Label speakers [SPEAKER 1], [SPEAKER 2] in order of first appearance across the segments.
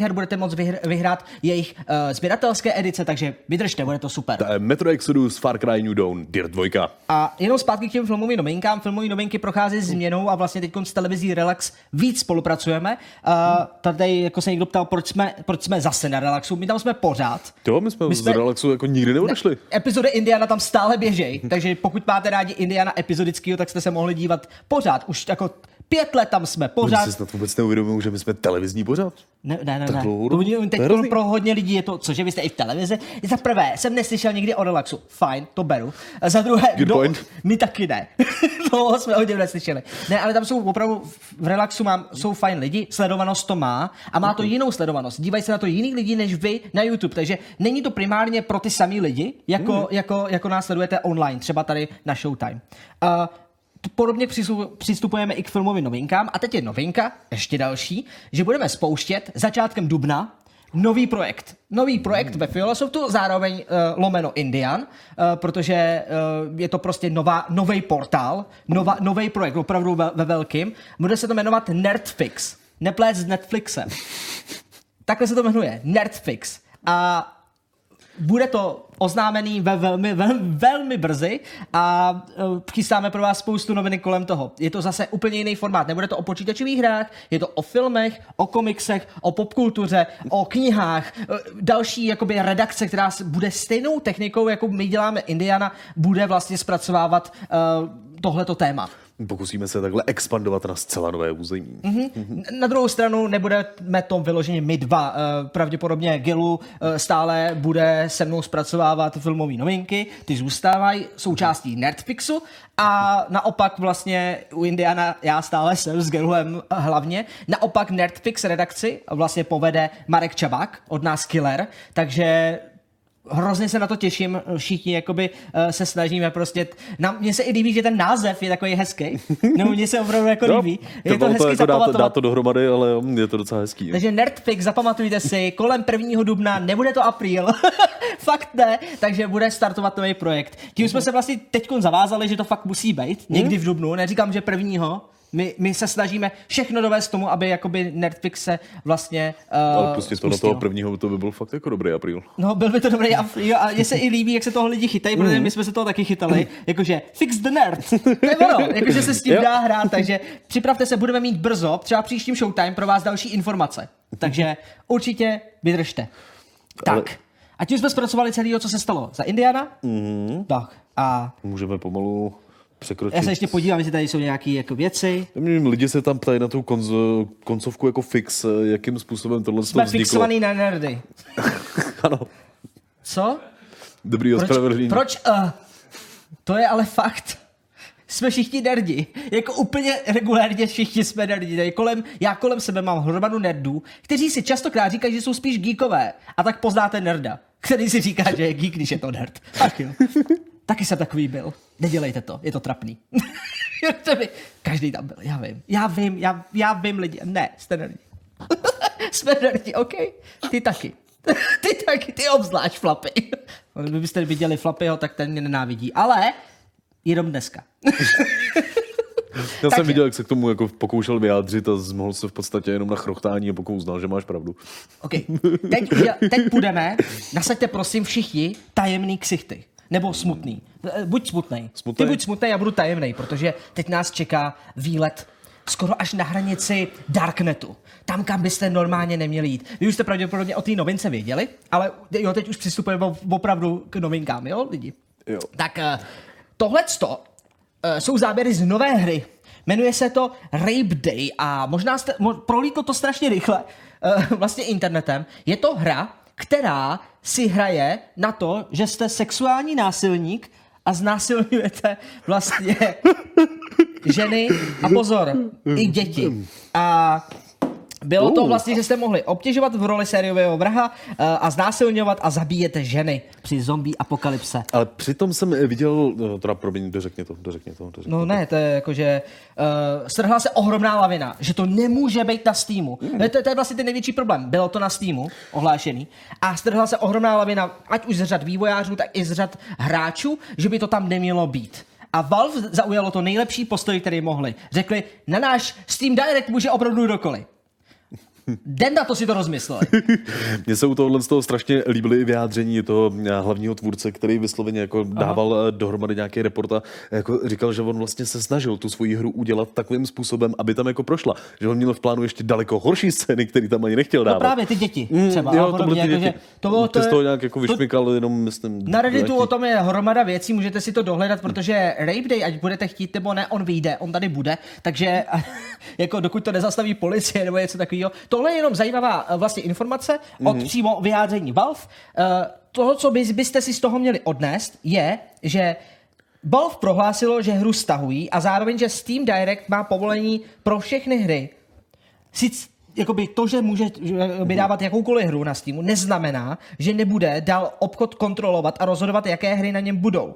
[SPEAKER 1] her budete moct vyhr- vyhrát jejich uh, sběratelské edice, takže vydržte, bude to super.
[SPEAKER 2] To je Metro Exodus, Far Cry New Dawn, Dirt 2.
[SPEAKER 1] A jenom zpátky k těm filmovým novinkám. Filmové novinky prochází změnou a vlastně teď s televizí Relax víc spolupracujeme. Uh, tady jako se někdo ptal, proč jsme, proč jsme zase na Relaxu. My tam jsme pořád.
[SPEAKER 2] Jo, my jsme, my jsme z Relaxu jako nikdy neodešli.
[SPEAKER 1] Ne, epizody Indiana tam stále běžejí, takže pokud máte rádi Indiana epizodického, tak jste se mohli dívat pořád. Už jako pět let tam jsme, pořád.
[SPEAKER 2] Oni si snad vůbec neuvědomují, že my jsme televizní pořád.
[SPEAKER 1] Ne, ne, ne. ne. Oni, teď pro, pro hodně lidí je to, cože vy jste i v televizi. Za prvé, jsem neslyšel nikdy o relaxu. Fajn, to beru. A za druhé,
[SPEAKER 2] Good
[SPEAKER 1] no,
[SPEAKER 2] point.
[SPEAKER 1] my taky ne. Toho jsme hodně neslyšeli. Ne, ale tam jsou opravdu, v relaxu mám, jsou fajn lidi, sledovanost to má a má to jinou sledovanost. Dívají se na to jiný lidi než vy na YouTube, takže není to primárně pro ty samý lidi, jako, mm. jako, jako nás sledujete online, třeba tady na Showtime. Uh, podobně přistupujeme i k filmovým novinkám. A teď je novinka, ještě další, že budeme spouštět začátkem dubna nový projekt. Nový projekt ve Fiolosoftu, zároveň uh, lomeno Indian, uh, protože uh, je to prostě nová, nový portál, nový projekt, opravdu ve, ve velkým. Bude se to jmenovat Nerdfix. Neplést s Netflixem. Takhle se to jmenuje. Nerdfix. A bude to oznámený ve velmi, velmi, velmi brzy a uh, chystáme pro vás spoustu noviny kolem toho. Je to zase úplně jiný formát. Nebude to o počítačových hrách, je to o filmech, o komiksech, o popkultuře, o knihách. Uh, další jakoby redakce, která bude stejnou technikou, jako my děláme Indiana, bude vlastně zpracovávat uh, tohleto téma.
[SPEAKER 2] Pokusíme se takhle expandovat na zcela nové území.
[SPEAKER 1] Mm-hmm. Mm-hmm. Na druhou stranu nebudeme to vyloženě my dva. Pravděpodobně Gilu stále bude se mnou zpracovávat filmové novinky, ty zůstávají součástí Nerdfixu a naopak vlastně u Indiana já stále jsem s Gilem hlavně. Naopak Nerdfix redakci vlastně povede Marek Čabák od nás Killer, takže hrozně se na to těším, všichni jakoby uh, se snažíme prostě, na, mně se i líbí, že ten název je takový hezký, no mně se opravdu jako no, líbí, je to hezký
[SPEAKER 2] jako dá, to, dá to dohromady, ale je to docela hezký. Jo.
[SPEAKER 1] Takže Nerdfix, zapamatujte si, kolem 1. dubna, nebude to apríl, fakt ne, takže bude startovat nový projekt. Tím jsme se vlastně teď zavázali, že to fakt musí být, někdy v dubnu, neříkám, že prvního, my, my se snažíme všechno dovést tomu, aby jakoby Netflix se vlastně uh,
[SPEAKER 2] Ale prostě to na toho prvního to by byl fakt jako dobrý apríl.
[SPEAKER 1] No, byl by to dobrý apríl a mně se i líbí, jak se toho lidi chytají, protože my jsme se toho taky chytali. Jakože fix the nerd. To je ono, jakože se s tím dá hrát, takže připravte se, budeme mít brzo, třeba příštím Showtime pro vás další informace. Takže určitě vydržte. Tak. Ale... A tím jsme zpracovali celého, co se stalo za Indiana.
[SPEAKER 2] Mm-hmm.
[SPEAKER 1] Tak. A...
[SPEAKER 2] Můžeme pomalu překročit.
[SPEAKER 1] Já se ještě podívám, jestli tady jsou nějaké jako věci.
[SPEAKER 2] Lidi se tam ptají na tu konzo, koncovku jako fix, jakým způsobem tohle
[SPEAKER 1] Jsme
[SPEAKER 2] vzniklo.
[SPEAKER 1] fixovaný na nerdy.
[SPEAKER 2] ano.
[SPEAKER 1] Co?
[SPEAKER 2] Dobrý ospravedlnění.
[SPEAKER 1] Proč? proč uh, to je ale fakt. Jsme všichni nerdi. Jako úplně regulárně všichni jsme nerdi. Tady kolem, já kolem sebe mám hromadu nerdů, kteří si častokrát říkají, že jsou spíš geekové. A tak poznáte nerda, který si říká, že je geek, když je to nerd. Ach jo. Taky jsem takový byl. Nedělejte to, je to trapný. Každý tam byl, já vím. Já vím, já, já vím lidi. Ne, jste nerdi. Jsme nerdi, OK? Ty taky. Ty taky, ty obzvlášť Flapy. Kdybyste viděli Flapyho, tak ten mě nenávidí. Ale jenom dneska.
[SPEAKER 2] Já jsem viděl, jak se k tomu jako pokoušel vyjádřit a zmohl se v podstatě jenom na chrochtání a pokud uznal, že máš pravdu.
[SPEAKER 1] OK. Teď, teď půjdeme, nasaďte prosím všichni tajemný ksichty. Nebo smutný. Buď smutný. Ty buď smutný, já budu tajemný, protože teď nás čeká výlet skoro až na hranici Darknetu. Tam, kam byste normálně neměli jít. Vy už jste pravděpodobně o té novince věděli, ale jo, teď už přistupujeme opravdu k novinkám, jo, lidi?
[SPEAKER 2] Jo.
[SPEAKER 1] Tak uh, tohle jsou záběry z nové hry. Jmenuje se to Rape Day a možná jste, mo, prolítlo to strašně rychle vlastně internetem. Je to hra, která si hraje na to, že jste sexuální násilník a znásilňujete vlastně ženy a pozor, i děti. A bylo to vlastně, že jste mohli obtěžovat v roli sériového vraha uh, a znásilňovat a zabíjet ženy při zombie apokalypse.
[SPEAKER 2] Ale přitom jsem viděl, no, teda promiň, dořekně to, dořekně to. Dořekně
[SPEAKER 1] no
[SPEAKER 2] to.
[SPEAKER 1] ne, to je jako, že uh, strhla se ohromná lavina, že to nemůže být na Steamu. Mm. To, to je vlastně ten největší problém. Bylo to na Steamu ohlášený a strhla se ohromná lavina, ať už z řad vývojářů, tak i z řad hráčů, že by to tam nemělo být. A Valve zaujalo to nejlepší postoj, který mohli. Řekli, na náš Steam Direct může opravdu dokoliv. Den na to si to rozmysleli.
[SPEAKER 2] Mně se u tohohle z toho strašně líbily i vyjádření toho eh, hlavního tvůrce, který vysloveně jako dával Aha. dohromady nějaký report a jako říkal, že on vlastně se snažil tu svoji hru udělat takovým způsobem, aby tam jako prošla. Že on měl v plánu ještě daleko horší scény, který tam ani nechtěl dávat.
[SPEAKER 1] No právě ty děti třeba.
[SPEAKER 2] Mm, jo, to
[SPEAKER 1] podobně, jako,
[SPEAKER 2] děti.
[SPEAKER 1] že to, bylo, to,
[SPEAKER 2] z
[SPEAKER 1] je,
[SPEAKER 2] toho nějak jako vyšmykal, jenom myslím...
[SPEAKER 1] na Redditu
[SPEAKER 2] nějaký-
[SPEAKER 1] o tom je hromada věcí, můžete si to dohledat, protože Rape Day, ať budete chtít nebo ne, on vyjde, on tady bude, takže jako dokud to nezastaví policie nebo něco takového. Tohle je jenom zajímavá eh, vlastně informace od
[SPEAKER 2] Mhm.
[SPEAKER 1] přímo vyjádření Valve. Eh, Toho, co bys- byste si z toho měli odnést, je, že Valve prohlásilo, že hru stahují a zároveň, že Steam Direct má povolení pro všechny hry. Sice jakoby to, že může jakoby dávat jakoukoliv hru na Steamu, neznamená, že nebude dál obchod kontrolovat a rozhodovat, jaké hry na něm budou.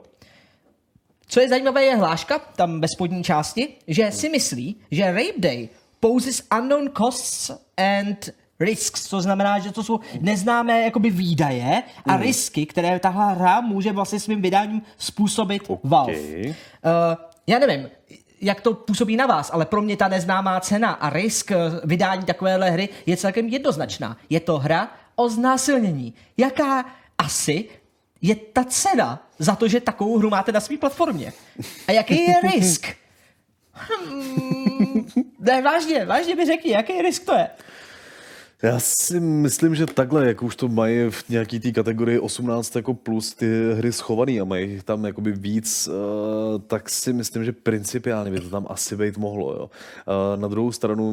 [SPEAKER 1] Co je zajímavé, je hláška tam ve spodní části, že si myslí, že Rape Day poses unknown costs and risks, to znamená, že to jsou neznámé jakoby výdaje a risky, které tahle hra může vlastně svým vydáním způsobit Valve. Uh, já nevím, jak to působí na vás, ale pro mě ta neznámá cena a risk eh, vydání takovéhle hry je celkem jednoznačná. Je to hra o znásilnění. Jaká asi je ta cena za to, že takovou hru máte na své platformě? A jaký je risk? Hmm, ne, vážně, vážně mi řekni, jaký risk to je?
[SPEAKER 2] Já si myslím, že takhle, jak už to mají v nějaký té kategorii 18 jako plus ty hry schovaný a mají tam jakoby víc, uh, tak si myslím, že principiálně by to tam asi být mohlo. Jo. Uh, na druhou stranu,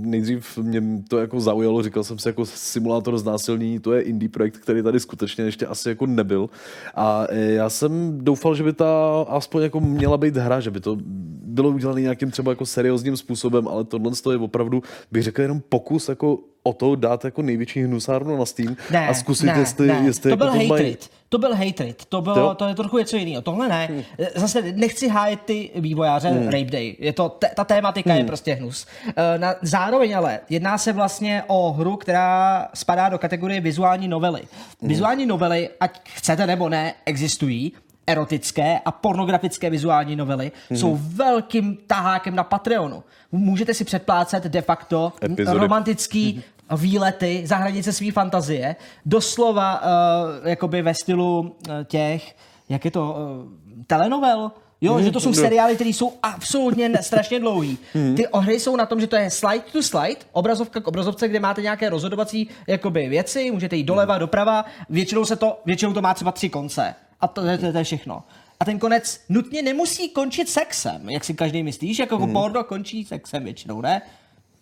[SPEAKER 2] nejdřív mě to jako zaujalo, říkal jsem si jako simulátor znásilnění, to je indie projekt, který tady skutečně ještě asi jako nebyl. A eh, já jsem doufal, že by ta aspoň jako měla být hra, že by to bylo udělané nějakým třeba jako seriózním způsobem, ale tohle je opravdu, bych řekl, jenom pokus jako o to dát jako největší hnusárnu na Steam
[SPEAKER 1] Ne,
[SPEAKER 2] a zkusit,
[SPEAKER 1] ne,
[SPEAKER 2] jestli,
[SPEAKER 1] ne.
[SPEAKER 2] jestli
[SPEAKER 1] to
[SPEAKER 2] jako
[SPEAKER 1] byl
[SPEAKER 2] mají...
[SPEAKER 1] rate. To byl hate rate. To, bylo,
[SPEAKER 2] Jo.
[SPEAKER 1] to je trochu něco jiného. Tohle ne.
[SPEAKER 2] Hmm.
[SPEAKER 1] Zase nechci hájet ty vývojáře hmm. Rape Day. Je to, te, ta tématika hmm. je prostě hnus. Eh, Na, zároveň ale jedná se vlastně o hru, která spadá do kategorie vizuální novely.
[SPEAKER 2] Hmm.
[SPEAKER 1] Vizuální novely, ať chcete nebo ne, existují erotické a pornografické vizuální novely
[SPEAKER 2] Hmm.
[SPEAKER 1] jsou velkým tahákem na Patreonu. Můžete si předplácet de facto
[SPEAKER 2] Epizody.
[SPEAKER 1] romantický výlety za hranice své fantazie. Doslova uh, jakoby ve stylu uh, těch, jak je to, uh, telenovel, Jo, že to jsou seriály, které jsou absolutně strašně dlouhý. Ty hry jsou na tom, že to je slide to slide, obrazovka k obrazovce, kde máte nějaké rozhodovací jakoby, věci, můžete jít doleva, doprava, většinou, se to, většinou to má třeba tři konce. A to, to, to, to je všechno. A ten konec nutně nemusí končit sexem, jak si každý myslíš, jako hmm. porno končí sexem většinou, ne?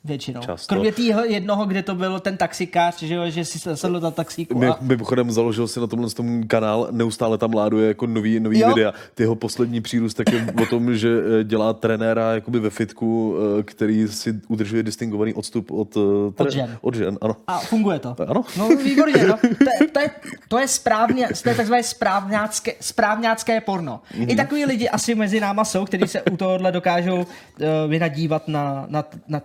[SPEAKER 1] Většinou.
[SPEAKER 2] Často.
[SPEAKER 1] Kromě tého jednoho, kde to byl ten taxikář, že, jo, že si sedl do taxíku. A...
[SPEAKER 2] mimochodem založil si na tomhle tom kanál, neustále tam láduje jako nový, nový
[SPEAKER 1] Jo.
[SPEAKER 2] videa. Ty jeho poslední přírůstek je o tom, že eh, dělá trenéra jakoby ve fitku, eh, který si udržuje distingovaný odstup od, eh, tre-
[SPEAKER 1] žen.
[SPEAKER 2] Od žen, ano.
[SPEAKER 1] A funguje to.
[SPEAKER 2] Ano.
[SPEAKER 1] No výborně, no. To, je- to, je, to je správně, to je takzvané správňácké, správňácké porno.
[SPEAKER 2] Mhm.
[SPEAKER 1] I takový lidi asi mezi náma jsou, kteří se u tohohle dokážou uh, vynadívat na, na, na,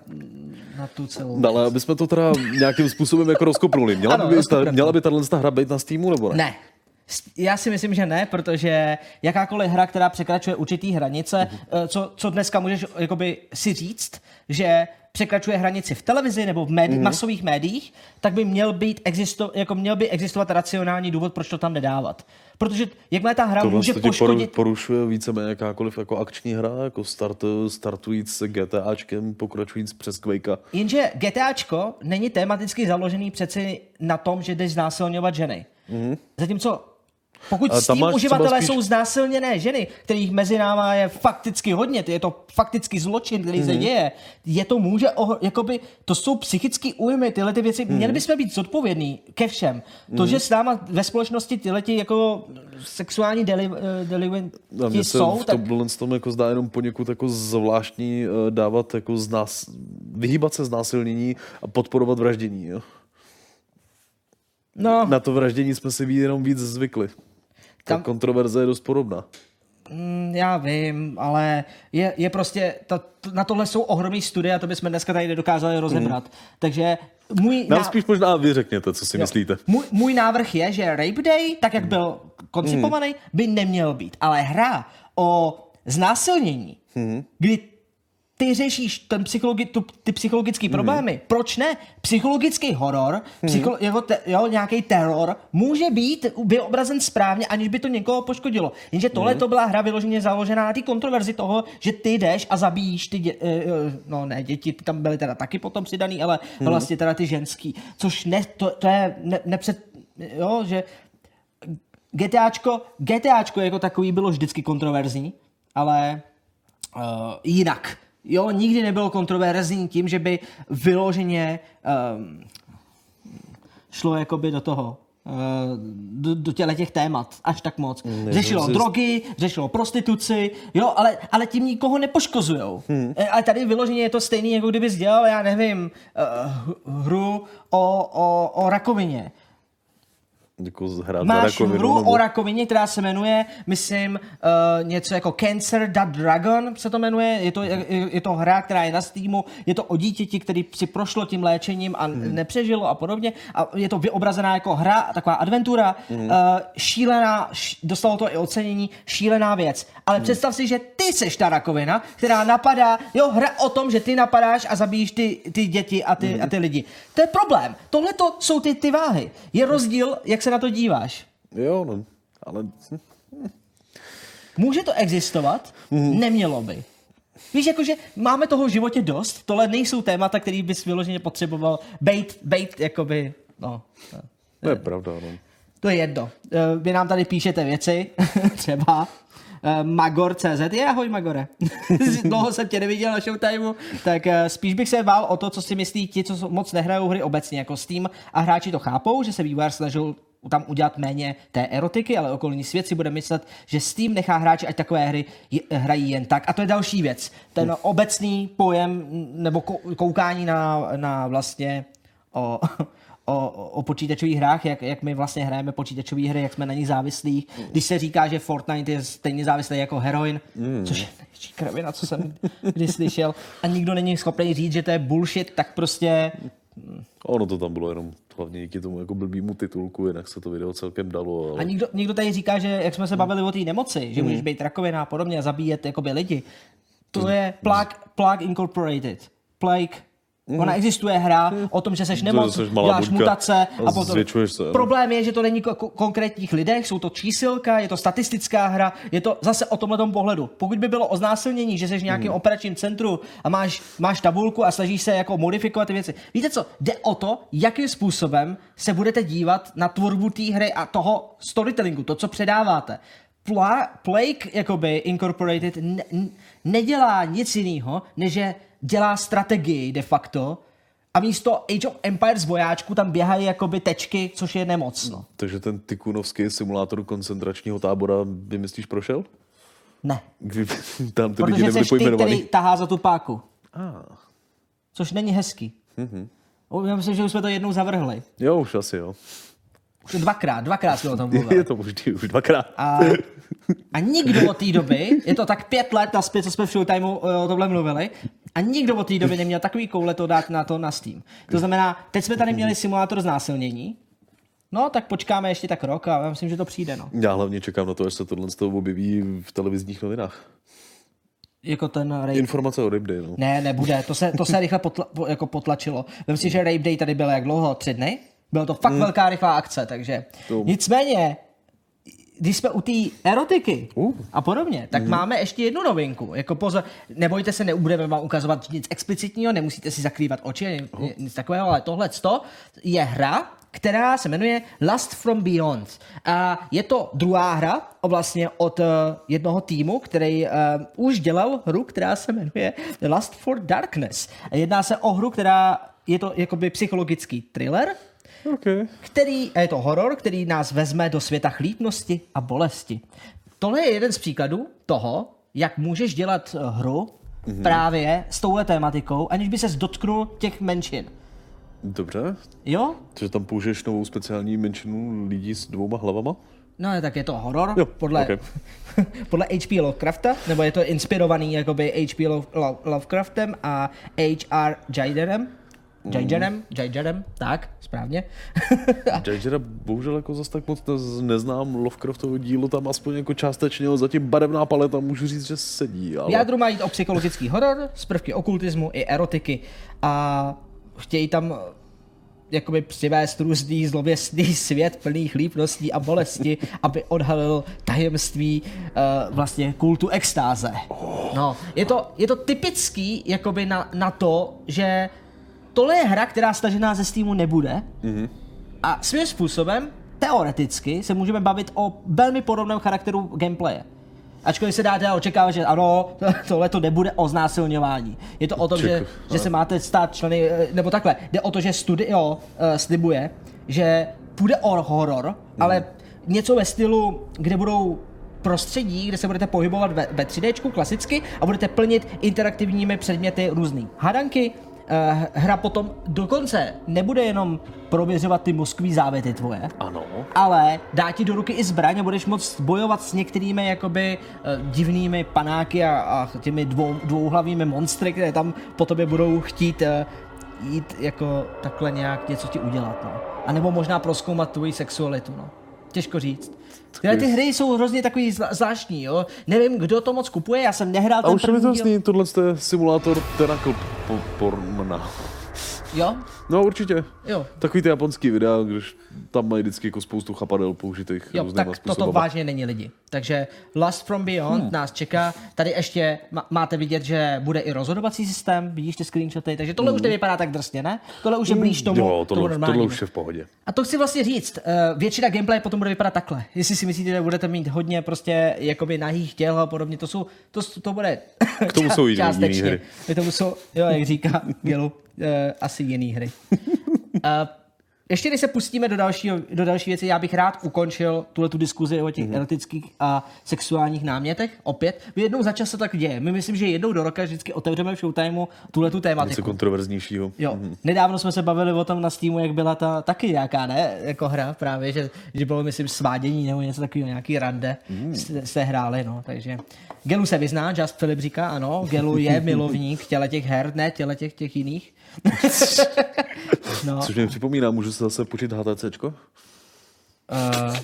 [SPEAKER 1] na tu celou.
[SPEAKER 2] No, ale aby jsme to teda nějakým způsobem jako rozkopnuli. Měla,
[SPEAKER 1] Ano,
[SPEAKER 2] by, ta, měla by tahle hra být na Steamu, nebo ne?
[SPEAKER 1] Ne. Já si myslím, že ne, protože jakákoliv hra, která překračuje určitý hranice, eh, co, co dneska můžeš jakoby si říct, že překračuje hranici v televizi nebo v médi- masových médiích, tak by měl, být existo- jako měl by existovat racionální důvod, proč to tam nedávat. Protože jakmile ta hra může
[SPEAKER 2] to ti poru-
[SPEAKER 1] poškodit...
[SPEAKER 2] porušuje víceméně jakákoliv jako akční hra, jako start, startujíc s GTAčkem, pokračujíc přes Quakea.
[SPEAKER 1] Jenže GTAčko není tematicky založený přeci na tom, že jdeš znásilňovat ženy. Mm-hmm. Zatímco pokud s tím uživatelé
[SPEAKER 2] spíš-
[SPEAKER 1] jsou znásilněné ženy, kterých mezi náma je fakticky hodně, je to fakticky zločin, který
[SPEAKER 2] Mhm.
[SPEAKER 1] se děje, je to může, oho, jakoby, to jsou psychické újmy, tyhle ty věci,
[SPEAKER 2] Mhm.
[SPEAKER 1] měli bychom být zodpovědní ke všem. To, že s náma ve společnosti tyhle ty jako sexuální deli, eh, delinquenti
[SPEAKER 2] se
[SPEAKER 1] jsou,
[SPEAKER 2] v
[SPEAKER 1] tak
[SPEAKER 2] tomhle tom jako zdá jenom poněkud jako zvláštní eh, dávat jako znás, vyhýbat se znásilnění a podporovat vraždění. Jo?
[SPEAKER 1] no,
[SPEAKER 2] Na to vraždění jsme si jenom víc zvykli. Ta
[SPEAKER 1] Tam-
[SPEAKER 2] kontroverze je dost podobná.
[SPEAKER 1] Mm, Já vím, ale je, je prostě, ta, na tohle jsou ohromné studie a to bychom dneska tady nedokázali rozebrat. Mm. Takže můj,
[SPEAKER 2] Nám
[SPEAKER 1] ná-
[SPEAKER 2] spíš možná vy řekněte, co si
[SPEAKER 1] jo,
[SPEAKER 2] myslíte.
[SPEAKER 1] můj, můj návrh je, že Rape Day, tak jak byl koncipovaný, by neměl být. Ale hra o znásilnění, kdy ty řešíš ten psychologi, tu, ty psychologické problémy. Proč ne? Psychologický horor, psycho, jako te, jo, nějaký teror může být vyobrazen správně, aniž by to někoho poškodilo. Jenže tohle to byla hra vyloženě založená na té kontroverzi toho, že ty jdeš a zabíjíš ty, dě, eh, eh, no ne, děti ty tam byly teda taky potom přidaný, ale vlastně teda ty ženský, což ne, to, to je ne, nepřed, jo, že GTAčko, GTAčko jako takový bylo vždycky kontroverzní, ale uh, jinak. Jo, nikdy nebylo kontroverzní tím, že by vyloženě um, šlo jakoby do toho, uh, do, do těle těch témat až tak moc.
[SPEAKER 2] Ne,
[SPEAKER 1] řešilo
[SPEAKER 2] si-
[SPEAKER 1] drogy, řešilo prostituci, jo, ale, ale tím nikoho nepoškozujou. Hmm. Ale tady vyloženě je to stejný, jako kdyby dělal, já nevím, uh, hru o, o, o rakovině.
[SPEAKER 2] Jako hrát
[SPEAKER 1] Máš
[SPEAKER 2] rakovinu,
[SPEAKER 1] hru
[SPEAKER 2] nebo-
[SPEAKER 1] o rakovině, která se jmenuje, myslím, uh, něco jako Cancer That Dragon se to jmenuje. Je to, je, je to hra, která je na Steamu. Je to o dítěti, který si prošlo tím léčením a hmm. nepřežilo a podobně. A je to vyobrazená jako hra, taková adventura. Hmm. Uh, šílená, š, dostalo to i ocenění, šílená věc. Ale hmm. představ si, že ty seš ta rakovina, která napadá, jo, hra o tom, že ty napadáš a zabíjíš ty, ty děti a ty, hmm. a ty lidi. To je problém. Tohle to jsou ty, ty váhy. Je rozdíl, jak se na to díváš.
[SPEAKER 2] Jo, no, ale
[SPEAKER 1] Může to existovat? Mm. Nemělo by. Víš, jakože máme toho v životě dost, tohle nejsou témata, který bys vyloženě potřeboval bejt, bejt, jakoby, no.
[SPEAKER 2] to je pravda, no.
[SPEAKER 1] To je jedno. Eh, Vy nám tady píšete věci, třeba eh, Magor.cz, je ahoj Magore. Dlouho jsem tě neviděl na Showtimeu, tak eh, spíš bych se bál o to, co si myslí ti, co moc nehrajou hry obecně, jako Steam a hráči to chápou, že se vývojář snažil tam udělat méně té erotiky, ale okolní svět si bude myslet, že Steam nechá hráči, ať takové hry hrají jen tak. A to je další věc. Ten obecný pojem nebo kou- koukání na, na vlastně o, o, o počítačových hrách, jak, jak my vlastně hrajeme počítačové hry, jak jsme na nich závislí. Když se říká, že Fortnite je stejně závislý jako heroin, mm. což je největší kravina, co jsem kdy slyšel, a nikdo není schopný říct, že to je bullshit, tak prostě
[SPEAKER 2] Ono to tam bylo jenom hlavně díky tomu jako blbýmu titulku, jinak se to video celkem dalo,
[SPEAKER 1] A
[SPEAKER 2] ale
[SPEAKER 1] někdo, někdo tady říká, že jak jsme se bavili o té nemoci, že můžeš být rakovina a podobně a zabíjet jakoby lidi. To je Plague, Plague Incorporated. Plague Ona existuje hra o tom, že seš nemoc,
[SPEAKER 2] seš
[SPEAKER 1] děláš
[SPEAKER 2] buňka
[SPEAKER 1] mutace
[SPEAKER 2] a
[SPEAKER 1] potom.
[SPEAKER 2] se.
[SPEAKER 1] Problém je, že to není ko- konkrétních lidech, jsou to čísilka, je to statistická hra, je to zase o tomhle pohledu. Pokud by bylo o znásilnění, že jsi v nějakém operačním centru a máš, máš tabulku a snažíš se jako modifikovat ty věci. Víte co, jde o to, jakým způsobem se budete dívat na tvorbu té hry a toho storytellingu, to, co předáváte. Pla- Plague, jakoby Incorporated, ne- nedělá nic jiného, než že dělá strategii de facto a místo Age of Empires vojáčků tam běhají jakoby tečky, což je nemoc. No.
[SPEAKER 2] takže ten tikunovský simulátor koncentračního tábora, by myslíš, prošel?
[SPEAKER 1] Ne.
[SPEAKER 2] Tam ty lidi
[SPEAKER 1] Protože
[SPEAKER 2] nebyli
[SPEAKER 1] jsi ty, který tahá za tu páku.
[SPEAKER 2] Ah.
[SPEAKER 1] Což není hezký. Mm-hmm. Já myslím, že už jsme to jednou zavrhli.
[SPEAKER 2] Jo, už asi jo.
[SPEAKER 1] Už dvakrát, dvakrát jsme o tom mluvili.
[SPEAKER 2] Je to možný už dvakrát.
[SPEAKER 1] A, a nikdo od té doby, je to tak pět let naspět, co jsme v Showtimeu eh, o tomhle mluvili, a nikdo od té doby neměl takový koule to dát na to na Steam. To znamená, teď jsme tady měli simulátor znásilnění, no tak počkáme ještě tak rok a já myslím, že to přijde, no.
[SPEAKER 2] Já hlavně čekám na to, až se tohle z toho objeví v televizních novinách.
[SPEAKER 1] Jako ten rape.
[SPEAKER 2] Informace o Rape Day, no.
[SPEAKER 1] Ne, nebude, to se, to se rychle potla, po- jako potlačilo. Vem si, že Rape Day tady byl jak dlouho? Tři dny? Bylo to fakt velká rychlá akce, takže.
[SPEAKER 2] To-
[SPEAKER 1] Nicméně, když jsme u té erotiky
[SPEAKER 2] Uh.
[SPEAKER 1] a podobně, tak máme ještě jednu novinku. Jako pozor, nebojte se, nebudeme vám ukazovat nic explicitního, nemusíte si zakrývat oči, ni- nic takového, ale tohle je hra, která se jmenuje Last from Beyond. A je to druhá hra vlastně od uh, jednoho týmu, který uh, už dělal hru, která se jmenuje Last for Darkness. Jedná se o hru, která je to jakoby psychologický thriller,
[SPEAKER 2] Okay.
[SPEAKER 1] který, a je to horor, který nás vezme do světa chlípnosti a bolesti. Tohle je jeden z příkladů toho, jak můžeš dělat eh, hru mm-hmm. právě s touhle tématikou, aniž by ses dotknul těch menšin.
[SPEAKER 2] Dobře.
[SPEAKER 1] Jo?
[SPEAKER 2] Takže tam použiješ novou speciální menšinu lidí s dvouma hlavama?
[SPEAKER 1] No tak je to horor
[SPEAKER 2] Jo,
[SPEAKER 1] podle,
[SPEAKER 2] ok.
[SPEAKER 1] podle H.P. Lovecrafta, nebo je to inspirovaný jakoby H.P. Love, Love, Lovecraftem a H.R. Giderem. Jaijerem, Jaijerem, tak, správně.
[SPEAKER 2] Jajera bohužel jako zase tak moc nez- neznám Lovecraftovo dílo, tam aspoň jako částečně, ale zatím barevná paleta můžu říct, že sedí, ale...
[SPEAKER 1] V jádru mají o psychologický horor z prvky okultismu i erotiky a chtějí tam eh, jakoby přivést různý zlověstný svět plný chlípností a bolesti, aby odhalil tajemství uh, vlastně kultu extáze. No, je to, je to typický jakoby na, na to, že tohle je hra, která stažená ze Steamu nebude mm-hmm. a svým způsobem teoreticky se můžeme bavit o velmi podobném charakteru gameplaye. Ačkoliv se dá teda očekávat, že ano, tohle to nebude o znásilňování. Je to o tom, že,
[SPEAKER 2] Ček-
[SPEAKER 1] že se máte stát členy, eh, nebo takhle, jde o to, že studio uh, slibuje, že půjde o horor, ale něco ve stylu, kde budou prostředí, kde se budete pohybovat ve, ve 3D klasicky a budete plnit interaktivními předměty různý hadanky. Uh, hra potom dokonce nebude jenom prověřovat ty mozkový závěty tvoje,
[SPEAKER 2] Ano.
[SPEAKER 1] ale dá ti do ruky i zbraň a budeš moct bojovat s některými jakoby uh, divnými panáky a, a těmi dvou, dvouhlavými monstry, které tam po tobě budou chtít uh, jít jako takhle nějak něco ti udělat, no. A nebo možná proskoumat tvoji sexualitu, no. Těžko říct. Tyhle ty hry jsou hrozně takový zvláštní, jo. Nevím, kdo to moc kupuje, já jsem nehrál
[SPEAKER 2] A
[SPEAKER 1] ten
[SPEAKER 2] už je mi to
[SPEAKER 1] první
[SPEAKER 2] jasný, tohle je simulátor Tentacle po- porna.
[SPEAKER 1] Jo?
[SPEAKER 2] No určitě.
[SPEAKER 1] Jo.
[SPEAKER 2] Takový ty japonský videa, když tam mají vždycky jako spoustu chapadel použitých
[SPEAKER 1] Jo, tak toto
[SPEAKER 2] způsobama.
[SPEAKER 1] vážně není lidi. Takže Last from Beyond hmm. nás čeká. Tady ještě má- máte vidět, že bude i rozhodovací systém, vidíš ty screenshoty, takže tohle už nevypadá tak drsně, ne? Tohle už je blíž tomu,
[SPEAKER 2] Jo,
[SPEAKER 1] tomu
[SPEAKER 2] tohle,
[SPEAKER 1] normálnímu.
[SPEAKER 2] tohle už je v pohodě.
[SPEAKER 1] A to chci vlastně říct, uh, většina gameplay potom bude vypadat takhle. Jestli si myslíte, že budete mít hodně prostě jakoby nahých těl a podobně, to jsou, to, to bude
[SPEAKER 2] K tomu jsou jiný-
[SPEAKER 1] částečně.
[SPEAKER 2] jiný hry.
[SPEAKER 1] K tomu jsou, jo, jak říká Gelu, uh, asi jiný hry. Uh, ještě než se pustíme do, dalšího, do další věci, já bych rád ukončil tuhle tu diskuzi o těch
[SPEAKER 2] Mhm.
[SPEAKER 1] mm-hmm. erotických a sexuálních námětech. Opět, jednou za čas se tak děje. My myslím, že jednou do roka vždycky otevřeme v Showtimeu tuhle tu
[SPEAKER 2] Něco
[SPEAKER 1] tématiku.
[SPEAKER 2] kontroverznějšího.
[SPEAKER 1] Jo, mm-hmm. nedávno jsme se bavili o tom na Steamu, jak byla ta taky nějaká, ne, jako hra právě, že, že bylo, myslím, svádění nebo něco takového, nějaký rande mm. jste, jste hráli, no, takže Gelu se vyzná, Just Filip říká, ano, Gelu je milovník těle těch her, ne těle těch, těch jiných. no,
[SPEAKER 2] Což mě připomíná, můžu se zase počít HTCčko?
[SPEAKER 1] uh,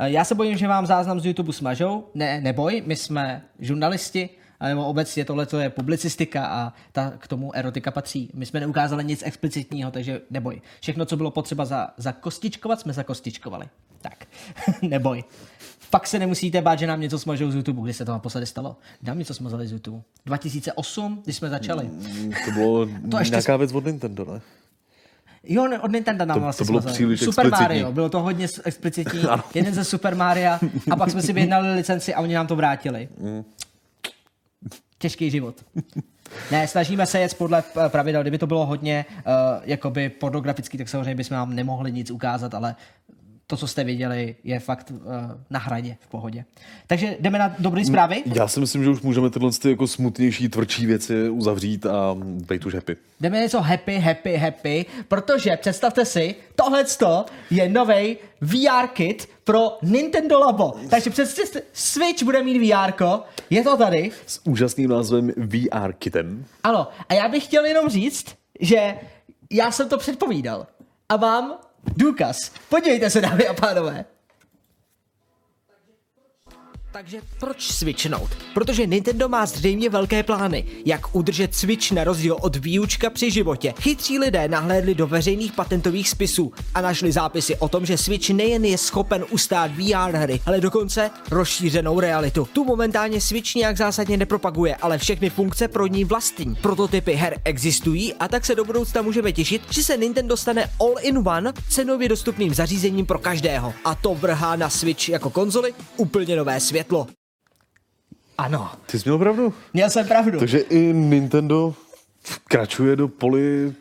[SPEAKER 1] já se bojím, že vám záznam z YouTube smažou, ne, neboj, my jsme žurnalisti, nebo obecně tohle je publicistika a ta, k tomu erotika patří. My jsme neukázali nic explicitního, takže neboj. Všechno, co bylo potřeba za, zakostičkovat, jsme zakostičkovali. Tak, neboj. Fakt se nemusíte bát, že nám něco smažou z YouTube, kdy se to naposledy stalo. Nám něco smazali z YouTube. 2008, když jsme začali.
[SPEAKER 2] Mm, To bylo
[SPEAKER 1] To ještě-
[SPEAKER 2] nějaká věc od Nintendo, ne?
[SPEAKER 1] Jo, ne, od Nintendo nám
[SPEAKER 2] To-
[SPEAKER 1] vlastně
[SPEAKER 2] to bylo
[SPEAKER 1] smazali.
[SPEAKER 2] příliš
[SPEAKER 1] Super
[SPEAKER 2] explicitní.
[SPEAKER 1] Mario, bylo to hodně explicitní. Jeden ze Super Maria a pak jsme si vyjednali licenci a oni nám to vrátili.
[SPEAKER 2] Mm.
[SPEAKER 1] Těžký život. Ne, snažíme se jet podle eh, pravidel. Kdyby to bylo hodně uh, jakoby pornografický, tak samozřejmě bychom vám nemohli nic ukázat, ale to, co jste viděli, je fakt uh, na hradě, v pohodě. Takže jdeme na dobré zprávy.
[SPEAKER 2] Já si myslím, že už můžeme tyhle ty jako smutnější, tvrdší věci uzavřít a být už happy.
[SPEAKER 1] Jdeme něco happy, happy, happy, protože představte si, tohle je nový VR kit pro Nintendo Labo. Takže představte, Switch bude mít VR, je to tady.
[SPEAKER 2] S úžasným názvem VR Kitten.
[SPEAKER 1] Ano, a já bych chtěl jenom říct, že já jsem to předpovídal. A mám důkaz. Podívejte se, dámy a pánové. Takže proč switchnout? Protože Nintendo má zřejmě velké plány, jak udržet Switch na rozdíl od výučka při životě. Chytří lidé nahlédli do veřejných patentových spisů a našli zápisy o tom, že Switch nejen je schopen ustát VR hry, ale dokonce rozšířenou realitu. Tu momentálně Switch nějak zásadně nepropaguje, ale všechny funkce pro ní vlastní. Prototypy her existují a tak se do budoucna můžeme těšit, že se Nintendo stane all-in-one cenově dostupným zařízením pro každého. A to vrhá na Switch jako konzoli úplně nové světlo. Ano,
[SPEAKER 2] Ty jsi měl pravdu.
[SPEAKER 1] měl jsem pravdu.
[SPEAKER 2] Takže i Nintendo vkračuje do poli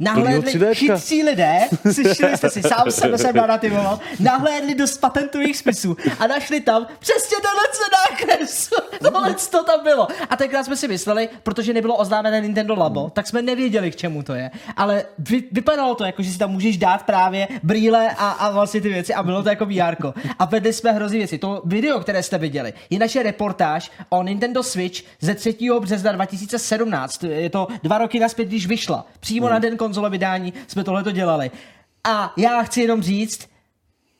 [SPEAKER 1] Nahlédli,
[SPEAKER 2] 3Dčka.
[SPEAKER 1] chytří lidé, slyšeli jste si, sám sebe jsem narrativoval, nahlédli do patentových spisů a našli tam přesně tenhle nákres. Tohle to tam bylo. A tenkrát jsme si mysleli, protože nebylo oznámené Nintendo Labo, tak jsme nevěděli, k čemu to je. Ale vy, vypadalo to jako, že si tam můžeš dát právě brýle a, a vlastně ty věci a bylo to jako VR. A vedli jsme hrozný věci. To video, které jste viděli, je naše reportáž o Nintendo Switch ze 3. března 2017. Je to dva roky naspět, když vyšla. Přímo hmm. na den konzole vydání jsme tohleto dělali. A já chci jenom říct,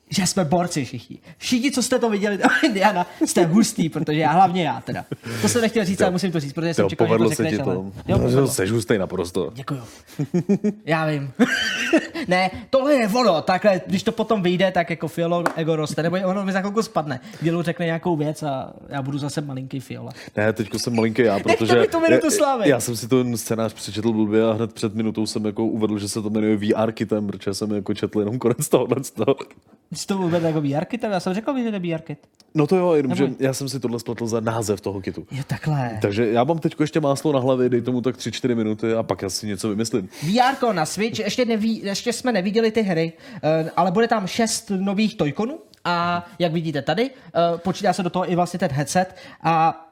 [SPEAKER 1] že jsme borci všichni. Všichni, co jste to viděli, to Indiana, jste hustý, protože já, hlavně já teda. To jsem nechtěl říct, ale musím to říct, protože jsem čekal, že to
[SPEAKER 2] povedlo se
[SPEAKER 1] řekneš,
[SPEAKER 2] ti
[SPEAKER 1] ale...
[SPEAKER 2] to.
[SPEAKER 1] Jo,
[SPEAKER 2] No,
[SPEAKER 1] povedlo.
[SPEAKER 2] Hustej naprosto.
[SPEAKER 1] Děkuju. Já vím. ne, tohle je ono, takhle, když to potom vyjde, tak jako Fiolo ego roste, nebo ono mi za chvilku spadne. Dělu řekne nějakou věc a já budu zase malinký Fiola.
[SPEAKER 2] Ne, teďko jsem malinký já, protože...
[SPEAKER 1] mi tu minutu
[SPEAKER 2] já-
[SPEAKER 1] slávy.
[SPEAKER 2] Já jsem si ten scénář přečetl blbě a hned před minutou jsem jako uvedl, že se to jmenuje VR kitem, protože jsem jako četl jenom konec tohohle toho.
[SPEAKER 1] Jsi to vůbec jako VR kit? Já jsem řekl, že to je VR kit.
[SPEAKER 2] No to jo, jenomže
[SPEAKER 1] Neboj.
[SPEAKER 2] já jsem si tohle spletl za název toho kitu.
[SPEAKER 1] Jo, takhle.
[SPEAKER 2] Takže já mám teď ještě máslo na hlavě, dej tomu tak 3-4 minuty a pak asi něco vymyslím.
[SPEAKER 1] VR na Switch, ještě, neví, ještě jsme neviděli ty hry, eh, ale bude tam šest nových Toykonů a jak vidíte tady, eh, počítá se do toho i vlastně ten headset a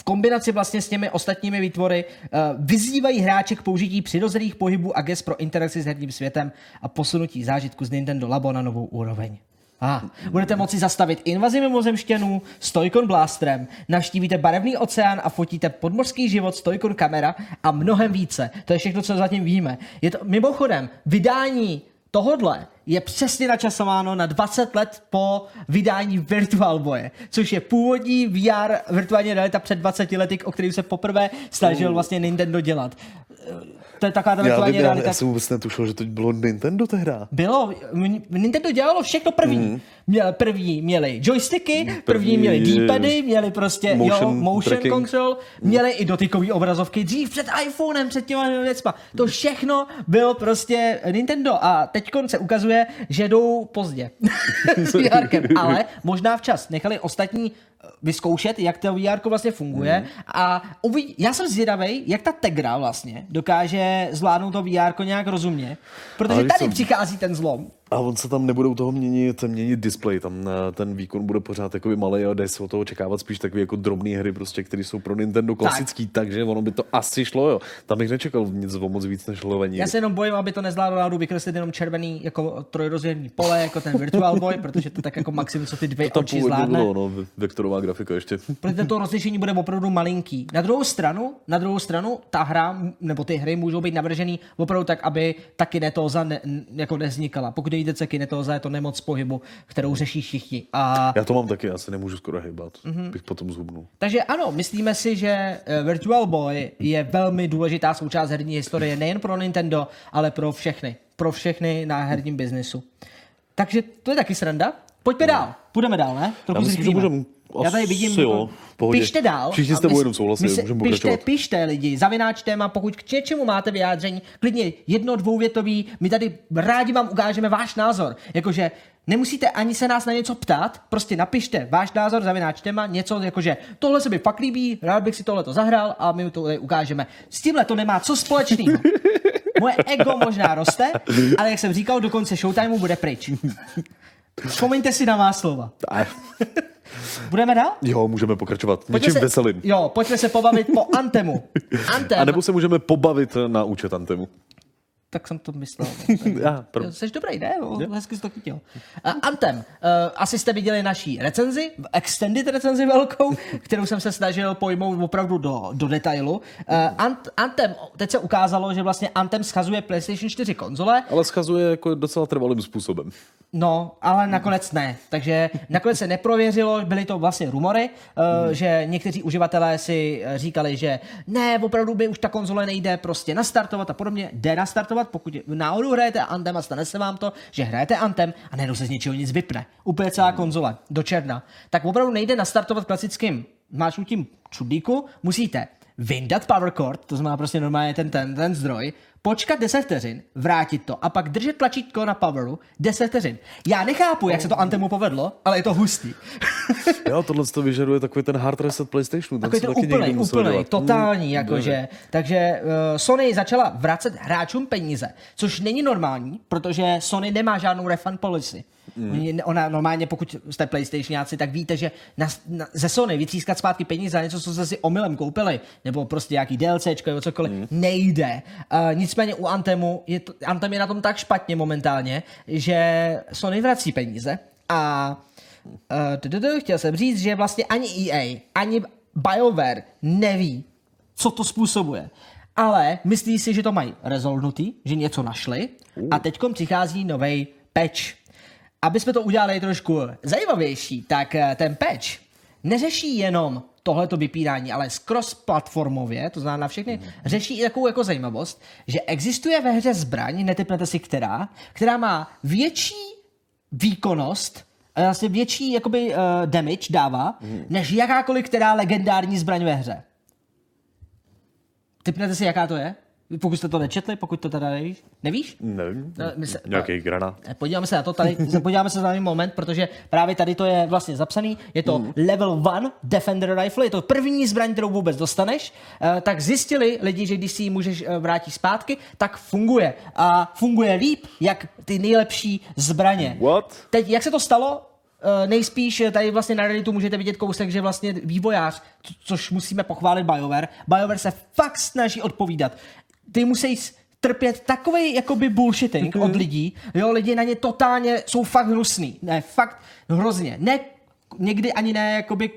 [SPEAKER 1] v kombinaci vlastně s těmi ostatními výtvory uh, vyzývají hráče k použití přirozených pohybů a gest pro interakci s herním světem a posunutí zážitku z Nintendo Labo na novou úroveň. A budete moci zastavit invazi mimozemšťanů s Toycon Blasterem, navštívíte barevný oceán a fotíte podmořský život s Toycon kamera a mnohem více. To je všechno, co zatím víme. Je to, mimochodem, vydání tohodle je přesně načasováno na 20 let po vydání Virtual Boye, což je původní VR virtuální realita před 20 lety, o kterým se poprvé snažil vlastně Nintendo dělat. To je taková ta
[SPEAKER 2] Já,
[SPEAKER 1] virtuální
[SPEAKER 2] vím, já,
[SPEAKER 1] realita.
[SPEAKER 2] já jsem vůbec netušil, že to bylo Nintendo tehda.
[SPEAKER 1] Bylo, Nintendo dělalo všechno první. Mm. Měl, první měli joysticky, první, první
[SPEAKER 2] První
[SPEAKER 1] měli D-pady, měli prostě motion, jo,
[SPEAKER 2] motion
[SPEAKER 1] motion
[SPEAKER 2] tracking.
[SPEAKER 1] control, měli i dotykové obrazovky dřív před iPhonem, před těma věcma. To všechno bylo prostě Nintendo a teď se ukazuje, že jdou pozdě s ale možná včas. Nechali ostatní vyzkoušet, jak to VR vlastně funguje
[SPEAKER 2] Mhm.
[SPEAKER 1] a uvidí, já jsem zvědavý, jak ta Tegra vlastně dokáže zvládnout to VR nějak rozumně, protože tady
[SPEAKER 2] co?
[SPEAKER 1] přichází ten zlom.
[SPEAKER 2] A on se tam nebude u toho měnit, měnit display, tam eh, ten výkon bude pořád takový malý a jde se od toho očekávat spíš takové jako drobné hry, prostě, které jsou pro Nintendo klasický, tak. takže ono by to asi šlo, jo. Tam bych nečekal nic o moc víc než lovení.
[SPEAKER 1] Já se jenom bojím, aby to nezvládlo náhodou vykreslit jenom červený jako trojrozměrný pole, jako ten Virtual Boy, protože to tak jako maximum, co ty dvě
[SPEAKER 2] tam
[SPEAKER 1] oči zvládne.
[SPEAKER 2] bylo, no, vektorová grafika ještě.
[SPEAKER 1] Protože to rozlišení bude opravdu malinký. Na druhou stranu, na druhou stranu, ta hra, nebo ty hry můžou být navržený opravdu tak, aby ta kinetóza ne, jako nevznikala. Pokud co je kinetóza, je to nemoc pohybu, kterou řeší všichni. A
[SPEAKER 2] Já to mám taky, já se nemůžu skoro hýbat,
[SPEAKER 1] Mhm.
[SPEAKER 2] mm-hmm. bych potom zhubnul.
[SPEAKER 1] Takže ano, myslíme si, že eh, Virtual Boy je velmi důležitá součást herní historie nejen pro Nintendo, ale pro všechny. Pro všechny na herním biznesu. Takže to je taky sranda. Pojďme dál. Půjdeme dál, ne? Trochu
[SPEAKER 2] Já myslím, že
[SPEAKER 1] zrychlíme. Já tady
[SPEAKER 2] Asi
[SPEAKER 1] vidím,
[SPEAKER 2] jo,
[SPEAKER 1] jako-
[SPEAKER 2] pohodě.
[SPEAKER 1] pište dál.
[SPEAKER 2] Všichni s tebou jenom souhlasí, můžeme
[SPEAKER 1] pište, pište lidi, zavináč téma, pokud k něčemu máte vyjádření, klidně jedno, dvouvětový, my tady rádi vám ukážeme váš názor. Jakože nemusíte ani se nás na něco ptát, prostě napište váš názor, zavináč téma, něco jakože tohle se mi fakt líbí, rád bych si tohle to zahrál a my to ukážeme. S tímhle to nemá co společného. Moje ego možná roste, ale jak jsem říkal, do konce showtimeu bude pryč. Vzpomeňte si na má slova. Budeme dál?
[SPEAKER 2] jo, můžeme pokračovat.
[SPEAKER 1] Pojďme
[SPEAKER 2] Něčím
[SPEAKER 1] se,
[SPEAKER 2] veselým.
[SPEAKER 1] Jo, pojďme se pobavit po Antemu. Antem,
[SPEAKER 2] A nebo se můžeme pobavit na účet Antemu.
[SPEAKER 1] Tak jsem to myslel.
[SPEAKER 2] Já,
[SPEAKER 1] Jsi dobrý, ne? O, hezky jsi to chytil. Uh, Antem, uh, asi jste viděli naší recenzi, extended recenzi velkou, kterou jsem se snažil pojmout opravdu do, do detailu. Uh, Ant, Antem, teď se ukázalo, že vlastně Antem schazuje PlayStation 4 konzole,
[SPEAKER 2] ale schazuje jako docela trvalým způsobem.
[SPEAKER 1] No, ale nakonec ne. Takže nakonec se neprověřilo, byly to vlastně rumory, hmm. že někteří uživatelé si říkali, že ne, opravdu by už ta konzole nejde prostě nastartovat a podobně. Jde nastartovat, pokud náhodou hrajete Anthem a stane se vám to, že hrajete Anthem a najednou se z něčeho nic vypne. Úplně celá konzole do června. Tak opravdu nejde nastartovat klasickým máčnutím čudlíku, musíte vyndat power cord, to znamená prostě normálně ten, ten, ten zdroj, počkat 10 vteřin, vrátit to a pak držet tlačítko na poweru 10 vteřin. Já nechápu, jak se to Antemu povedlo, ale je to hustý.
[SPEAKER 2] jo, tohle to vyžaduje takový ten hard reset PlayStationu.
[SPEAKER 1] Takový ten úplný, úplný, totální, hmm, jakože. Takže uh, Sony začala vracet hráčům peníze, což není normální, protože Sony nemá žádnou refund policy. Mm. Ona normálně, pokud jste PlayStationáci, tak víte, že na, na, ze Sony vytřískat zpátky peníze za něco, co jste si omylem koupili, nebo prostě nějaký DLCčko nebo cokoliv, mm. nejde. Uh, nicméně u Antemu, je to, Antem je na tom tak špatně momentálně, že Sony vrací peníze a uh, chtěl jsem říct, že vlastně ani EA, ani BioWare neví, co to způsobuje. Ale myslí si, že to mají rezolnutý, že něco našli a teď přichází nový patch aby jsme to udělali trošku zajímavější, tak eh, ten patch neřeší jenom tohleto vypínání, ale cross-platformově, to znamená všechny, mm. řeší i takovou jako zajímavost, že existuje ve hře zbraň, netypnete si která, která má větší výkonnost, vlastně větší jakoby uh, damage dává, mm. než jakákoliv která legendární zbraň ve hře. Typnete si, jaká to je? Pokud jste to nečetli, pokud to teda nevíš? Nevíš?
[SPEAKER 2] Nevím. No, my se, Nějaký no, granát.
[SPEAKER 1] Podíváme se na to tady, podíváme se na ten moment, protože právě tady to je vlastně zapsaný. Je to mm. level 1 Defender Rifle, je to první zbraň, kterou vůbec dostaneš. Uh, tak zjistili lidi, že když si ji můžeš uh, vrátit zpátky, tak funguje. A funguje líp, jak ty nejlepší zbraně.
[SPEAKER 2] What?
[SPEAKER 1] Teď, jak se to stalo? Uh, nejspíš tady vlastně na Redditu můžete vidět kousek, že vlastně vývojář, co, což musíme pochválit BioWare, BioWare se fakt snaží odpovídat ty musí trpět takový jakoby bullshitting mm-hmm. od lidí, jo, lidi na ně totálně jsou fakt hnusný, ne, fakt hrozně, ne někdy ani ne jakoby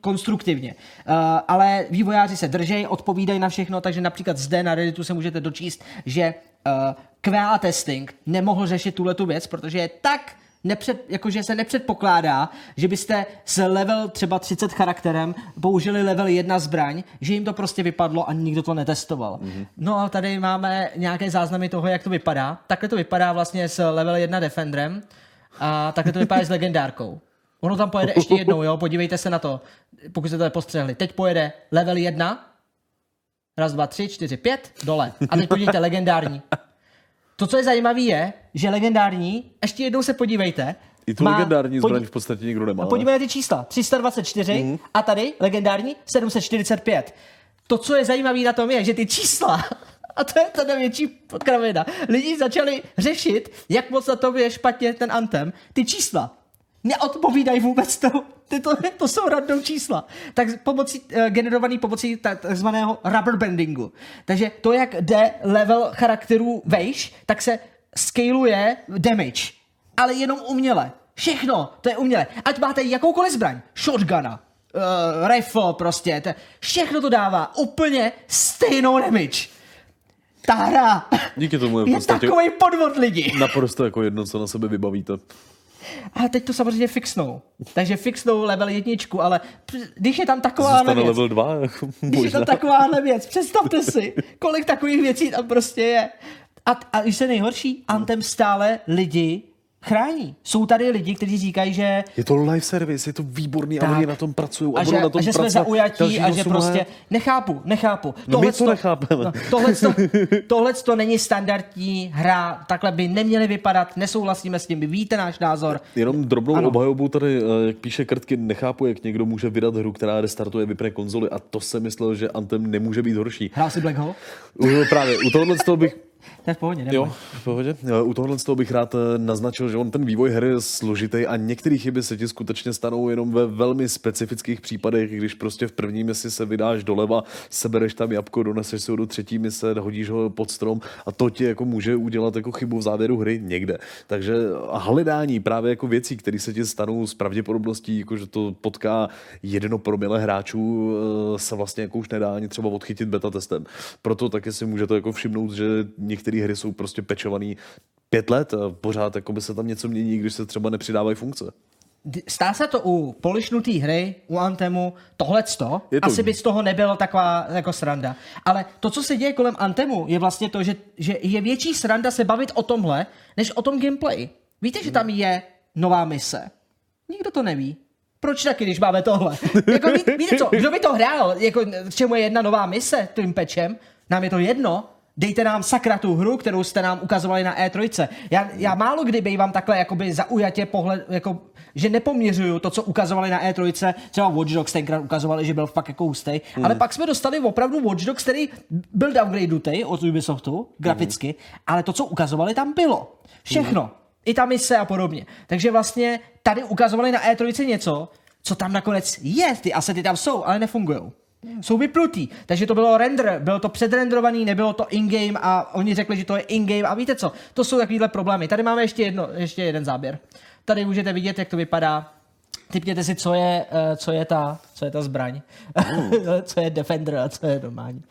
[SPEAKER 1] konstruktivně. Uh, ale vývojáři se držejí, odpovídají na všechno, takže například zde na Redditu se můžete dočíst, že uh, QA testing nemohl řešit tuhle tu věc, protože je tak nepřed, jakože se nepředpokládá, že byste s level třeba 30 charakterem použili level 1 zbraň, že jim to prostě vypadlo a nikdo to netestoval. Mm-hmm. No a tady máme nějaké záznamy toho, jak to vypadá. Takhle to vypadá vlastně s level 1 Defenderem a takhle to vypadá s legendárkou. Ono tam pojede ještě jednou, jo, podívejte se na to, pokud jste to postřehli. Teď pojede level 1, raz, dva, tři, čtyři, pět, dole. A teď podívejte, legendární. To, co je zajímavé, je, že legendární, ještě jednou se podívejte,
[SPEAKER 2] i tu má, legendární zbraň v podstatě nikdo nemá.
[SPEAKER 1] Podívejte ty čísla. 324 mm. a tady legendární 745. To, co je zajímavé na tom, je, že ty čísla, a to je ta největší kravina, lidi začali řešit, jak moc na tom je špatně ten antem. Ty čísla neodpovídají vůbec to, to, to jsou random čísla. Tak pomocí, uh, generovaný pomocí takzvaného rubber bandingu. Takže to, jak jde level charakterů vejš, tak se scaluje damage. Ale jenom uměle. Všechno, to je uměle. Ať máte jakoukoliv zbraň, shotguna, uh, rifle prostě, to, všechno to dává úplně stejnou damage. Ta hra
[SPEAKER 2] Díky tomu je,
[SPEAKER 1] je takový podvod lidi.
[SPEAKER 2] Naprosto jako jedno, co na sebe vybavíte.
[SPEAKER 1] A teď to samozřejmě fixnou. Takže fixnou level jedničku, ale když je tam taková věc.
[SPEAKER 2] level 2, jako
[SPEAKER 1] Když je tam takováhle věc, představte si, kolik takových věcí tam prostě je. A, a když se nejhorší, Antem stále lidi chrání. Jsou tady lidi, kteří říkají, že...
[SPEAKER 2] Je to live service, je to výborný tak. a oni na tom pracují. A, a, že, na tom
[SPEAKER 1] a že jsme zaujatí a že prostě... Let. Nechápu, nechápu.
[SPEAKER 2] No tohle my to nechápeme. No,
[SPEAKER 1] tohle, to, tohle to není standardní hra, takhle by neměly vypadat, nesouhlasíme s tím, víte náš názor.
[SPEAKER 2] Jenom drobnou ano. obhajobu tady, eh, jak píše Krtky, nechápu, jak někdo může vydat hru, která restartuje, vypne konzoli a to se myslel, že Anthem nemůže být horší.
[SPEAKER 1] Hrál si Black Hole?
[SPEAKER 2] Právě, u tohohle bych
[SPEAKER 1] to je v pohodě,
[SPEAKER 2] neboj. Jo, v pohodě. U tohohle z toho bych rád eh, naznačil, že on ten vývoj hry je složitý a některé chyby se ti skutečně stanou jenom ve velmi specifických případech, když prostě v první misi se vydáš doleva, sebereš tam jabko, doneseš se ho do třetí mise, hodíš ho pod strom a to ti jako může udělat jako chybu v závěru hry někde. Takže hledání právě jako věcí, které se ti stanou s pravděpodobností, jako že to potká jedno promile hráčů, eh, se vlastně jako už nedá ani třeba odchytit beta testem. Proto taky si můžete jako všimnout, že některé hry jsou prostě pečované pět let a pořád jako by se tam něco mění, když se třeba nepřidávají funkce.
[SPEAKER 1] Stá se to u polišnutý hry, u Antemu, tohle to, asi by z toho nebylo taková jako sranda. Ale to, co se děje kolem Antemu, je vlastně to, že, že je větší sranda se bavit o tomhle, než o tom gameplay. Víte, že tam je nová mise. Nikdo to neví. Proč taky, když máme tohle? jako, ví, víte co, kdo by to hrál? Jako, k čemu je jedna nová mise tím pečem? Nám je to jedno dejte nám sakra tu hru, kterou jste nám ukazovali na E3. Já, já málo kdy bývám takhle jakoby zaujatě pohled, jako, že nepoměřuju to, co ukazovali na E3, třeba Watch Dogs tenkrát ukazovali, že byl fakt jako hustý, hmm. ale pak jsme dostali opravdu Watch Dogs, který byl downgradeutý od Ubisoftu, graficky, hmm. ale to, co ukazovali, tam bylo. Všechno. Hmm. I ta mise a podobně. Takže vlastně tady ukazovali na E3 něco, co tam nakonec je, ty asety tam jsou, ale nefungují. Jsou vyplutý. Takže to bylo render, bylo to předrenderovaný, nebylo to in-game a oni řekli, že to je in-game a víte co, to jsou takovýhle problémy. Tady máme ještě, jedno, ještě jeden záběr. Tady můžete vidět, jak to vypadá. Typněte si, co je, uh, co je, ta, co je ta zbraň. Mm. co je Defender a co je normální.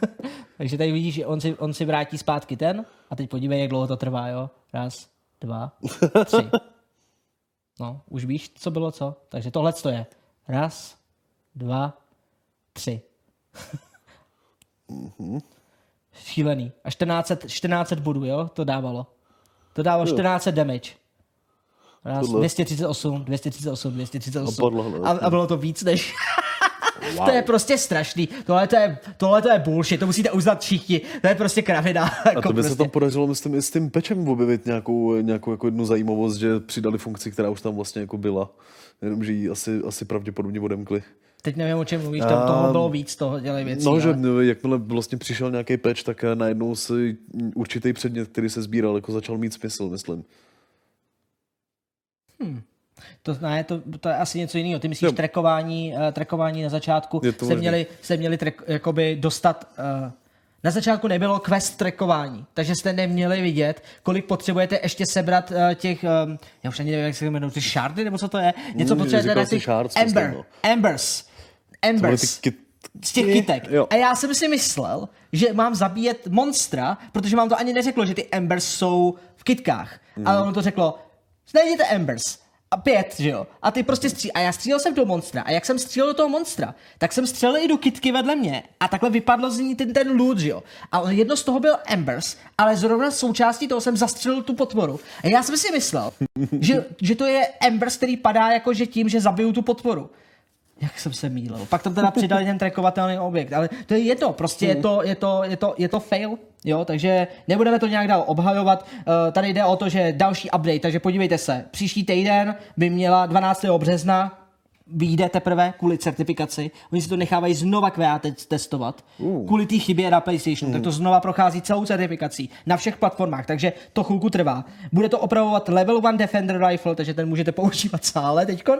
[SPEAKER 1] Takže tady vidíš, že on si, on si vrátí zpátky ten a teď podívej, jak dlouho to trvá, jo. Raz, dva, tři. No, už víš, co bylo co. Takže tohle to je. Raz, dva, tři. mm-hmm. Šílený. A 1400, 1400 bodů, jo, to dávalo. To dávalo 1400 damage. Raz, 238, 238, 238. A, a bylo to víc než... Wow. to je prostě strašný. Tohle to je, tohle to je bullshit, to musíte uznat všichni. To je prostě kravina.
[SPEAKER 2] A jako to by prostě. se tam podařilo, myslím, i s tím pečem objevit nějakou, nějakou jako jednu zajímavost, že přidali funkci, která už tam vlastně jako byla. Jenom, že ji asi, asi pravděpodobně odemkli.
[SPEAKER 1] Teď nevím, o čem mluvíš, tam toho bylo víc, toho dělají věcí.
[SPEAKER 2] No, ale... že jakmile vlastně přišel nějaký patch, tak najednou si určitý předmět, který se sbíral, jako začal mít smysl, myslím.
[SPEAKER 1] Hmm. To, ne, to, to je asi něco jiného. Ty myslíš no. trackování, uh, trackování na začátku. Jste měli, jste měli track, jakoby dostat... Uh, na začátku nebylo quest trackování, takže jste neměli vidět, kolik potřebujete ještě sebrat uh, těch, um, já už ani nevím, jak se jmenují, ty shardy, nebo co to je? Něco mm, potřebujete na těch shards, Ember, no. Embers. Embers. Z těch kytek. Jo. A já jsem si myslel, že mám zabíjet monstra, protože mám to ani neřeklo, že ty Embers jsou v kytkách. Mm. Ale ono to řeklo, najděte Embers a pět, že jo? A ty prostě stří... A já střílel jsem do monstra. A jak jsem střílel do toho monstra, tak jsem střelil i do kitky vedle mě. A takhle vypadlo z ní ten, ten loot, že jo? A jedno z toho byl Embers, ale zrovna součástí toho jsem zastřelil tu potvoru. A já jsem si myslel, že, že to je Embers, který padá jako že tím, že zabiju tu potvoru jak jsem se mýlil. Pak tam teda přidali ten trackovatelný objekt, ale to je jedno, prostě je to, je to, je to, je to fail, jo, takže nebudeme to nějak dál obhajovat. Uh, tady jde o to, že další update, takže podívejte se, příští týden by měla 12. března vyjde teprve kvůli certifikaci. Oni si to nechávají znova QA testovat. Uh. Kvůli té chybě na PlayStation. Uh. Tak to znova prochází celou certifikací na všech platformách, takže to chvilku trvá. Bude to opravovat Level 1 Defender Rifle, takže ten můžete používat sále teď. Uh,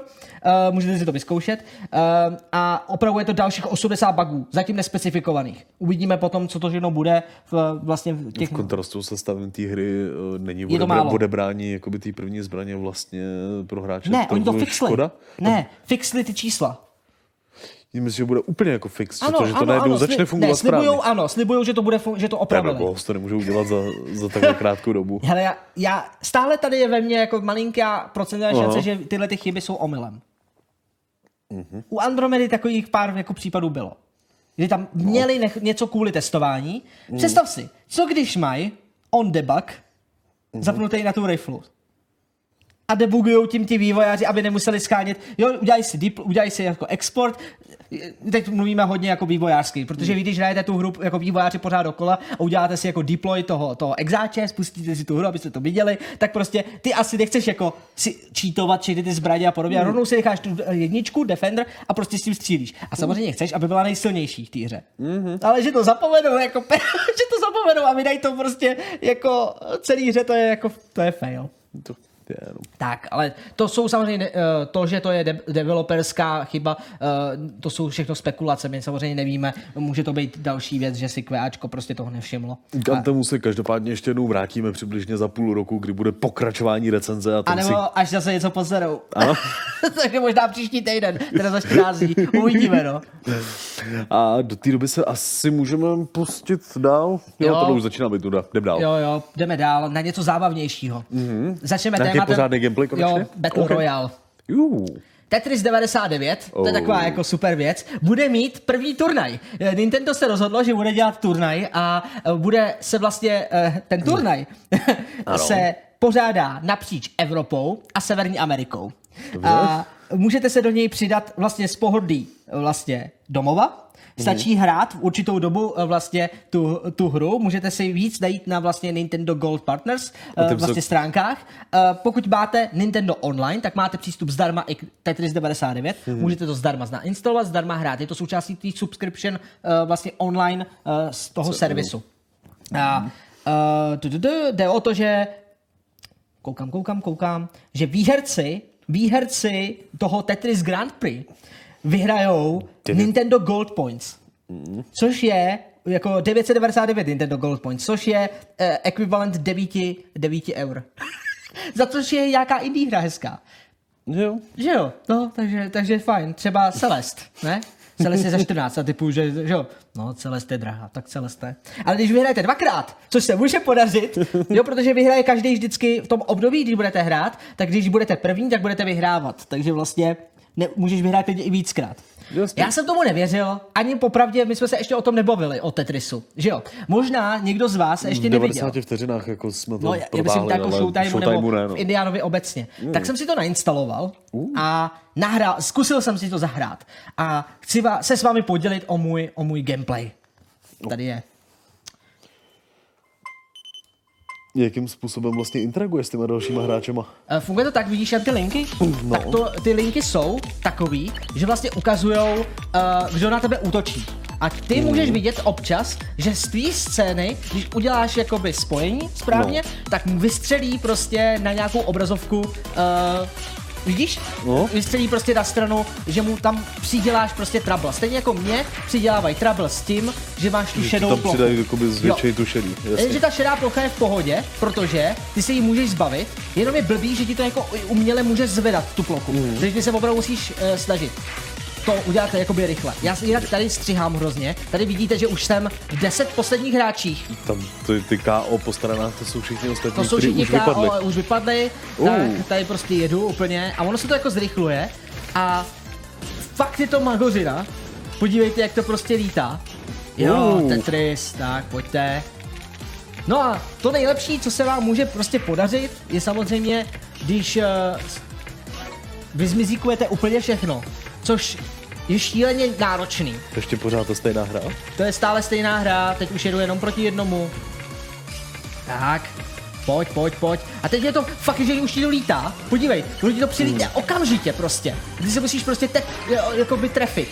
[SPEAKER 1] můžete si to vyzkoušet. Uh, a opravuje to dalších 80 bugů, zatím nespecifikovaných. Uvidíme potom, co to všechno bude v, vlastně v těch...
[SPEAKER 2] V kontrastu se stavem té hry uh, není odebra- odebrání jakoby té první zbraně vlastně pro hráče.
[SPEAKER 1] Ne, oni to fixli. Škoda? Ne, fixli ty čísla.
[SPEAKER 2] Myslím, že bude úplně jako fix, ano, protože to ano, najednou ano, začne fungovat ne,
[SPEAKER 1] slibujou, správně. Ano, slibujou, že to bude fun- že to opravili.
[SPEAKER 2] Boh, to nemůžu udělat za, za takovou krátkou dobu.
[SPEAKER 1] Hele, já, já, stále tady je ve mně jako malinká procentná šance, že tyhle ty chyby jsou omylem. Uh-huh. U Andromedy takových pár jako případů bylo. Kdy tam no. měli nech- něco kvůli testování. Uh-huh. Představ si, co když mají on debug uh-huh. zapnutý na tu riflu a debugují tím ti vývojáři, aby nemuseli skánět. Jo, udělají si, deep, udělají si jako export, teď mluvíme hodně jako vývojářský, protože vy, když hrajete tu hru jako vývojáři pořád dokola a uděláte si jako deploy toho, toho exáče, spustíte si tu hru, abyste to viděli, tak prostě ty asi nechceš jako si čítovat všechny ty zbraně a podobně. Mm. A rovnou si necháš tu jedničku, Defender a prostě s tím střílíš. A samozřejmě chceš, aby byla nejsilnější v té hře. Mm-hmm. Ale že to zapomenou, jako, že to zapomenou a vydají to prostě jako celý hře, to je jako, to je fail. To prostě jenom. Tak, ale to jsou samozřejmě, eh, to, že to je de- developerská chyba, eh, to jsou všechno spekulace, my samozřejmě nevíme, může to být další věc, že si QAčko prostě toho nevšimlo.
[SPEAKER 2] K tomu se každopádně ještě jednou vrátíme přibližně za půl roku, kdy bude pokračování recenze. A,
[SPEAKER 1] a nebo si... až zase něco pozerou. Takže možná příští týden, teda za 14 dní. Uvidíme, no.
[SPEAKER 2] A do té doby se asi můžeme pustit dál. Jo, jo. to už začíná být nuda. Jdeme dál.
[SPEAKER 1] Jo, jo, jdeme dál na něco zábavnějšího. Mm-hmm. Začneme
[SPEAKER 2] tématem... pořádný gameplay konečně?
[SPEAKER 1] Jo, Battle okay. Royale. Uh. Tetris 99, oh. to je taková jako super věc, bude mít první turnaj. Nintendo se rozhodlo, že bude dělat turnaj a eh, bude se vlastně, eh, ten turnaj se pořádá napříč Evropou a Severní Amerikou. Dobře. A můžete se do něj přidat vlastně z pohodlí vlastně domova, Stačí hrát v určitou dobu eh, vlastně tu, tu hru, můžete si víc najít na vlastně Nintendo Gold Partners eh, vlastně stránkách. Eh, Pokud máte Nintendo Online, tak máte přístup zdarma i k Tetris 99, můžete to zdarma nainstalovat, zdarma hrát. Je to součástí té subscription vlastně online z toho servisu. A eh, du- du- du, jde o to, že koukám, koukám, koukám, že výherci, výherci toho Tetris Grand Prix vyhrajou Nintendo Gold Points, což je jako 999 Nintendo Gold Points, což je eh, ekvivalent 9, 9 eur. Za což je nějaká indie hra hezká.
[SPEAKER 2] Jo.
[SPEAKER 1] Že jo, no, takže, takže fajn. Třeba Celest, ne? Celest je za 14 a typu, že, že jo, no Celest je drahá, tak Celest ne. Ale když vyhrajete dvakrát, což se může podařit, jo, protože vyhraje každý vždycky v tom období, když budete hrát, tak když budete první, tak budete vyhrávat. Takže vlastně ne, můžeš vyhrát teď i víckrát. Já jsem tomu nevěřil, ani popravdě, my jsme se ještě o tom nebavili, o Tetrisu, že jo. Možná někdo z vás ještě
[SPEAKER 2] V
[SPEAKER 1] neviděl.
[SPEAKER 2] 90 vteřinách jako jsme to
[SPEAKER 1] No, já, já myslím
[SPEAKER 2] ale
[SPEAKER 1] Showtime,
[SPEAKER 2] Showtimeu
[SPEAKER 1] nebo
[SPEAKER 2] ne, no.
[SPEAKER 1] v Indianovi obecně. Mm. Tak jsem si to nainstaloval a nahrál, zkusil jsem si to zahrát. A chci se s vámi podělit o můj, o můj gameplay. Tady je.
[SPEAKER 2] Jakým způsobem vlastně interaguješ s těma dalšíma hráčema?
[SPEAKER 1] Eh, Funguje to tak, vidíš jen ty linky?
[SPEAKER 2] No.
[SPEAKER 1] Tak to, ty linky jsou takový, že vlastně ukazují, uh, kdo na tebe útočí. A ty
[SPEAKER 2] Hmm.
[SPEAKER 1] můžeš vidět občas, že z té scény, když uděláš jakoby spojení správně,
[SPEAKER 2] No.
[SPEAKER 1] tak mu vystřelí prostě na nějakou obrazovku uh, Vidíš?
[SPEAKER 2] No.
[SPEAKER 1] Vystřelí prostě na stranu, že mu tam přiděláš prostě trouble. Stejně jako mě přidělávají trouble s tím, že máš tu
[SPEAKER 2] Že
[SPEAKER 1] šedou
[SPEAKER 2] tam
[SPEAKER 1] plochu.
[SPEAKER 2] přidají jakoby z
[SPEAKER 1] Jo.
[SPEAKER 2] větší tu šedý. Jasně.
[SPEAKER 1] ta šedá plocha je v pohodě, protože ty se jí můžeš zbavit, jenom je blbý, že ti to jako uměle může zvedat tu plochu. Mm. Takže ty se opravdu musíš uh, snažit to udělat jakoby rychle. Já si jinak tady střihám hrozně. Tady vidíte, že už jsem v 10 posledních hráčích.
[SPEAKER 2] Tam ty, ty KO po stranách, to jsou všichni ostatní,
[SPEAKER 1] To jsou všichni
[SPEAKER 2] už vypadli.
[SPEAKER 1] KO, už vypadli,
[SPEAKER 2] Uh.
[SPEAKER 1] tak tady prostě jedu úplně a ono se to jako zrychluje a fakt je to magořina. Podívejte, jak to prostě lítá. Jo,
[SPEAKER 2] Uh.
[SPEAKER 1] Tetris, tak pojďte. No a to nejlepší, co se vám může prostě podařit, je samozřejmě, když uh, vyzmizíkujete úplně všechno, což je šíleně náročný.
[SPEAKER 2] Ještě pořád to stejná hra?
[SPEAKER 1] To je stále stejná hra, teď už jedu jenom proti jednomu. Tak, pojď, pojď, pojď. A teď je to fakt, že už ti to lítá. Podívej, ono ti to přilítne
[SPEAKER 2] Hmm.
[SPEAKER 1] okamžitě prostě. Ty se musíš prostě te, jako by trefit.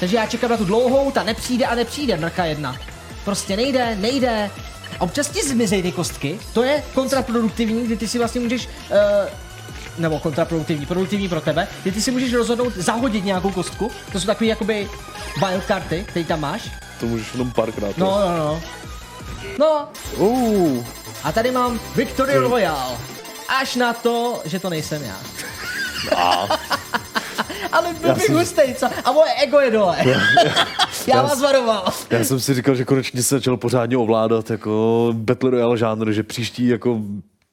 [SPEAKER 1] Takže já čekám na tu dlouhou, ta nepřijde a nepřijde, mrka jedna. Prostě nejde, nejde. A občas ti zmizej ty kostky, to je kontraproduktivní, kdy ty si vlastně můžeš uh, nebo kontraproduktivní, produktivní pro tebe, kdy ty si můžeš rozhodnout zahodit nějakou kostku, to jsou takové jakoby wildcardy, který tam máš.
[SPEAKER 2] To můžeš jenom párkrát.
[SPEAKER 1] No, no, no. No,
[SPEAKER 2] Uh,
[SPEAKER 1] a tady mám Victory Royale. Až na to, že to nejsem já. Ale byl bych
[SPEAKER 2] jsem-
[SPEAKER 1] hustej, co? A moje ego je dole. já vás varoval.
[SPEAKER 2] já jsem si říkal, že konečně se začal pořádně ovládat jako Battle Royale žánr, že příští jako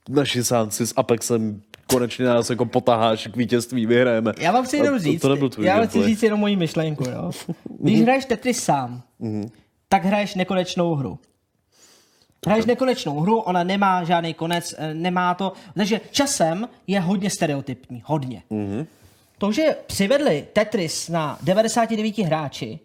[SPEAKER 2] naši sánci s Apexem konečně nás jako potaháš k vítězství, vyhrajeme.
[SPEAKER 1] Já vám chci jenom
[SPEAKER 2] to-
[SPEAKER 1] říct,
[SPEAKER 2] To, nebyl tvůj
[SPEAKER 1] já vám chci říct jenom moji myšlenku, jo. Když hraješ Tetris sám, tak hraješ nekonečnou hru. Hraješ nekonečnou hru, ona nemá žádný konec, eh, nemá to, takže časem je hodně stereotypní, hodně. To, že přivedli Tetris na 99 hráči,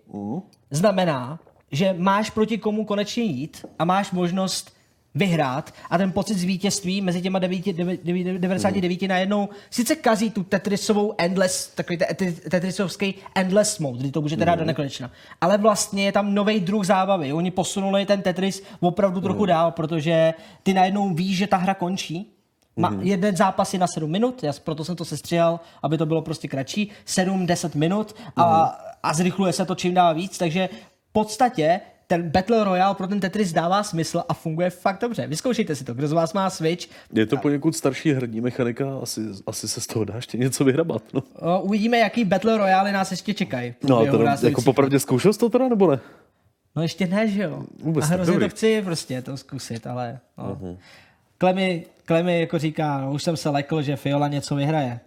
[SPEAKER 1] znamená, že máš proti komu konečně jít a máš možnost vyhrát a ten pocit z vítězství mezi těma 9, 9, 99 najednou sice kazí tu Tetrisovou endless, takový te- te- Tetrisovský endless mode, kdy to můžete hrát do nekonečna. Ale vlastně je tam nový druh zábavy. Oni posunuli ten Tetris opravdu trochu dál, protože ty najednou víš, že ta hra končí, má, jeden zápas je na 7 minut, já, proto jsem to sestřihal, aby to bylo prostě kratší, 7-10 minut a, a zrychluje se to čím dál víc, takže v podstatě ten Battle Royale pro ten Tetris dává smysl a funguje fakt dobře. Vyzkoušejte si to, kdo z vás má Switch.
[SPEAKER 2] Je to poněkud starší herní mechanika, asi, asi se z toho dá ještě něco vyhrabat. No,
[SPEAKER 1] O, uvidíme, jaký Battle Royale nás ještě čekají.
[SPEAKER 2] no a teda, jako popravdě zkoušel jsi to teda, nebo ne?
[SPEAKER 1] No ještě ne, že jo.
[SPEAKER 2] Vůbec
[SPEAKER 1] a hrozně
[SPEAKER 2] dobrý.
[SPEAKER 1] to chci prostě to zkusit, ale no. uh-huh. Klemy, Klemy jako říká, no už jsem se lekl, že Fiola něco vyhraje.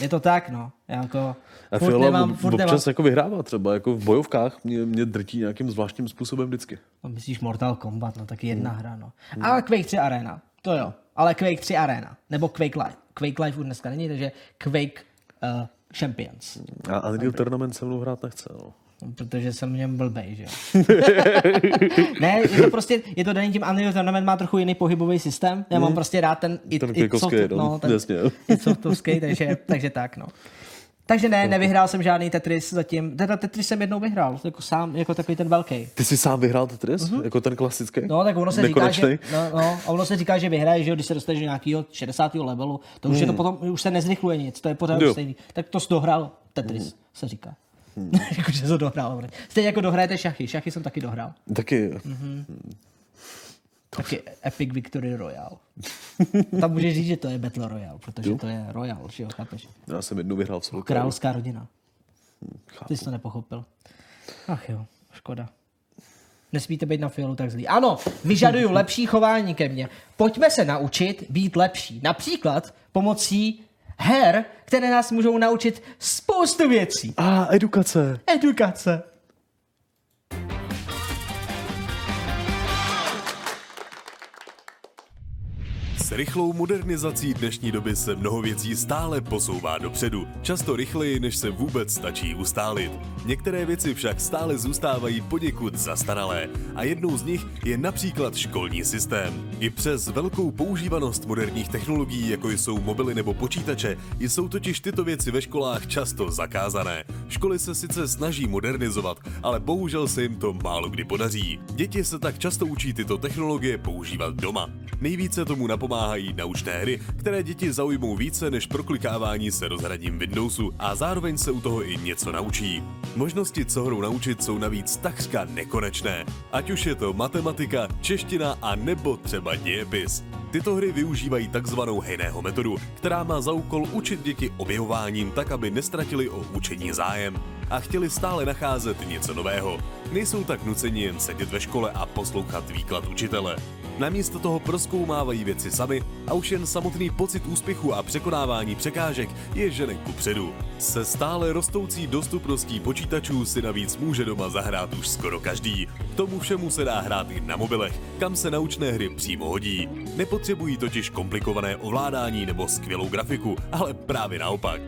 [SPEAKER 1] Je to tak, no. Jako
[SPEAKER 2] A
[SPEAKER 1] furt nemám, furt
[SPEAKER 2] občas
[SPEAKER 1] nemám.
[SPEAKER 2] jako vyhrává třeba, jako v bojovkách mě, mě drtí nějakým zvláštním způsobem vždycky.
[SPEAKER 1] No, myslíš Mortal Kombat, no taky jedna hra, no. Ale Quake 3 Arena, to jo. Ale Quake 3 Arena, nebo Quake Live. Quake Live už dneska není, takže Quake uh, Champions.
[SPEAKER 2] A Unreal Tournament se mnou hrát nechce. No.
[SPEAKER 1] No, Protože jsem v něm blbej, že jo. ne, je to prostě, je to daný tím Unreal Tournament má trochu jiný pohybový systém. Já mám prostě rád ten, i,
[SPEAKER 2] Ten
[SPEAKER 1] i
[SPEAKER 2] klikovský,
[SPEAKER 1] soft-
[SPEAKER 2] no,
[SPEAKER 1] ten,
[SPEAKER 2] jasně.
[SPEAKER 1] i softovský, takže, takže tak, no. Takže ne, nevyhrál jsem žádný Tetris zatím. Teda Tetris jsem jednou vyhrál, jako sám, jako takový ten velký.
[SPEAKER 2] Ty jsi sám vyhrál Tetris? Mm-hmm. Jako ten klasický?
[SPEAKER 1] No, tak ono se říká, že, no, no, a ono se říká, že vyhraje, že jo, když se dostaneš do nějakého 60. levelu, to už je to potom, už se nezrychluje nic, to je pořád
[SPEAKER 2] Jo.
[SPEAKER 1] stejný. Tak to jsi dohrál Tetris, se říká. Jakože to dohrál. Stejně jako dohrajete šachy. Šachy jsem taky dohrál.
[SPEAKER 2] Taky.
[SPEAKER 1] Taky Epic Victory Royale. Tam můžeš říct, že to je Battle Royale, protože to je Royale, že jo, chápeš?
[SPEAKER 2] Já jsem jednou vyhrál v solo.
[SPEAKER 1] Královská rodina.
[SPEAKER 2] Chápu.
[SPEAKER 1] Ty jsi to nepochopil. Ach jo, škoda. Nesmíte být na fialu tak zlý. Ano, vyžaduju lepší chování ke mně. Pojďme se naučit být lepší. Například pomocí her, které nás můžou naučit spoustu věcí.
[SPEAKER 2] A edukace.
[SPEAKER 1] Edukace.
[SPEAKER 3] Rychlou modernizací dnešní doby se mnoho věcí stále posouvá dopředu, často rychleji, než se vůbec stačí ustálit. Některé věci však stále zůstávají poněkud zastaralé a jednou z nich je například školní systém. I přes velkou používanost moderních technologií, jako jsou mobily nebo počítače, jsou totiž tyto věci ve školách často zakázané. Školy se sice snaží modernizovat, ale bohužel se jim to málo kdy podaří. Děti se tak často učí tyto technologie používat doma. Nejvíce tomu napomáhají naučné hry, které děti zaujmou více než proklikávání se rozhraním Windowsu a zároveň se u toho i něco naučí. Možnosti, co hrou naučit, jsou navíc takřka nekonečné. Ať už je to matematika, čeština a nebo třeba dějepis. Tyto hry využívají takzvanou hejného metodu, která má za úkol učit děti objevováním tak, aby nestratili o učení zájem a chtěli stále nacházet něco nového. Nejsou tak nuceni jen sedět ve škole a poslouchat výklad učitele. Namísto toho proskoumávají věci sami a už jen samotný pocit úspěchu a překonávání překážek je žene ku předu. Se stále rostoucí dostupností počítačů si navíc může doma zahrát už skoro každý. K tomu všemu se dá hrát i na mobilech, kam se naučné hry přímo hodí. Nepotřebují totiž komplikované ovládání nebo skvělou grafiku, ale právě naopak.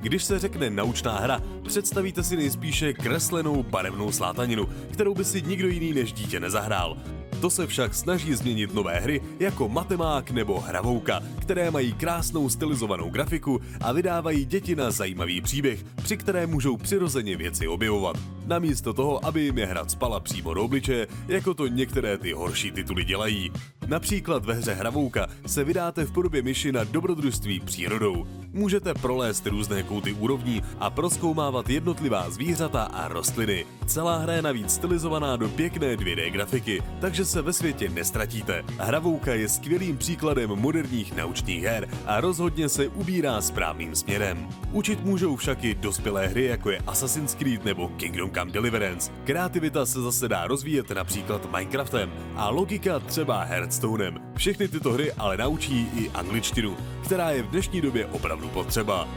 [SPEAKER 3] Když se řekne naučná hra, představíte si nejspíše kreslenou barevnou slátaninu, kterou by si nikdo jiný než dítě nezahrál. To se však snaží změnit nové hry jako Matemák nebo Hravouka, které mají krásnou stylizovanou grafiku a vydávají děti na zajímavý příběh, při kterém můžou přirozeně věci objevovat. Namísto toho, aby jim je hra spala přímo do obličeje, jako to některé ty horší tituly dělají. Například ve hře Hravouka se vydáte v podobě myši na dobrodružství přírodou. Můžete prolézt různé kouty úrovní a proskoumávat jednotlivá zvířata a rostliny. Celá hra je navíc stylizovaná do pěkné 2D grafiky, takže se ve světě nestratíte. Hravouka je skvělým příkladem moderních naučných her a rozhodně se ubírá správným směrem. Učit můžou však i dospělé hry, jako je Assassin's Creed nebo Kingdom Come Deliverance. Kreativita se zase dá rozvíjet například Minecraftem a logika třeba Hearthstonem. Všechny tyto hry ale naučí i angličtinu, která je v dnešní době opravdu potřeba.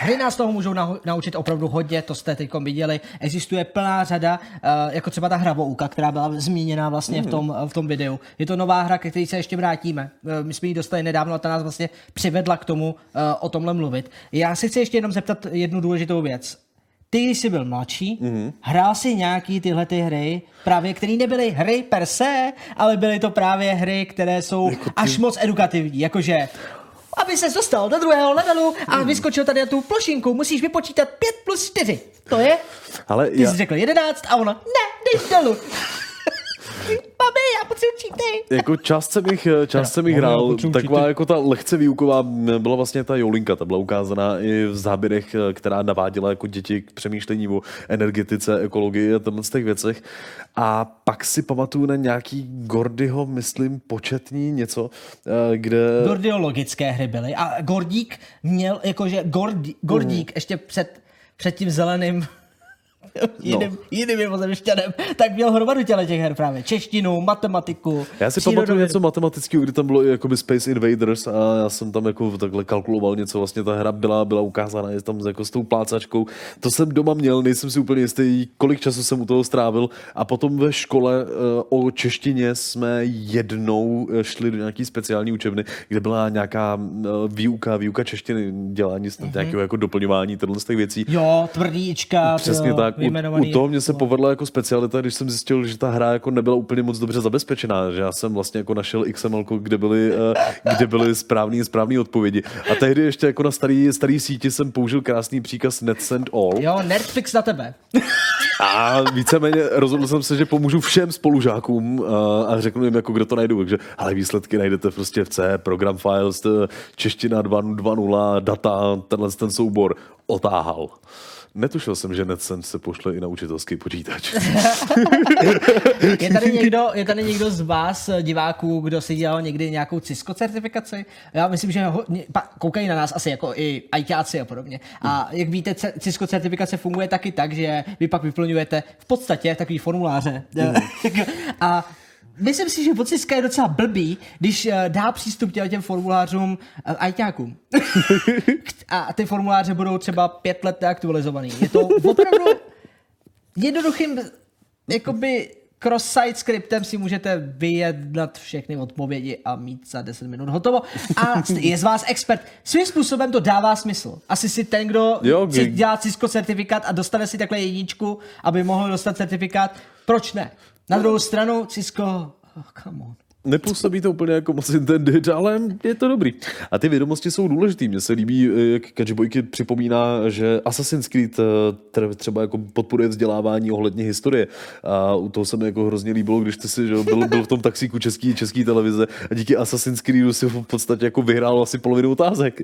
[SPEAKER 1] Hry nás toho můžou nau- naučit opravdu hodně, to jste teď viděli. Existuje plná řada, uh, jako třeba ta hravouka, která byla zmíněna vlastně v, tom, v tom videu. Je to nová hra, ke které se ještě vrátíme. Uh, my jsme ji dostali nedávno a ta nás vlastně přivedla k tomu uh, o tomhle mluvit. Já si chci ještě jenom zeptat jednu důležitou věc. Ty, když jsi byl mladší, mm-hmm. hrál jsi nějaký tyhle ty hry, právě které nebyly hry per se, ale byly to právě hry, které jsou jako ty... až moc edukativní, jakože aby se dostal do druhého levelu a vyskočil tady na tu plošinku, musíš vypočítat 5 plus 4. To je?
[SPEAKER 2] Ale
[SPEAKER 1] Ty
[SPEAKER 2] já,
[SPEAKER 1] jsi řekl 11 a ona, ne, jdeš dolů. Mami, já potřebuji cheaty.
[SPEAKER 2] jako část jsem jich, část jsem jich hrál, taková
[SPEAKER 1] cheaty.
[SPEAKER 2] jako ta lehce výuková byla vlastně ta Jolinka, ta byla ukázaná i v záběrech, která naváděla jako děti k přemýšlení o energetice, ekologii a tomhle z těch věcech. A pak si pamatuju na nějaký Gordyho, myslím, početní něco, eh, kde...
[SPEAKER 1] Gordiologické hry byly a Gordík měl, jakože Gordi, Gordík ještě před, před tím zeleným jiným, no. jiným mimozemšťanem, tak měl hromadu těle těch her právě. Češtinu, matematiku.
[SPEAKER 2] Já si pamatuju něco matematického, kdy tam bylo i jakoby Space Invaders a já jsem tam jako takhle kalkuloval něco, vlastně ta hra byla, byla ukázána, je tam jako s tou plácačkou. To jsem doma měl, nejsem si úplně jistý, kolik času jsem u toho strávil a potom ve škole uh, o češtině jsme jednou eh, šli do nějaký speciální učebny, kde byla nějaká uh, výuka, výuka češtiny, dělání mm-hmm. nějakého jako doplňování z těch věcí.
[SPEAKER 1] Jo, tvrdíčka.
[SPEAKER 2] Přesně jo, tak. U, u toho mě se povedla jako specialita, když jsem zjistil, že ta hra jako nebyla úplně moc dobře zabezpečená, že já jsem vlastně jako našel XML, kde byly, uh, kde byly správné správné odpovědi. A tehdy ještě jako na starý, starý síti jsem použil krásný příkaz net send all.
[SPEAKER 1] Jo, Netflix na tebe.
[SPEAKER 2] A víceméně rozhodl jsem se, že pomůžu všem spolužákům a, a řeknu jim, jako kdo to najdu. Takže, ale výsledky najdete prostě v C, program files, čeština 2.0, data, tenhle ten soubor otáhal. Netušil jsem, že NetSense se pošle i na učitelský počítač.
[SPEAKER 1] je, tady někdo, je tady někdo z vás, diváků, kdo si dělal někdy nějakou Cisco certifikaci? Já myslím, že ho, koukají na nás asi jako i ITáci a podobně. A jak víte, Cisco certifikace funguje taky tak, že vy pak vyplňujete v podstatě takový formuláře. Mm. a myslím si, že Vociska je docela blbý, když uh, dá přístup těm, těm formulářům uh, ajťákům. a ty formuláře budou třeba pět let neaktualizovaný. Je to opravdu jednoduchým jakoby cross-site skriptem si můžete vyjednat všechny odpovědi a mít za 10 minut hotovo. A je z vás expert. Svým způsobem to dává smysl. Asi si ten, kdo jo, si dělá Cisco certifikát a dostane si takhle jedničku, aby mohl dostat certifikát, proč ne? Na druhou stranu Cisco, oh, come on.
[SPEAKER 2] Nepůsobí to úplně jako moc intended, ale je to dobrý. A ty vědomosti jsou důležité. Mně se líbí, jak Kačbojky připomíná, že Assassin's Creed eh, třeba jako podporuje vzdělávání ohledně historie. A u toho se mi jako hrozně líbilo, když ty si že byl, byl v tom taxíku český, český televize a díky Assassin's Creedu si v podstatě jako vyhrál asi polovinu otázek.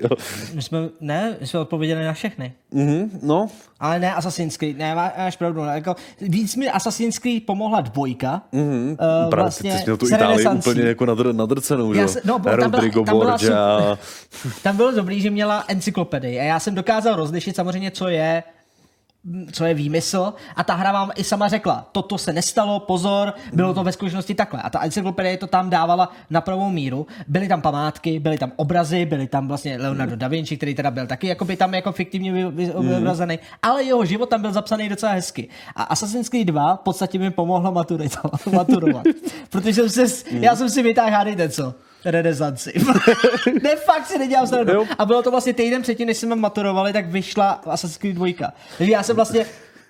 [SPEAKER 1] My jsme, ne, my jsme odpověděli na všechny.
[SPEAKER 2] Mm-hmm, no.
[SPEAKER 1] Ale ne Assassin's Creed, ne, máš pravdu. Ne, jako, víc mi Assassin's Creed pomohla dvojka.
[SPEAKER 2] Mm-hmm. Uh, vlastně, ty jsi měl tu Itálii úplně jako nadr, nadrcenou, jo? No, Rodrigo tam, byla, tam, byla
[SPEAKER 1] tam bylo dobrý, že měla encyklopedii a já jsem dokázal rozlišit samozřejmě, co je co je výmysl a ta hra vám i sama řekla, toto se nestalo, pozor, bylo to ve skutečnosti takhle. A ta encyklopedie to tam dávala na pravou míru. Byly tam památky, byly tam obrazy, byly tam vlastně Leonardo da Vinci, který teda byl taky jako by tam jako fiktivně vyobrazený, mm. ale jeho život tam byl zapsaný docela hezky. A Assassin's Creed 2 v podstatě mi pomohlo maturovat. Protože jsem se, já jsem si vytáhl, hádejte co, renesanci. ne, fakt si nedělám srandu. A bylo to vlastně týden předtím, než jsme maturovali, tak vyšla Assassin's Creed 2. Takže já jsem vlastně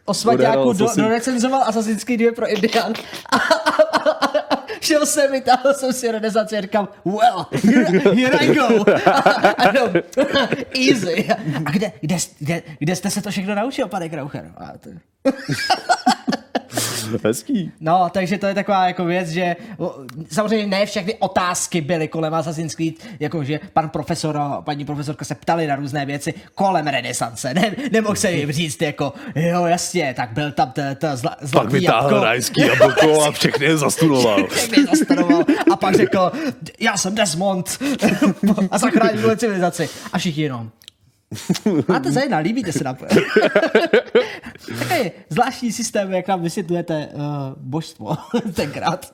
[SPEAKER 1] o svaťáku do, do recenzoval Assassin's Creed 2 pro Indian. A, a, a, a, šel jsem, vytáhl jsem si renesanci a říkám, well, here, here I go. A, no, easy. A kde, kde, kde, kde jste se to všechno naučil, pane Kraucher? A to...
[SPEAKER 2] Hezký.
[SPEAKER 1] No, takže to je taková jako věc, že samozřejmě ne všechny otázky byly kolem Assassin's Creed, jako že pan profesor a paní profesorka se ptali na různé věci kolem renesance. Ne, nemohl se jim říct jako, jo jasně, tak byl tam ta, ta zla,
[SPEAKER 2] zlatý Pak vytáhl rajský jablko a všechny je zastudoval.
[SPEAKER 1] všechny zastudoval a pak řekl, já jsem Desmond a zachránil civilizaci. A všichni jenom, Máte zajímá, líbíte se na Takový zvláštní systém, jak nám vysvětlujete uh, božstvo tenkrát.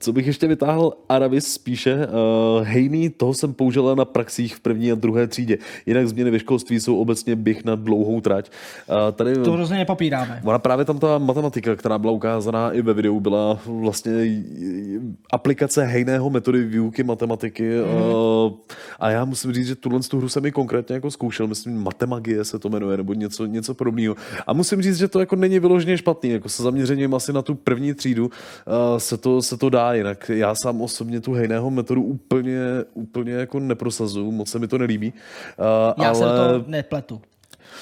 [SPEAKER 2] Co bych ještě vytáhl, Aravis spíše, uh, hejný, toho jsem použila na praxích v první a druhé třídě. Jinak změny ve školství jsou obecně běh na dlouhou trať.
[SPEAKER 1] Uh, tady, to hrozně nepopíráme.
[SPEAKER 2] Ona právě tam ta matematika, která byla ukázaná i ve videu, byla vlastně aplikace hejného metody výuky matematiky. Mm-hmm. Uh, a já musím říct, že tuhle tu hru jsem i konkrétně jako zkoušel zkoušel, myslím, matemagie se to jmenuje, nebo něco, něco podobného. A musím říct, že to jako není vyloženě špatný, jako se zaměřením asi na tu první třídu uh, se, to, se to dá, jinak já sám osobně tu hejného metodu úplně, úplně jako neprosazuju, moc se mi to nelíbí.
[SPEAKER 1] Uh, já ale... jsem to nepletu.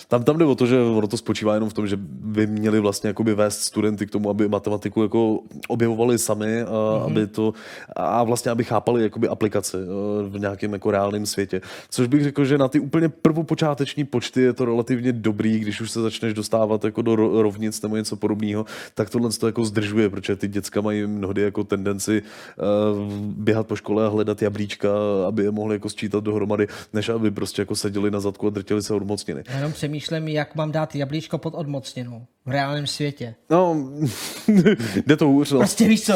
[SPEAKER 2] Tam, tam jde o to, že ono to spočívá jenom v tom, že by měli vlastně jakoby vést studenty k tomu, aby matematiku jako objevovali sami, a, mm-hmm. aby to, a vlastně aby chápali jakoby aplikace v nějakém jako reálném světě. Což bych řekl, že na ty úplně prvopočáteční počty je to relativně dobrý, když už se začneš dostávat jako do rovnic nebo něco podobného, tak tohle to jako zdržuje, protože ty děcka mají mnohdy jako tendenci uh, běhat po škole a hledat jablíčka, aby je mohli jako sčítat dohromady, než aby prostě jako seděli na zadku a drtili se od mocniny.
[SPEAKER 1] Jenom přemýšlím, jak mám dát jablíčko pod odmocněnou v reálném světě.
[SPEAKER 2] No, jde to hůř, no.
[SPEAKER 1] Prostě víš co,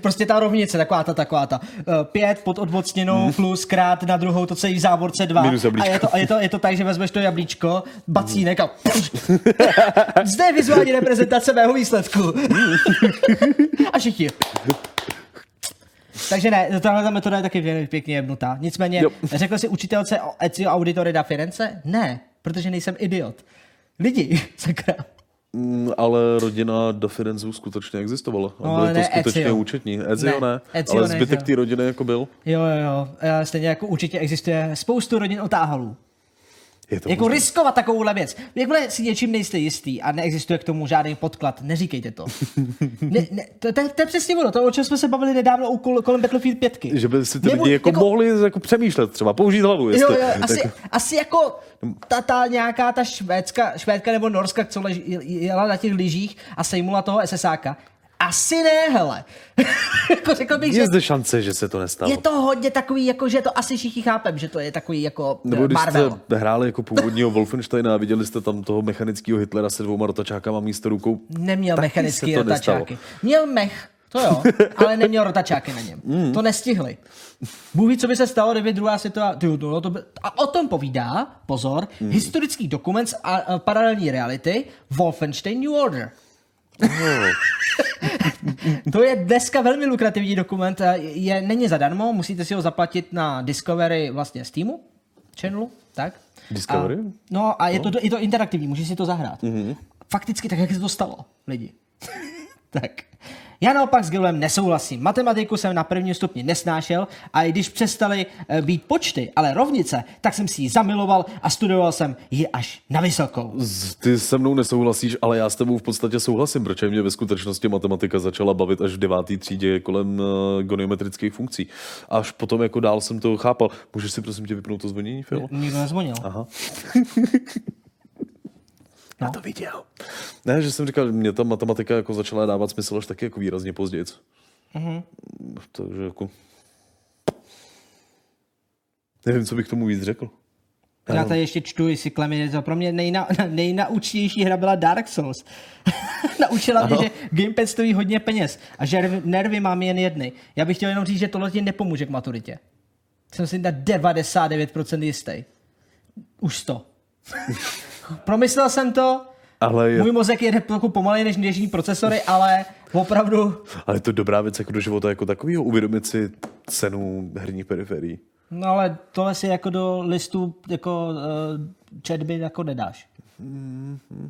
[SPEAKER 1] prostě ta rovnice, taková ta, taková ta. Uh, pět pod odmocněnou plus krát na druhou, to celý v závorce dva.
[SPEAKER 2] Minus
[SPEAKER 1] a je, to, a je, to, je to tak, že vezmeš to jablíčko, bacínek a zde je vizuální reprezentace mého výsledku. a všichni. Takže ne, tahle ta metoda je taky pěkně jebnutá. Nicméně,
[SPEAKER 2] Jo.
[SPEAKER 1] řekl jsi učitelce o Ezio Auditore da Firenze? Ne, protože nejsem idiot. Lidi, sakra.
[SPEAKER 2] Mm, ale rodina da Firenzu skutečně existovala. A
[SPEAKER 1] No,
[SPEAKER 2] byli
[SPEAKER 1] ale
[SPEAKER 2] to skutečně
[SPEAKER 1] Ezio.
[SPEAKER 2] účetní. Ezio
[SPEAKER 1] Ne,
[SPEAKER 2] ne,
[SPEAKER 1] Ezio
[SPEAKER 2] ale
[SPEAKER 1] ne,
[SPEAKER 2] zbytek té rodiny jako byl.
[SPEAKER 1] Jo, jo, jo. Stejně jako určitě existuje spoustu rodin otáhalů.
[SPEAKER 2] Je to
[SPEAKER 1] Jako
[SPEAKER 2] možné.
[SPEAKER 1] riskovat takovouhle věc. Jakmile si něčím nejste jistý a neexistuje k tomu žádný podklad, neříkejte to. ne, ne, to, to, to, je přesně ono, to, o čem jsme se bavili nedávno u kol, kolem Battlefield 5.
[SPEAKER 2] Že by si ty
[SPEAKER 1] Nebo
[SPEAKER 2] lidi jako, mohli jako přemýšlet třeba, použít hlavu.
[SPEAKER 1] Jo,
[SPEAKER 2] Jestli,
[SPEAKER 1] jo, asi,
[SPEAKER 2] tak,
[SPEAKER 1] asi jako ta, ta nějaká ta švédska, švédka nebo norska, co lež, jela na těch lyžích a sejmula toho SSáka. Asi ne, hele. jako řekl bych, že
[SPEAKER 2] je zde šance, že se to nestalo.
[SPEAKER 1] je to hodně takový, jako, že to asi všichni chápem, že to je takový jako
[SPEAKER 2] Nebo když
[SPEAKER 1] Marvel.
[SPEAKER 2] jste hráli jako původního Wolfensteina a viděli jste tam toho mechanického Hitlera se dvouma rotačákama místo rukou.
[SPEAKER 1] Neměl mechanický
[SPEAKER 2] to nestalo.
[SPEAKER 1] rotačáky. Měl mech, to jo, ale neměl rotačáky na něm. Mm. To nestihli. Bůh co by se stalo, kdyby druhá světová... Ty, no, to by... A o tom povídá, pozor, mm. historický dokument z a, a, paralelní reality Wolfenstein New Order. To je dneska velmi lukrativní dokument, a je, není zadarmo, musíte si ho zaplatit na Discovery vlastně Steamu, channelu, tak?
[SPEAKER 2] Discovery?
[SPEAKER 1] A, no a je to, je to interaktivní, můžeš si to zahrát. Mm-hmm. Fakticky tak, jak se to stalo, lidi. tak. Já naopak s Gilem nesouhlasím. Matematiku jsem na prvním stupni nesnášel a i když přestali eh, být počty, ale rovnice, tak jsem si ji zamiloval a studoval jsem ji až na vysokou.
[SPEAKER 2] Ty se mnou nesouhlasíš, ale já s tebou v podstatě souhlasím, protože mě ve skutečnosti matematika začala bavit až v devátý třídě kolem uh, goniometrických funkcí. Až potom jako dál jsem to chápal. Můžeš si prosím tě vypnout to zvonění, Phil?
[SPEAKER 1] Nikdo nezvonil.
[SPEAKER 2] Aha.
[SPEAKER 1] No.
[SPEAKER 2] To viděl. Ne, že jsem říkal, mě ta matematika jako začala dávat smysl až taky jako výrazně později. Mm-hmm. Takže jako... Nevím, co bych tomu víc řekl.
[SPEAKER 1] Já tady ještě čtu, jestli Klemi něco. Pro mě nejna, nejnaučnější hra byla Dark Souls. Naučila mě, že gamepad stojí hodně peněz a že nervy, nervy mám jen jedny. Já bych chtěl jenom říct, že tohle ti nepomůže k maturitě. Jsem si na 99% jistý. Už 100. Promyslel jsem to,
[SPEAKER 2] Ale je,
[SPEAKER 1] můj mozek jede trochu pomaleji než dnešní procesory, ale opravdu,
[SPEAKER 2] ale je to dobrá věc jako do života jako takového, uvědomit si cenu herních periferií.
[SPEAKER 1] no ale tohle si jako do listu jako uh, četby jako nedáš.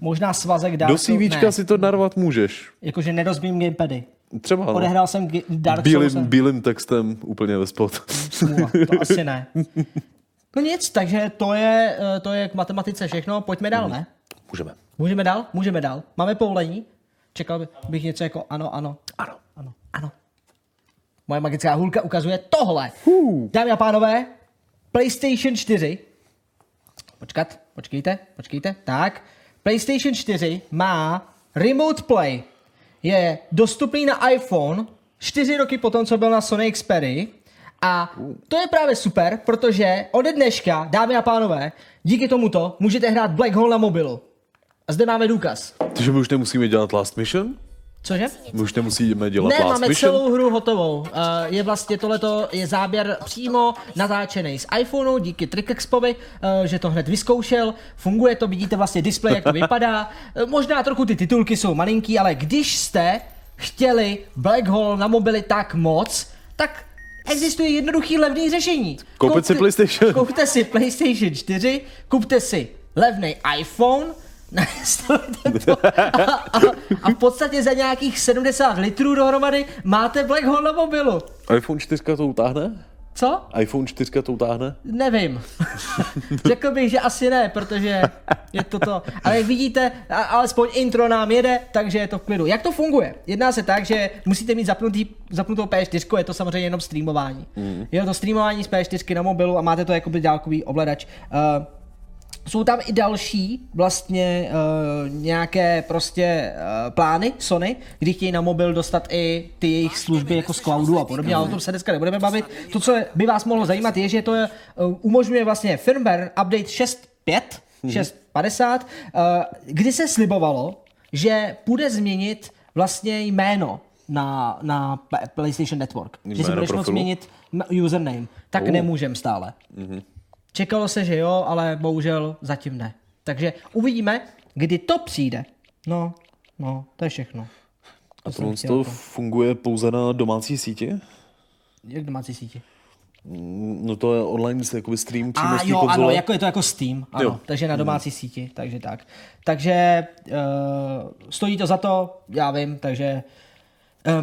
[SPEAKER 1] Možná svazek Dark
[SPEAKER 2] Do CVčka si to narvat můžeš.
[SPEAKER 1] Jakože nerozbím gamepady.
[SPEAKER 2] Třeba no.
[SPEAKER 1] Odehrál jsem Dark Souls.
[SPEAKER 2] bílým, textem úplně ve spod.
[SPEAKER 1] Smůla, to asi ne. No nic, takže to je, eh, to je k matematice všechno. Pojďme dál, ne?
[SPEAKER 2] Můžeme.
[SPEAKER 1] Můžeme dál? Můžeme dál. Máme povolení? Čekal by- bych něco jako ano, ano,
[SPEAKER 2] Ano.
[SPEAKER 1] ano, ano. Moje magická hůlka ukazuje tohle. Dámy a pánové, PlayStation 4. Počkat, počkejte, počkejte. Tak, PlayStation 4 má Remote Play. Je dostupný na iPhone čtyři roky potom, co byl na Sony Xperia. A to je právě super, protože ode dneška, dámy a pánové, díky tomuto můžete hrát Black Hole na mobilu. A zde máme důkaz.
[SPEAKER 2] Takže my už nemusíme dělat Last Mission?
[SPEAKER 1] Cože?
[SPEAKER 2] My už nemusíme dělat
[SPEAKER 1] Ne,
[SPEAKER 2] Last
[SPEAKER 1] máme
[SPEAKER 2] Mission?
[SPEAKER 1] celou hru hotovou. Uh, je vlastně tohleto je záběr přímo natáčený z iPhoneu díky TrickExpovi, uh, že to hned vyzkoušel. Funguje to, vidíte vlastně displej, jak to vypadá. Uh, možná trochu ty titulky jsou malinký, ale když jste chtěli Black Hole na mobily tak moc, tak existuje jednoduchý levný řešení.
[SPEAKER 2] Koupit si PlayStation.
[SPEAKER 1] Kupte si PlayStation 4, kupte si levný iPhone, a, a, a v podstatě za nějakých 70 litrů dohromady máte Black Hole na mobilu.
[SPEAKER 2] iPhone 4 to utáhne?
[SPEAKER 1] Co?
[SPEAKER 2] iPhone 4 to utáhne?
[SPEAKER 1] Nevím. Řekl bych, že asi ne, protože je to to. Ale jak vidíte, alespoň intro nám jede, takže je to v klidu. Jak to funguje? Jedná se tak, že musíte mít zapnutý, zapnutou P4, je to samozřejmě jenom streamování. Mm. Je to streamování z P4 na mobilu a máte to jako dálkový ovladač. Uh, jsou tam i další vlastně uh, nějaké prostě uh, plány Sony, kdy chtějí na mobil dostat i ty jejich služby jako z cloudu a podobně, ale o tom se dneska nebudeme bavit. To, co by vás mohlo zajímat, je, že to je, uh, umožňuje vlastně firmware update 6.5, 6 50, eh, kdy se slibovalo, že půjde změnit vlastně jméno na, na PlayStation Network. že si
[SPEAKER 2] Jméno
[SPEAKER 1] budeš moct změnit username. Tak
[SPEAKER 2] Oh.
[SPEAKER 1] nemůžem stále. Čekalo se, že jo, ale bohužel zatím ne. Takže uvidíme, kdy to přijde. No, no, to je všechno.
[SPEAKER 2] A tohle
[SPEAKER 1] chtěl
[SPEAKER 2] to
[SPEAKER 1] to.
[SPEAKER 2] funguje pouze na domácí síti?
[SPEAKER 1] Jak domácí síti?
[SPEAKER 2] No to je online jakoby stream přímo
[SPEAKER 1] A
[SPEAKER 2] z
[SPEAKER 1] jo,
[SPEAKER 2] konzole.
[SPEAKER 1] ano, jako je to jako Steam, ano,
[SPEAKER 2] Jo.
[SPEAKER 1] takže na domácí síti, takže tak. Takže uh, stojí to za to, já vím, takže uh,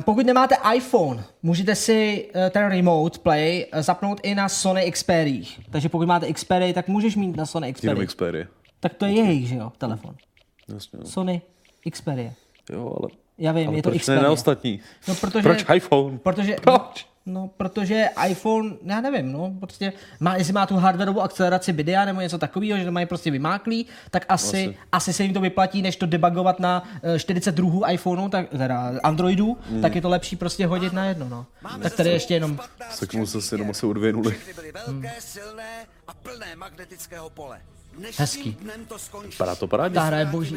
[SPEAKER 1] pokud nemáte iPhone, můžete si uh, ten Remote Play uh, zapnout i na Sony Xperia. Takže pokud máte Xperia, tak můžeš mít na Sony
[SPEAKER 2] Jenom
[SPEAKER 1] Xperia.
[SPEAKER 2] Xperia.
[SPEAKER 1] Tak to je jejich, že jo, telefon.
[SPEAKER 2] Jasně.
[SPEAKER 1] Sony Xperia.
[SPEAKER 2] Jo, ale,
[SPEAKER 1] Já vím,
[SPEAKER 2] ale
[SPEAKER 1] je to
[SPEAKER 2] proč ne
[SPEAKER 1] Xperia.
[SPEAKER 2] na ostatní?
[SPEAKER 1] No, protože,
[SPEAKER 2] Proč iPhone?
[SPEAKER 1] Protože,
[SPEAKER 2] Proč?
[SPEAKER 1] No, protože iPhone, já nevím, no, prostě má, jestli má tu hardwareovou akceleraci videa nebo něco takového, že to mají prostě vymáklý, tak asi, asi. asi se jim to vyplatí, než to debugovat na eh, 42 iPhoneu, tak, teda Androidů,
[SPEAKER 2] Hmm.
[SPEAKER 1] tak je to lepší prostě hodit na jedno, no. Tak tady ještě jenom,
[SPEAKER 2] se si jenom asi odvěnuli.
[SPEAKER 4] Všechny byly velké, silné a plné magnetického pole. Dnešním
[SPEAKER 1] Hezký.
[SPEAKER 4] dnem to skončí.
[SPEAKER 2] Vypadá to parádně.
[SPEAKER 1] ta hra je boží.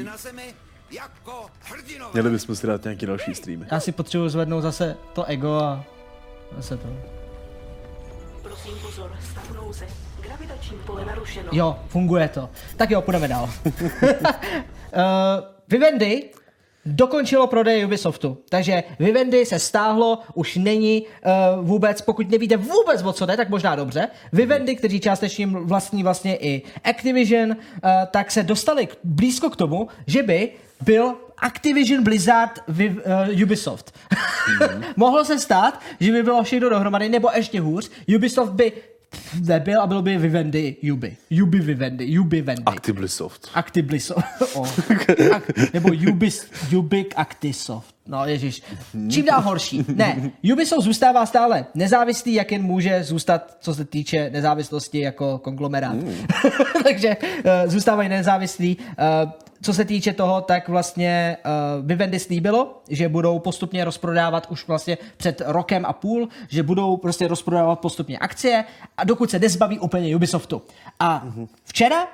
[SPEAKER 4] Jako hrdinové.
[SPEAKER 2] Měli bychom si dát nějaký další streamy.
[SPEAKER 1] Já si potřebuji zvednout zase to ego a zase to.
[SPEAKER 5] Prosím pozor, stav nouze. Gravitační pole narušeno.
[SPEAKER 1] Jo, funguje to. Tak jo, půjdeme dál. uh, Vivendi dokončilo prodej Ubisoftu. Takže Vivendi se stáhlo, už není uh, vůbec, pokud nevíte vůbec o co jde, tak možná dobře. Vivendi, kteří částečně vlastní vlastně i Activision, uh, tak se dostali k, blízko k tomu, že by byl Activision Blizzard Viv, uh, Ubisoft. Mohlo se stát, že by bylo všechno dohromady, nebo ještě hůř, Ubisoft by nebyl a bylo by Vivendi Ubi. Ubi Vivendi, Ubi Vendi.
[SPEAKER 2] Actiblisoft.
[SPEAKER 1] Actiblisoft. oh. Ak- nebo Ubis, Ubik Actisoft. No ježiš. Čím dál horší. Ne, Ubisoft zůstává stále nezávislý, jak jen může zůstat, co se týče nezávislosti jako konglomerát. Takže uh, zůstávají nezávislí. Uh, co se týče toho, tak vlastně uh, Vivendi slíbilo, že budou postupně rozprodávat už vlastně před rokem a půl, že budou prostě rozprodávat postupně akcie a dokud se nezbaví úplně Ubisoftu. A včera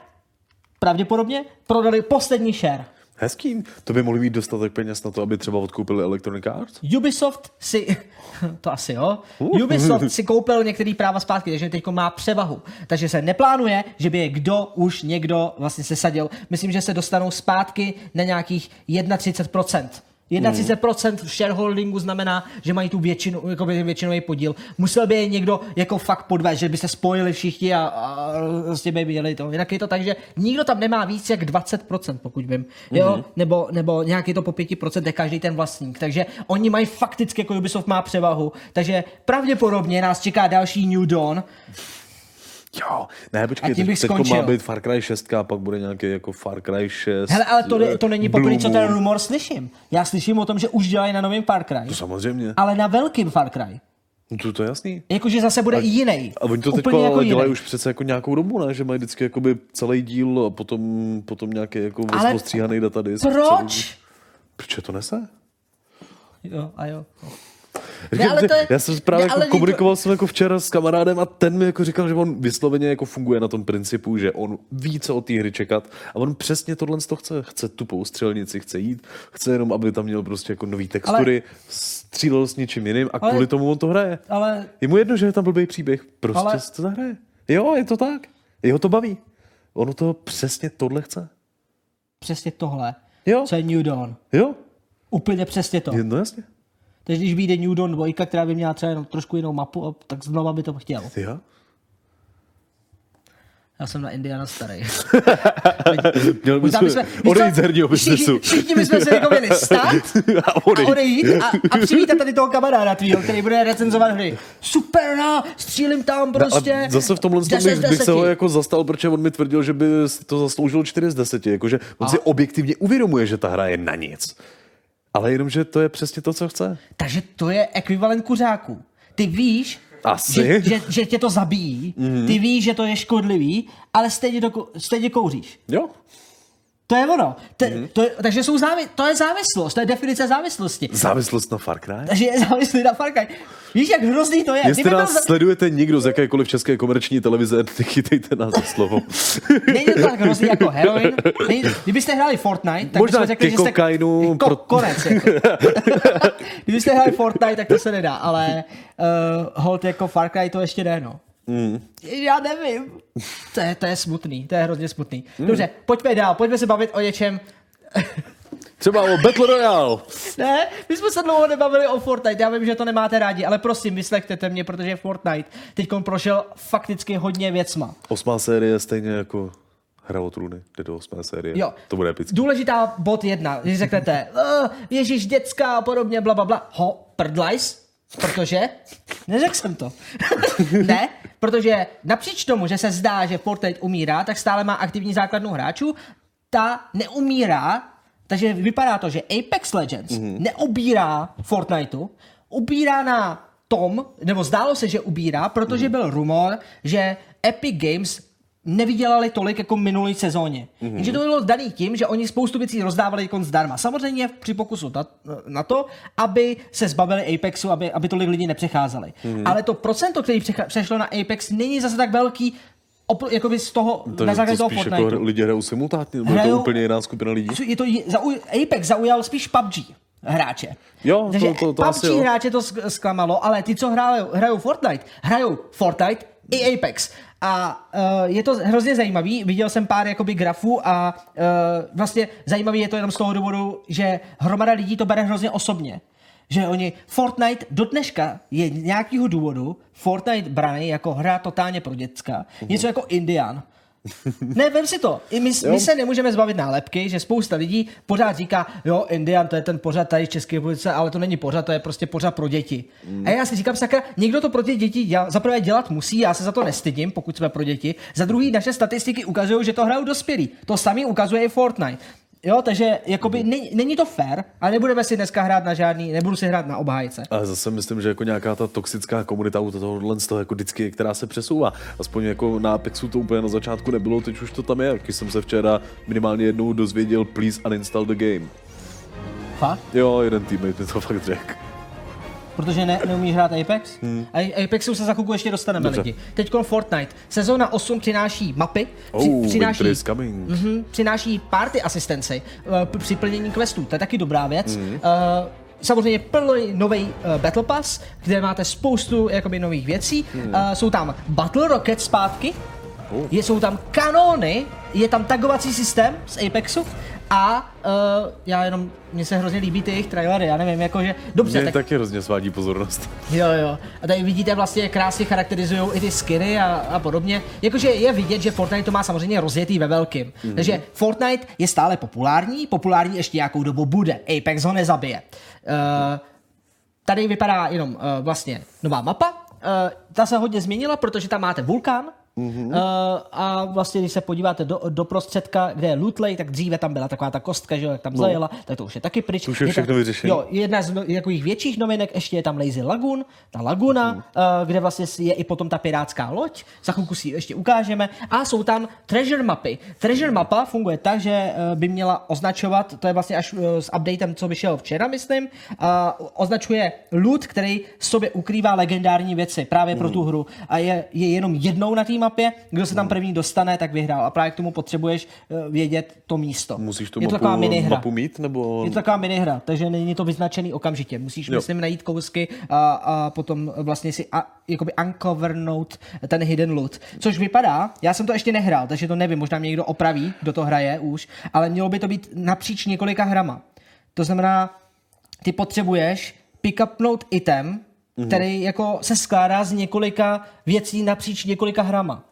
[SPEAKER 1] pravděpodobně prodali poslední share.
[SPEAKER 2] Hezký. To by mohli mít dostatek peněz na to, aby třeba odkoupili Electronic Arts?
[SPEAKER 1] Ubisoft si, to asi jo, Ubisoft si koupil některý práva zpátky, takže teď má převahu. Takže se neplánuje, že by je kdo už někdo vlastně sesadil. Myslím, že se dostanou zpátky na nějakých 31%. 31% v shareholdingu znamená, že mají tu většinu, jako většinový podíl. Musel by je někdo jako fakt podvést, že by se spojili všichni a, a prostě by měli to. Jinak je to tak, že nikdo tam nemá víc jak 20%, pokud vím. Jo? Nebo, nebo nějaký to po 5% je každý ten vlastník. Takže oni mají fakticky, jako Ubisoft má převahu. Takže pravděpodobně nás čeká další New Dawn.
[SPEAKER 2] Jo. Ne, počkej,
[SPEAKER 1] A tím bych
[SPEAKER 2] teď
[SPEAKER 1] skončil.
[SPEAKER 2] má být Far Cry 6 a pak bude nějaký jako Far Cry 6.
[SPEAKER 1] Hele, ale to, ne- to není poprvé, co ten rumor slyším. Já slyším o tom, že už dělají na novém Far Cry.
[SPEAKER 2] To samozřejmě.
[SPEAKER 1] Ale na velkým Far Cry.
[SPEAKER 2] No to, to je jasný.
[SPEAKER 1] Jakože zase bude i jiný.
[SPEAKER 2] A oni to teď
[SPEAKER 1] jako
[SPEAKER 2] dělají
[SPEAKER 1] jiný.
[SPEAKER 2] už přece jako nějakou dobu, ne? Že mají vždycky jakoby celý díl a potom, potom nějaký jako
[SPEAKER 1] Ale
[SPEAKER 2] ostříhaný datadisk.
[SPEAKER 1] Proč?
[SPEAKER 2] Celý... Proč to nese?
[SPEAKER 1] Jo, a jo.
[SPEAKER 2] Říkám,
[SPEAKER 1] ale to je-
[SPEAKER 2] Já jsem právě
[SPEAKER 1] ne,
[SPEAKER 2] jako
[SPEAKER 1] ale
[SPEAKER 2] komunikoval jsem jako včera s kamarádem a ten mi jako říkal, že on vysloveně jako funguje na tom principu, že on ví, co od té hry čekat a on přesně tohle z toho chce. Chce tupou střelnici, chce jít, chce jenom, aby tam měl prostě jako nový textury, střílel s něčím jiným a
[SPEAKER 1] Ale-
[SPEAKER 2] kvůli tomu on to hraje.
[SPEAKER 1] Ale
[SPEAKER 2] Je mu jedno, že je tam blbý příběh, prostě
[SPEAKER 1] Ale-
[SPEAKER 2] ale... to zahraje. Jo, je to tak. Jeho to baví. Ono to přesně tohle chce.
[SPEAKER 1] přesně tohle,
[SPEAKER 2] Jo.
[SPEAKER 1] co je New Dawn.
[SPEAKER 2] Jo,
[SPEAKER 1] Úplně přesně to.
[SPEAKER 2] no jasně.
[SPEAKER 1] Takže když vyjde New Dawn 2, která by měla třeba jenom trošku jinou mapu, a- tak znova by to chtěl.
[SPEAKER 2] Jo.
[SPEAKER 1] Já jsem na Indiana starý.
[SPEAKER 2] Měl
[SPEAKER 1] víš co?
[SPEAKER 2] odejít z herního biznesu.
[SPEAKER 1] Všichni, bychom se jako měli stát
[SPEAKER 2] a odejít.
[SPEAKER 1] a odejít a, a přivítat tady toho kamaráda tvýho, který bude recenzovat hry. Super, no, střílím tam prostě.
[SPEAKER 2] No A zase v tomhle tom
[SPEAKER 1] 10 z
[SPEAKER 2] bych, bych se
[SPEAKER 1] 10.
[SPEAKER 2] ho jako zastal, protože on mi tvrdil, že by to zasloužil 4 z 10. Jakože on si objektivně uvědomuje, že ta hra je na nic. Ale jenom, že to je přesně to, co chce.
[SPEAKER 1] Takže to je ekvivalent kuřáků. Ty víš,
[SPEAKER 2] Asi.
[SPEAKER 1] Že, že, že tě to zabíjí, mm. ty víš, že to je škodlivý, ale stejně, kou- stejně kouříš.
[SPEAKER 2] Jo.
[SPEAKER 1] To je ono. Te,
[SPEAKER 2] Mhm.
[SPEAKER 1] to takže jsou závi, to je závislost, to je definice závislosti.
[SPEAKER 2] Závislost na Far Cry?
[SPEAKER 1] Takže je závislý na Far Cry. Víš, jak hrozný to je?
[SPEAKER 2] Jestli
[SPEAKER 1] Kdyby
[SPEAKER 2] nás
[SPEAKER 1] za-
[SPEAKER 2] sledujete někdo z jakékoliv české komerční televize, nechytejte nás za slovo.
[SPEAKER 1] Není to tak hrozný jako heroin. Není, kdybyste hráli Fortnite, tak
[SPEAKER 2] Možná
[SPEAKER 1] řekli, že jste...
[SPEAKER 2] kokainu
[SPEAKER 1] Ko,
[SPEAKER 2] pro-
[SPEAKER 1] Konec. Jako. kdybyste hráli Fortnite, tak to se nedá, ale uh, hold jako Far Cry to ještě jde, no. Mm. Já nevím. To je, to je smutný, to je hrozně smutný.
[SPEAKER 2] Mm.
[SPEAKER 1] Dobře, pojďme dál, pojďme se bavit o něčem,
[SPEAKER 2] Třeba o Battle Royale.
[SPEAKER 1] Ne, my jsme se dlouho nebavili o Fortnite, já vím, že to nemáte rádi, ale prosím, vyslechněte mě, protože Fortnite teď prošel fakticky hodně věcma.
[SPEAKER 2] Osmá série stejně jako Hra o trůny, jde do osmé série.
[SPEAKER 1] Jo.
[SPEAKER 2] To bude epický.
[SPEAKER 1] Důležitá bod jedna, když řeknete, uh, Ježíš dětská a podobně, bla, bla, bla. Ho, prdlajs, protože, neřekl jsem to. ne, protože napříč tomu, že se zdá, že Fortnite umírá, tak stále má aktivní základnu hráčů, ta neumírá, takže vypadá to, že Apex Legends mm-hmm. neobírá Fortniteu, ubírá na tom, nebo zdálo se, že ubírá, protože byl rumor, že Epic Games nevydělali tolik jako minulý sezóně. Mm-hmm. Jenže to bylo daný tím, že oni spoustu věcí rozdávali jako zdarma. Samozřejmě při pokusu na, na to, aby se zbavili Apexu, aby, aby tolik lidí nepřecházeli. Mm-hmm. Ale to procento, který přešlo na Apex, není zase tak velký, opl- jakoby z toho,
[SPEAKER 2] To,
[SPEAKER 1] na
[SPEAKER 2] to
[SPEAKER 1] základě toho
[SPEAKER 2] spíš
[SPEAKER 1] Fortniteu.
[SPEAKER 2] jako lidi hrajou simultátně, nebo je to
[SPEAKER 1] Hrajou-
[SPEAKER 2] úplně jiná skupina lidí?
[SPEAKER 1] Je to, zauj, Apex zaujal spíš PUBG hráče.
[SPEAKER 2] Jo,
[SPEAKER 1] Takže
[SPEAKER 2] to- to- to
[SPEAKER 1] PUBG
[SPEAKER 2] asi jo.
[SPEAKER 1] hráče to zklamalo, ale ty, co hrajou, hrajou Fortnite, hrajou Fortnite i Apex. A uh, je to hrozně zajímavý, viděl jsem pár jakoby grafů a uh, vlastně zajímavý je to jenom z toho důvodu, že hromada lidí to bere hrozně osobně. Že oni, Fortnite do dneška je nějakého důvodu Fortnite braný jako hra totálně pro děcka. Něco jako Indian. Ne, vem si to. I my, my se nemůžeme zbavit nálepky, že spousta lidí pořád říká, jo, Indian, to je ten pořad tady v České republice, ale to není pořad, to je prostě pořad pro děti. Mm. A já si říkám, sakra, někdo to pro ty děti dělá, za prvé dělat musí, já se za to nestydím, pokud jsme pro děti. Za druhý, naše statistiky ukazují, že to hrajou dospělí. To samý ukazuje i Fortnite. Jo, takže jakoby není, není to fair, ale nebudeme si dneska hrát na žádný, nebudu si hrát na obhájce.
[SPEAKER 2] Ale zase myslím, že jako nějaká ta toxická komunita u tohohle z toho jako vždycky, která se přesouvá. Aspoň jako na Apexu to úplně na začátku nebylo, teď už to tam je. Když jsem se včera minimálně jednou dozvěděl, please uninstall the game.
[SPEAKER 1] Fakt?
[SPEAKER 2] Jo, jeden teammate mi to fakt řekl.
[SPEAKER 1] Protože ne, neumíš hrát Apex? Hmm. A Apexu se za chvilku ještě dostaneme
[SPEAKER 2] Dobře.
[SPEAKER 1] lidi. Teď Fortnite. Sezóna 8 přináší mapy, při,
[SPEAKER 2] Oh,
[SPEAKER 1] přináší. Mhm, přináší party asistenci uh, při plnění questů. To je taky dobrá věc.
[SPEAKER 2] Mhm.
[SPEAKER 1] Mm. Uh, samozřejmě plný nový uh, Battle Pass, kde máte spoustu jakoby nových věcí.
[SPEAKER 2] Mhm.
[SPEAKER 1] Mm. Uh, jsou tam Battle Rocket zpátky, oh. je, jsou tam kanóny, je tam tagovací systém z Apexu a uh, já jenom, mně se hrozně líbí ty jejich trailery, já nevím, jakože, dobře,
[SPEAKER 2] Mě
[SPEAKER 1] tak
[SPEAKER 2] taky hrozně svádí pozornost.
[SPEAKER 1] Jo, jo. A tady vidíte vlastně, jak krásně charakterizují i ty skiny a, a podobně. Jakože je vidět, že Fortnite to má samozřejmě rozjetý ve velkým. Mm-hmm. Takže Fortnite je stále populární, populární ještě nějakou dobu bude. Apex ho nezabije. Uh, tady vypadá jenom uh, vlastně nová mapa. Uh, ta se hodně změnila, protože tam máte vulkán, Mm-hmm. Uh, a vlastně, když se podíváte do, do prostředka, kde je Lootley, tak dříve tam byla taková ta kostka, že jo, jak tam zajela, tak to už je taky pryč.
[SPEAKER 2] To už je všechno vyřešené.
[SPEAKER 1] Jo, jedna z no, takových větších novinek ještě je tam Lazy Lagoon, ta laguna, mm. uh, kde vlastně je i potom ta pirátská loď, za chvilku si ji ještě ukážeme, a jsou tam treasure mapy. Treasure mapa funguje tak, že uh, by měla označovat, to je vlastně až uh, s updatem, co vyšel včera, myslím, uh, označuje loot, který v sobě ukrývá legendární věci právě mm. pro tu hru a je, je jenom jednou na té mapě, kdo se tam první dostane, tak vyhrál a právě k tomu potřebuješ uh, vědět to místo.
[SPEAKER 2] Musíš tu
[SPEAKER 1] je to
[SPEAKER 2] mapu,
[SPEAKER 1] taková minihra.
[SPEAKER 2] mapu mít, nebo...
[SPEAKER 1] Je to taková minihra, takže není to vyznačený okamžitě. Musíš,
[SPEAKER 2] Jo.
[SPEAKER 1] myslím, najít kousky a, a potom vlastně si a, jakoby uncovernout ten hidden loot. Což vypadá, já jsem to ještě nehrál, takže to nevím, možná mě někdo opraví, kdo to hraje už, ale mělo by to být napříč několika hrama. To znamená, ty potřebuješ pick upnout item. Který jako se skládá z několika věcí napříč několika hrama.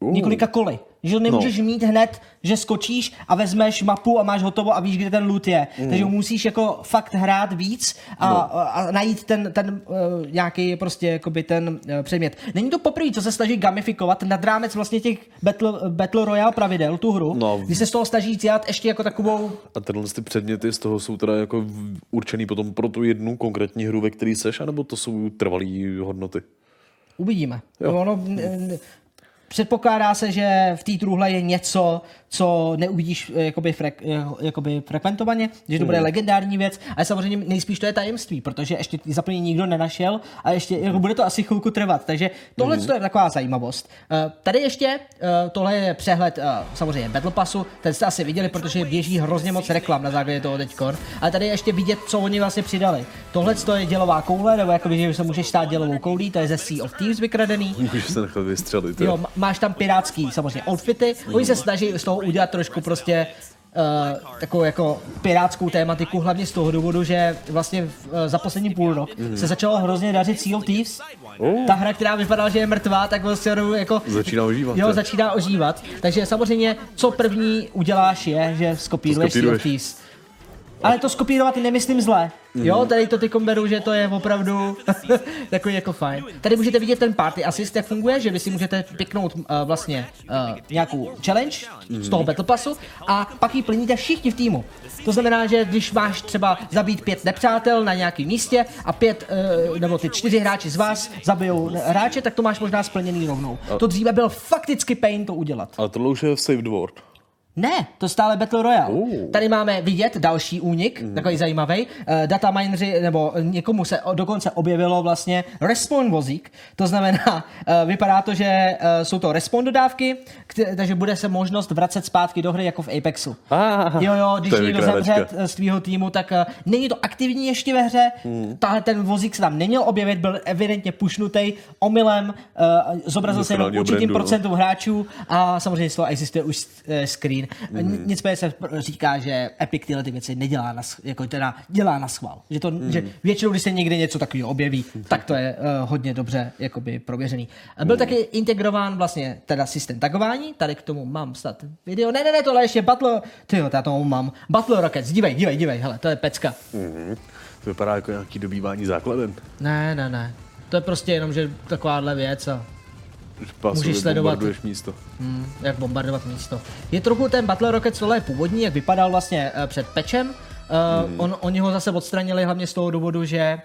[SPEAKER 2] Uh.
[SPEAKER 1] Několika koly. Že nemůžeš no. mít hned, že skočíš a vezmeš mapu a máš hotovo a víš, kde ten loot je. Mm. Takže musíš jako fakt hrát víc a, no. a, najít ten, ten uh, nějaký prostě jakoby ten uh, předmět. Není to poprvé, co se snaží gamifikovat nad rámec vlastně těch Battle, Battle Royale pravidel, tu hru,
[SPEAKER 2] No.
[SPEAKER 1] kdy se z toho snaží dělat ještě jako takovou
[SPEAKER 2] A tyhle ty předměty z toho jsou teda jako určený potom pro tu jednu konkrétní hru, ve který seš, anebo to jsou trvalý hodnoty?
[SPEAKER 1] Uvidíme.
[SPEAKER 2] Jo.
[SPEAKER 1] Ono, Předpokládá se, že v té truhle je něco, co neuvidíš eh, jakoby, frek, eh, jakoby frekventovaně, že to bude
[SPEAKER 2] Hmm.
[SPEAKER 1] legendární věc, ale samozřejmě nejspíš to je tajemství, protože ještě ty zaplnění nikdo nenašel a ještě jako bude to asi chvilku trvat, takže tohle
[SPEAKER 2] Hmm.
[SPEAKER 1] to je taková zajímavost. Eh, Tady ještě, tohle je přehled eh, samozřejmě Battle Passu, ten jste asi viděli, protože běží hrozně moc reklam na základě toho teďkon, ale tady je ještě vidět, co oni vlastně přidali. Tohle to je dělová koule, nebo jakoby, že se můžeš stát dělovou koulí, to je ze Sea of Thieves vykradený.
[SPEAKER 2] Můžeš se nechat vystřelit.
[SPEAKER 1] Jo, má- máš tam pirátský samozřejmě outfity. Oni se snaží z toho udělat trošku prostě Uh, takovou jako pirátskou tématiku, hlavně z toho důvodu, že vlastně v, uh, za poslední půl rok se začalo hrozně dařit Sea of Thieves.
[SPEAKER 2] Oh.
[SPEAKER 1] Ta hra, která vypadala, že je mrtvá, tak vlastně jako
[SPEAKER 2] Začíná ožívat,
[SPEAKER 1] Jo, začíná ožívat. Takže samozřejmě, co první uděláš je, že skopíruješ Sea of. Thieves. Ale to skopírovat nemyslím zle. Jo, tady to ty beru, že to je opravdu takový jako fajn. Tady můžete vidět ten party assist, jak funguje, že vy si můžete piknout uh, vlastně uh, nějakou challenge z toho battle passu a pak ji plníte všichni v týmu. To znamená, že když máš třeba zabít pět nepřátel na nějakém místě a pět, uh, nebo ty čtyři hráči z vás zabijou hráče, tak to máš možná splněný rovnou. To dříve byl fakticky pain to udělat.
[SPEAKER 2] Ale tohle už je Saved World.
[SPEAKER 1] Ne, to stále Battle Royale.
[SPEAKER 2] Oh.
[SPEAKER 1] Tady máme vidět další únik, mm. takový zajímavý. Uh, data mineři, nebo někomu se dokonce objevilo vlastně respawn vozík. To znamená, uh, vypadá to, že uh, jsou to respawn dodávky, kte- takže bude se možnost vracet zpátky do hry jako v Apexu.
[SPEAKER 2] Ah,
[SPEAKER 1] jo, jo, když někdo zemře eh, z tvýho týmu, tak uh, není to aktivní ještě ve hře. Mm. Tahle ten vozík se tam neměl objevit, byl evidentně pušnutý omylem, uh, zobrazil se jenom určitým
[SPEAKER 2] brandu, no.
[SPEAKER 1] procentu hráčů a samozřejmě z toho existuje už eh, screen. Mm. Nicméně se říká, že Epic tyhle ty věci nedělá na, jako teda dělá na schvál. Že, to, mm. že většinou, když se někde něco takového objeví, tak to je uh, hodně dobře jakoby prověřený. Byl taky integrován vlastně teda systém tagování, tady k tomu mám snad video. Ne, ne, ne, tohle ještě Battle, tyjo, já tomu mám. Battle Rockets, dívej, dívej, dívej, hele, to je pecka.
[SPEAKER 2] To vypadá jako nějaký dobývání základen.
[SPEAKER 1] Ne, ne, ne. To je prostě jenom, že takováhle věc a
[SPEAKER 2] Pasově
[SPEAKER 1] Můžeš sledovat-
[SPEAKER 2] místo.
[SPEAKER 1] Hmm, jak bombardovat místo. Je trochu ten Battle Rocket je původní, jak vypadal vlastně uh, před pečem. Uh, hmm. on, oni ho zase odstranili hlavně z toho důvodu, že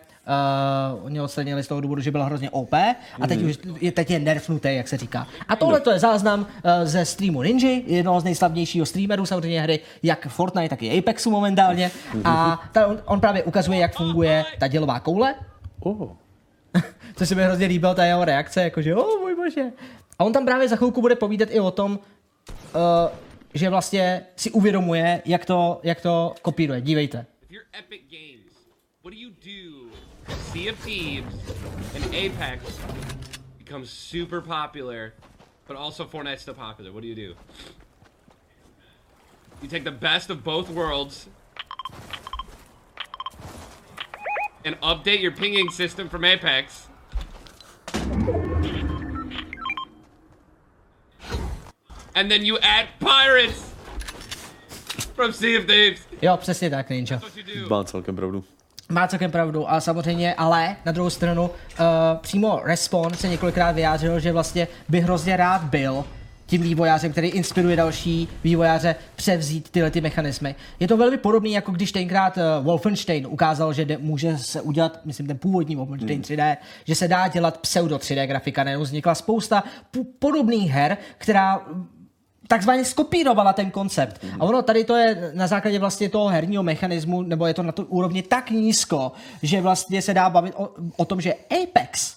[SPEAKER 1] Uh, oni ho odstranili z toho důvodu, že byl hrozně OP a teď, už je, teď je nerfnutý, jak se říká. A tohle to je záznam uh, ze streamu Ninja, jednoho z nejslavnějšího streamerů samozřejmě hry, jak Fortnite, tak i Apexu momentálně. A ta, on, on právě ukazuje, jak funguje ta dělová koule,
[SPEAKER 2] Oh.
[SPEAKER 1] což se mi hrozně líbila ta jeho reakce, jakože, o můj bože. A on tam právě za chvilku bude povídat i o tom, uh, že vlastně si uvědomuje, jak to, jak to kopíruje. Dívejte.
[SPEAKER 6] Apex super popular, but also Fortnite's still popular. What do you do? You take the best of both worlds and update your pinging system from Apex. And then you add pirates from Sea of Thieves.
[SPEAKER 1] Jo, přesně tak, Ninja.
[SPEAKER 2] Má celkem pravdu.
[SPEAKER 1] Má celkem pravdu a samozřejmě, ale na druhou stranu uh, přímo Respawn se několikrát vyjádřil, že vlastně by hrozně rád byl tím vývojářem, který inspiruje další vývojáře převzít tyhle ty mechanismy. Je to velmi podobný, jako když tenkrát uh, Wolfenstein ukázal, že de, může se udělat, myslím ten původní Wolfenstein 3D, že se dá dělat pseudo 3D grafika, najednou vznikla spousta p- podobných her, která takzvaně skopírovala ten koncept. A ono tady to je na základě vlastně toho herního mechanismu, nebo je to na to úrovni tak nízko, že vlastně se dá bavit o, o tom, že Apex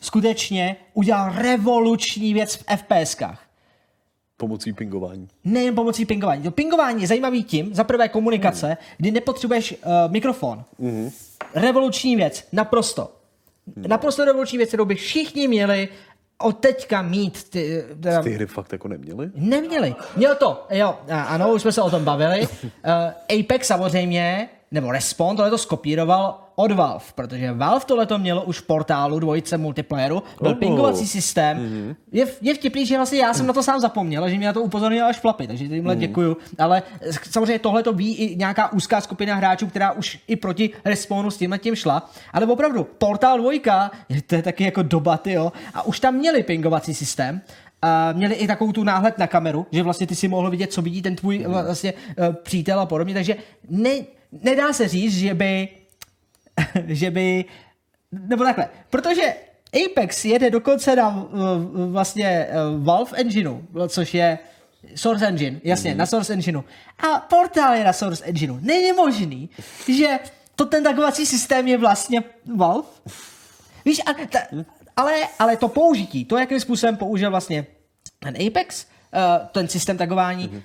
[SPEAKER 1] skutečně udělal revoluční věc v FPSkách.
[SPEAKER 2] Pomocí pingování.
[SPEAKER 1] Nejen pomocí pingování. To pingování je zajímavý tím, za prvé komunikace, kdy nepotřebuješ uh, mikrofon. Revoluční věc, naprosto. Naprosto revoluční věc, kterou by všichni měli od teďka mít. Ty, teda,
[SPEAKER 2] Ty hry fakt jako neměly?
[SPEAKER 1] Neměli. Měl to, jo, ano, už jsme se o tom bavili. Uh, Apex samozřejmě, nebo Respawn, tohle to skopíroval od Valve, protože Valve tohle to mělo už v portálu dvojice multiplayeru, byl
[SPEAKER 2] Oh.
[SPEAKER 1] pingovací systém. Je, je vtipný, že vlastně já jsem na to sám zapomněl, že mě na to upozornil až Flapy, takže tímhle děkuju. Ale samozřejmě tohle to ví i nějaká úzká skupina hráčů, která už i proti Respawnu s tímhle tím šla. Ale opravdu, portál dvojka, je- to je taky jako doba, jo, a už tam měli pingovací systém. A měli i takovou tu náhled na kameru, že vlastně ty si mohl vidět, co vidí ten tvůj vlastně eh, přítel a podobně, takže ne, nedá se říct, že by že by, nebo takhle, protože Apex jede dokonce na vlastně uh, Valve Engineu, což je Source Engine, jasně, mm. na Source Engineu. A Portal je na Source Engineu. Není možný, že to ten takovací systém je vlastně Valve. Víš, a ta, ale, ale to použití, to, jakým způsobem použil vlastně ten Apex, uh, ten systém tagování, mm-hmm.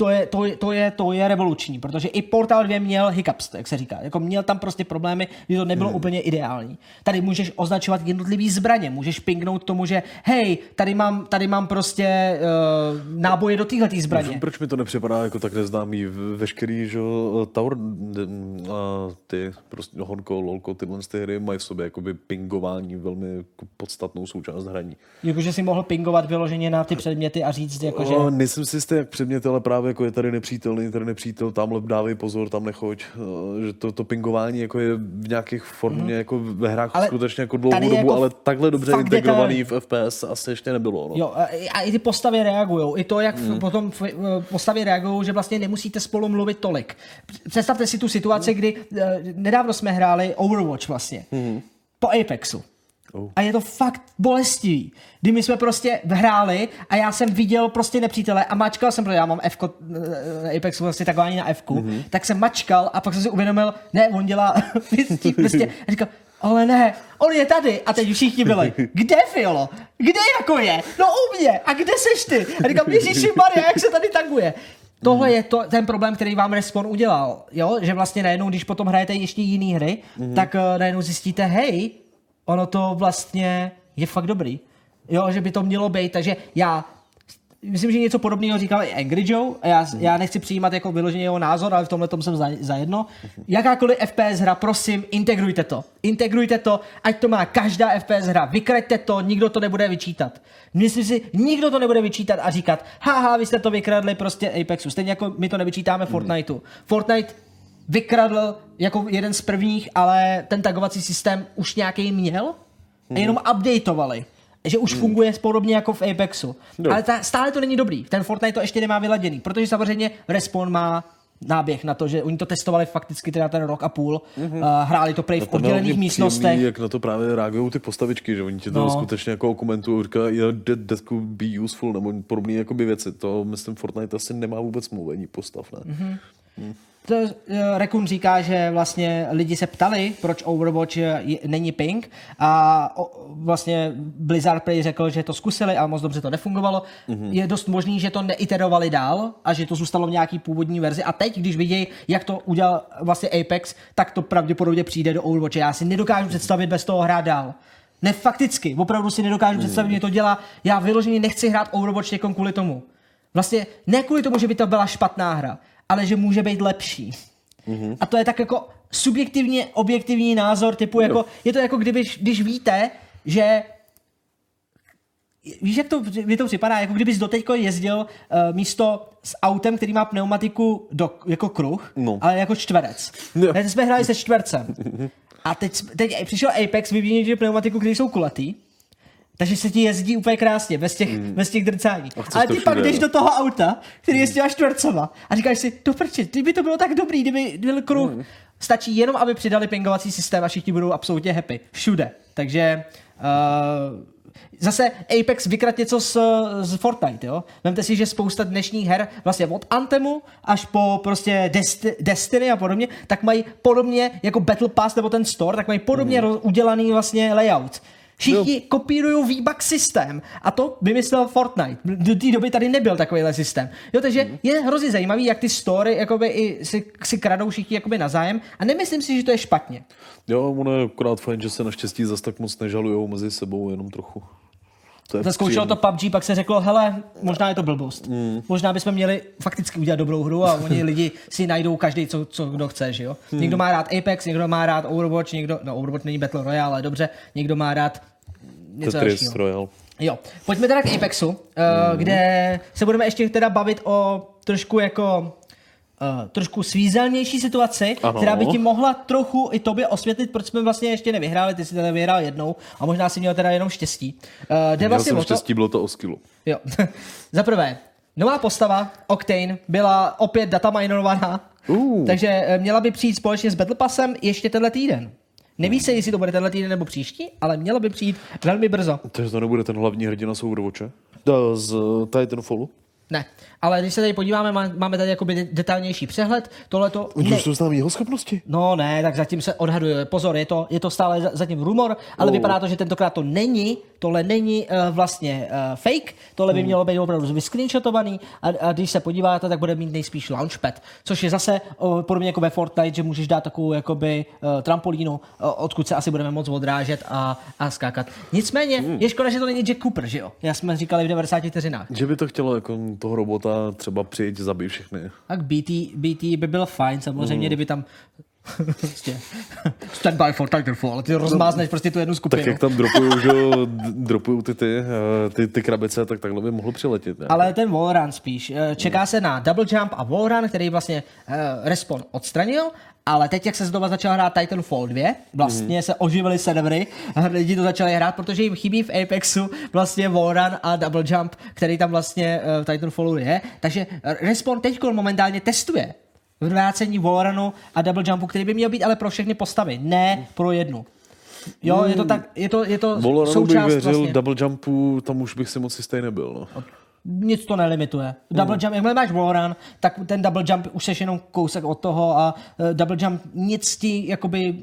[SPEAKER 1] To je, to, je, to, je, to je revoluční, protože i Portal 2 měl hiccups, jak se říká. Jako měl tam prostě problémy, že to nebylo mm. úplně ideální. Tady můžeš označovat jednotlivý zbraně, můžeš pingnout tomu, že hej, tady mám, tady mám prostě uh, náboje do téhle zbraně.
[SPEAKER 2] Nevím, proč mi to nepřipadá jako tak neznámý. Veškerý, že jo, Tower a ty, prostě no, Honko, Lolko, tyhle ty hry mají v sobě jakoby pingování velmi jako podstatnou součást hraní.
[SPEAKER 1] Jakože si mohl pingovat vyloženě na ty předměty a říct, jakože...
[SPEAKER 2] O, nejsem si jistý, jak předmět, ale právě jako je tady nepřítel, není tady nepřítel, tamhle dávej pozor, tam nechoď. O, Že to, to pingování jako je v nějakých formě, jako ve hrách.
[SPEAKER 1] Ale
[SPEAKER 2] skutečně jako dlouhou dobu,
[SPEAKER 1] jako
[SPEAKER 2] ale takhle dobře integrovaný v FPS asi ještě nebylo. No.
[SPEAKER 1] Jo, a, a i ty postavy reagují. I to, jak mm. potom v- postavy reagují, že vlastně nemusíte spolu mluvit tolik. Představte si tu situaci, kdy eh, nedávno jsme hráli Overwatch vlastně. Mm. Po Apexu.
[SPEAKER 2] Oh.
[SPEAKER 1] A je to fakt bolestivý. Kdy my jsme prostě hráli a já jsem viděl prostě nepřítele a mačkal jsem, protože já mám F na Apexu vlastně takování na F, mm-hmm. tak jsem mačkal a pak jsem si uvědomil, ne, on dělá vystí prostě a říkal, ale ne, on je tady. A teď všichni byli, kde Fiolo? Kde jako je? No u mě. A kde seš ty? A říkám, Ježíši Maria, jak se tady taguje? Tohle je to, ten problém, který vám Respawn udělal, jo? že vlastně najednou, když potom hrajete ještě jiné hry, mm-hmm. tak uh, najednou zjistíte, hej, ono to vlastně je fakt dobrý. Jo, že by to mělo být, takže já myslím, že něco podobného říkal i Angry Joe a já, já nechci přijímat jako vyloženě jeho názor, ale v tomhle tom jsem za, za jedno. Jakákoliv FPS hra, prosím, integrujte to. Integrujte to, ať to má každá FPS hra. Vykraďte to, nikdo to nebude vyčítat. Myslím si, nikdo to nebude vyčítat a říkat, haha, vy jste to vykradli prostě Apexu. Stejně jako my to nevyčítáme Fortniteu. Fortnite vykradl jako jeden z prvních, ale ten tagovací systém už nějaký měl a jenom updateovali. Že už funguje podobně jako v Apexu.
[SPEAKER 2] Jo.
[SPEAKER 1] Ale ta, stále to není dobrý. Ten Fortnite to ještě nemá vyladěný, protože samozřejmě Respawn má náběh na to, že oni to testovali fakticky teda ten rok a půl, mm-hmm. uh, hráli to prej v
[SPEAKER 2] To je
[SPEAKER 1] oddělených místnostech.
[SPEAKER 2] příjemný, jak na to právě reagují ty postavičky, že oni ti to
[SPEAKER 1] No.
[SPEAKER 2] no. skutečně jako komentují, říkají, yeah, that, that could be useful, nebo podobné jakoby věci. To, myslím, Fortnite asi nemá vůbec mluvení postav, ne?
[SPEAKER 1] Mhm.
[SPEAKER 2] Mm-hmm.
[SPEAKER 1] To, uh, Rekun říká, že vlastně lidi se ptali, proč Overwatch je, není ping a o, vlastně Blizzard Play řekl, že to zkusili, ale moc dobře to nefungovalo. Mm-hmm. Je dost možný, že to neiterovali dál a že to zůstalo v nějaký původní verzi a teď, když vidějí, jak to udělal vlastně Apex, tak to pravděpodobně přijde do Overwatche. Já si nedokážu představit bez toho hrát dál. Ne fakticky, opravdu si nedokážu představit, že to dělá. Já vyloženě nechci hrát Overwatch někom kvůli tomu. Vlastně ne kvůli tomu, že by to byla špatná hra, ale že může být lepší. Mm-hmm. A to je tak jako subjektivně objektivní názor typu jako, je to jako kdyby, když víte, že Víš, jak to, mi to připadá, jako kdybys doteďko jezdil uh, místo s autem, který má pneumatiku do, jako kruh,
[SPEAKER 2] No.
[SPEAKER 1] ale jako čtverec.
[SPEAKER 2] Jo.
[SPEAKER 1] Teď jsme hráli se čtvercem. A teď, teď přišel Apex, vyvíjí pneumatiku, který jsou kulatý, takže se ti jezdí úplně krásně, bez těch, mm. bez těch drcání. Ale ty pak jdeš do toho auta, který je s těma čtvercema a říkáš si, to prči, kdyby to bylo tak dobrý, kdyby byl kruh. Mm. Stačí jenom, aby přidali pingovací systém a všichni budou absolutně happy. Všude. Takže uh, zase Apex vykrat něco z, z Fortnite, jo? Vemte si, že spousta dnešních her, vlastně od Anthemu až po prostě Desti- Destiny a podobně, tak mají podobně jako Battle Pass nebo ten store, tak mají podobně mm. udělaný vlastně layout. Všichni kopírují V-Bucks systém a to vymyslel Fortnite. Do té doby tady nebyl takovýhle systém. Jo, takže
[SPEAKER 2] Mhm.
[SPEAKER 1] je hrozně zajímavý, jak ty story jakoby i si, si kradou všichni jakoby na zájem a nemyslím si, že to je špatně.
[SPEAKER 2] Jo, ono je akorát fajn, že se naštěstí zas tak moc nežalujou mezi sebou, jenom trochu. To je
[SPEAKER 1] Zaskoušelo to. PUBG, pak se řeklo, hele, možná je to blbost. Mm. Možná bychom měli fakticky udělat dobrou hru a oni lidi si najdou každý, co, co kdo chce, že jo. Mm. Někdo má rád Apex, někdo má rád Overwatch, někdo, no Overwatch není Battle Royale, ale dobře, někdo má rád něco
[SPEAKER 2] Tetris
[SPEAKER 1] dalšího.
[SPEAKER 2] Royale.
[SPEAKER 1] Jo, pojďme teda k Apexu, uh, mm. kde se budeme ještě teda bavit o trošku jako Uh, trošku svízelnější situaci, ano. Která by ti mohla trochu i tobě osvětlit, proč jsme vlastně ještě nevyhráli, ty jsi teda vyhrál jednou a možná si měl teda jenom štěstí. Uh, jde
[SPEAKER 2] Měl
[SPEAKER 1] vlastně
[SPEAKER 2] jsem
[SPEAKER 1] to,
[SPEAKER 2] štěstí, bylo to o skillu.
[SPEAKER 1] Jo. Za prvé, nová postava, Octane, byla opět data minerovaná,
[SPEAKER 2] Uh.
[SPEAKER 1] takže eh, měla by přijít společně s Battle Passem ještě tenhle týden. Neví se, jestli to bude tenhle týden nebo příští, ale mělo by přijít velmi brzo.
[SPEAKER 2] Takže to nebude ten hlavní hrdina z Overwatche? Da, z Titanfallu?
[SPEAKER 1] Ne, ale když se tady podíváme, má- máme tady jakoby de- detailnější přehled. Tohle to
[SPEAKER 2] Oni už jsou známí jeho schopnosti.
[SPEAKER 1] No ne, tak zatím se odhaduje. Pozor, je to, je to stále za- zatím rumor, ale
[SPEAKER 2] Oh.
[SPEAKER 1] vypadá to, že tentokrát to není, tohle není uh, vlastně uh, fake, tohle by mělo být opravdu vyscreenshotovaný a, a když se podíváte, tak bude mít nejspíš launchpad, což je zase uh, podobně jako ve Fortnite, že můžeš dát takovou jakoby uh, trampolínu, uh, odkud se asi budeme moc odrážet a, a skákat. Nicméně, je škoda, že to není Jack Cooper, že jo? Já jsme říkali v 90 vteřinách.
[SPEAKER 2] Že by to chtělo jako toho robota třeba přijít, zabít všechny.
[SPEAKER 1] Tak BT, BT by byl fajn, samozřejmě, kdyby tam prostě stand by for Titanfall, a ty rozmázneš prostě tu jednu skupinu.
[SPEAKER 2] Tak jak tam dropujou, že jo, d- dropujou ty, ty, eh, ty, ty krabice, tak takhle by mohlo přiletět. Ne?
[SPEAKER 1] Ale ten wallrun spíš. Eh, Čeká se na double jump a wallrun, který vlastně uh, Respawn odstranil, ale teď, jak se znova začal hrát Titanfall 2, vlastně mm. se oživily servery a lidi to začali hrát, protože jim chybí v Apexu vlastně wallrun a double jump, který tam vlastně uh, v Titanfallu je. Takže Respawn teď momentálně testuje vrácení wallrunu a double jumpu, který by měl být ale pro všechny postavy, ne pro jednu. Jo, je to tak, je to, je to
[SPEAKER 2] Voloranu bych
[SPEAKER 1] součást
[SPEAKER 2] věřil,
[SPEAKER 1] vlastně.
[SPEAKER 2] double jumpu, tam už bych si moc jistý nebyl. No.
[SPEAKER 1] Nic to nelimituje. Double jump, jakmile máš wallrun, tak ten double jump už seš jenom kousek od toho a uh, double jump nic ti jakoby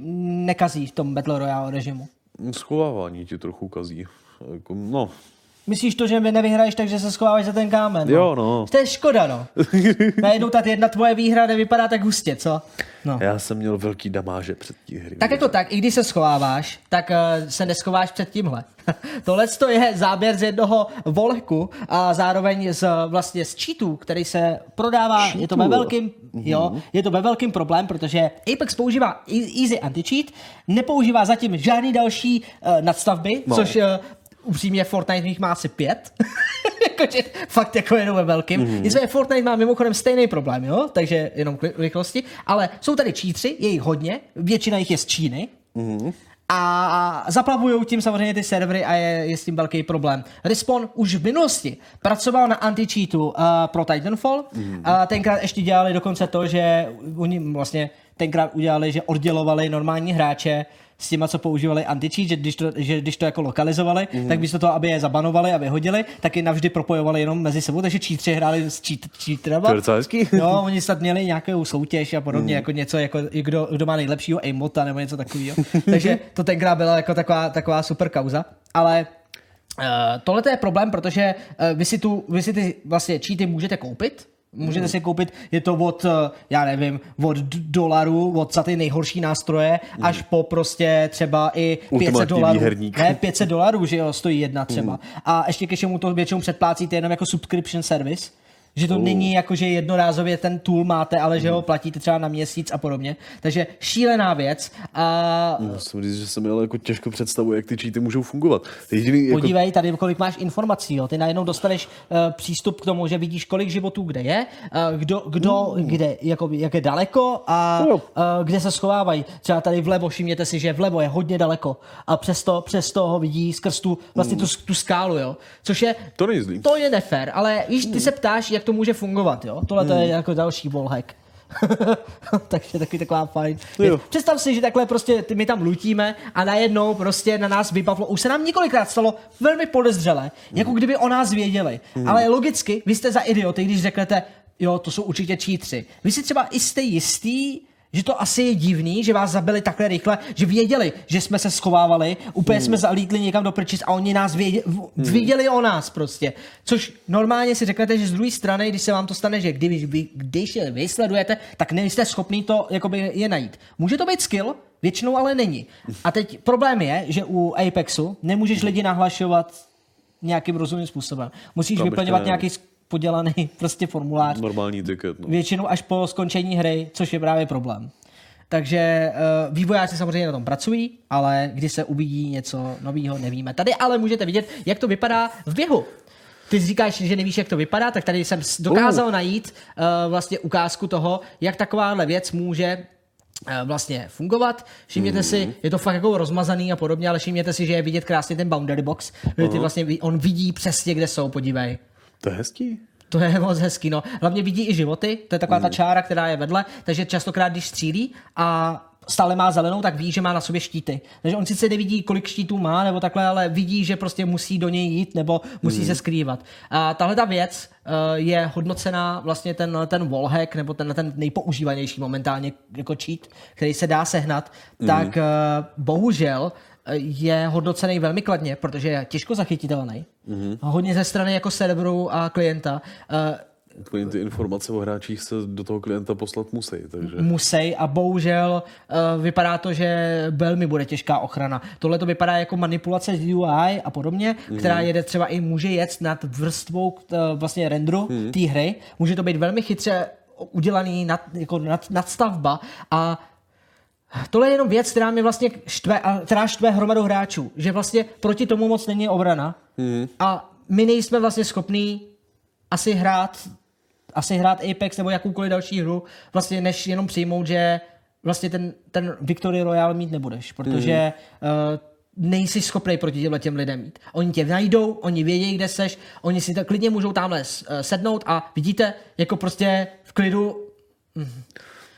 [SPEAKER 1] nekazí v tom Battle Royale režimu.
[SPEAKER 2] Schovávání ti trochu kazí. Jako, no,
[SPEAKER 1] Myslíš to, že mi nevyhraješ, takže se schováváš za ten kámen?
[SPEAKER 2] Jo, no.
[SPEAKER 1] To je škoda, no. Najednou ta jedna tvoje výhra nevypadá tak hustě, co? No.
[SPEAKER 2] já jsem měl velký damáže před tí hry.
[SPEAKER 1] Tak jako tak, i když se schováváš, tak uh, se neschováš před tímhle. Tohle to je záběr z jednoho volku a zároveň z, vlastně z cheatů, který se prodává, je to ve
[SPEAKER 2] Cheatů.
[SPEAKER 1] velkým, jo, je to ve velkým problém, protože Apex používá e- Easy Anti-Cheat, nepoužívá zatím žádný další uh, nadstavby,
[SPEAKER 2] No.
[SPEAKER 1] což uh, upřímně Fortnite jich má asi pět. Jakože fakt jako jenom ve velkým. Mm-hmm. Nicméně Fortnite má mimochodem stejný problém, jo? Takže jenom k rychlosti. Ale jsou tady cheatři, je jich hodně, většina jich je z Číny. Mm-hmm. A zaplavují tím samozřejmě ty servery a je, je s tím velký problém. Respawn už v minulosti pracoval na anti-cheatu uh, pro Titanfall. Mm. A tenkrát ještě dělali dokonce to, že oni vlastně tenkrát udělali, že oddělovali normální hráče s těma, co používali anti-cheat, že když to, že když to jako lokalizovali, mm. tak místo toho, aby je zabanovali a vyhodili, tak je navždy propojovali jenom mezi sebou, takže cheatři hráli s cheat, cheaterama.
[SPEAKER 2] To je docela hezký.
[SPEAKER 1] Jo, oni snad měli nějakou soutěž a podobně, mm. jako něco, jako kdo, kdo má nejlepšího aimota nebo něco takového. Takže to tenkrát byla jako taková, taková super kauza. Ale uh, tohle je problém, protože uh, vy, si tu, vy si ty vlastně cheaty můžete koupit, Můžete si koupit, je to od, eh, já nevím, od dolarů, od za ty nejhorší nástroje, až po prostě třeba i 500
[SPEAKER 2] Ultimátní
[SPEAKER 1] dolarů. Ne, 500 dolarů, že jo, stojí jedna třeba. A ještě ke všemu to většinou předplácíte jenom jako subscription service, že to není jako, že jednorázově ten tool máte, ale že ho platíte třeba na měsíc a podobně. Takže šílená věc. A
[SPEAKER 2] Musím říct, že se mi ale jako těžko představuje, jak ty cheaty můžou fungovat. Jediný, jako,
[SPEAKER 1] podívej tady, kolik máš informací. Jo. Ty najednou dostaneš uh, přístup k tomu, že vidíš, kolik životů kde je, uh, kdo, kdo kde, jako, jak je daleko a uh, kde se schovávají. Třeba tady vlevo, všimněte si, že vlevo je hodně daleko a přesto, přesto ho vidí skrz tu, vlastně tu, tu skálu, jo. Což je,
[SPEAKER 2] To
[SPEAKER 1] to je nefér, ale víš, ty se ptáš, jak to může fungovat, jo. Tohle to je jako další wallhack. Takže taky taková fajn.
[SPEAKER 2] Jo.
[SPEAKER 1] Představ si, že takhle prostě my tam lutíme a najednou prostě na nás vybavlo. Už se nám několikrát stalo velmi podezřelé, jako kdyby o nás věděli. Ale logicky, vy jste za idioty, když řeknete, jo, to jsou určitě čítři. Vy si třeba i jste jistý, že to asi je divný, že vás zabili takhle rychle, že věděli, že jsme se schovávali, úplně jsme zalítli někam do prčic a oni nás věděli, věděli o nás prostě. Což normálně si řeknete, že z druhé strany, když se vám to stane, že když vy, když je vysledujete, tak nejste schopný to jakoby je najít. Může to být skill, většinou ale není. A teď problém je, že u Apexu nemůžeš lidi nahlašovat nějakým rozumným způsobem. Musíš vyplňovat nějaký podělaný prostě formulář
[SPEAKER 2] Normální ticket. No.
[SPEAKER 1] většinou až po skončení hry, což je právě problém. Takže uh, vývojáři samozřejmě na tom pracují, ale kdy se uvidí něco nového, nevíme. Tady ale můžete vidět, jak to vypadá v běhu. Ty říkáš, že nevíš, jak to vypadá, tak tady jsem s- dokázal najít uh, vlastně ukázku toho, jak takováhle věc může eh, vlastně fungovat. Všimněte si, je to fakt jako rozmazaný a podobně, ale všimněte si, že je vidět krásně ten boundary box, že ty vlastně, on vidí přesně, kde jsou, podívej.
[SPEAKER 2] To je hezký.
[SPEAKER 1] To je moc hezký, no. Hlavně vidí i životy, to je taková ta čára, která je vedle, takže častokrát, když střílí a stále má zelenou, tak ví, že má na sobě štíty. Takže on sice nevidí, kolik štítů má, nebo takhle, ale vidí, že prostě musí do něj jít, nebo musí se skrývat. A tahle ta věc uh, je hodnocená vlastně ten, ten wallhack, nebo ten, ten nejpoužívanější momentálně jako cheat, který se dá sehnat, tak uh, bohužel eh, je hodnocený velmi kladně, protože je těžko zachytitelný. Mm-hmm. Hodně ze strany jako serveru a klienta. Uh,
[SPEAKER 2] ty informace o hráčích se do toho klienta poslat musí, takže...
[SPEAKER 1] musí a bohužel uh, vypadá to, že velmi bude těžká ochrana. Tohle to vypadá jako manipulace z UI a podobně, mm. která jede třeba i může jet nad vrstvou uh, vlastně renderu mm. té hry. Může to být velmi chytře udělaný nad, jako nad, nadstavba a Tohle je jenom věc, která mi vlastně štve, a která štve hromadu hráčů, že vlastně proti tomu moc není obrana mm. a my nejsme vlastně schopní asi hrát asi hrát Apex nebo jakoukoliv další hru, vlastně než jenom přijmout, že vlastně ten, ten Victory Royale mít nebudeš, protože mm. uh, nejsi schopný proti těmhle těm lidem mít. Oni tě najdou, oni vědí, kde seš, oni si tak klidně můžou tamhle uh, sednout a vidíte, jako prostě v klidu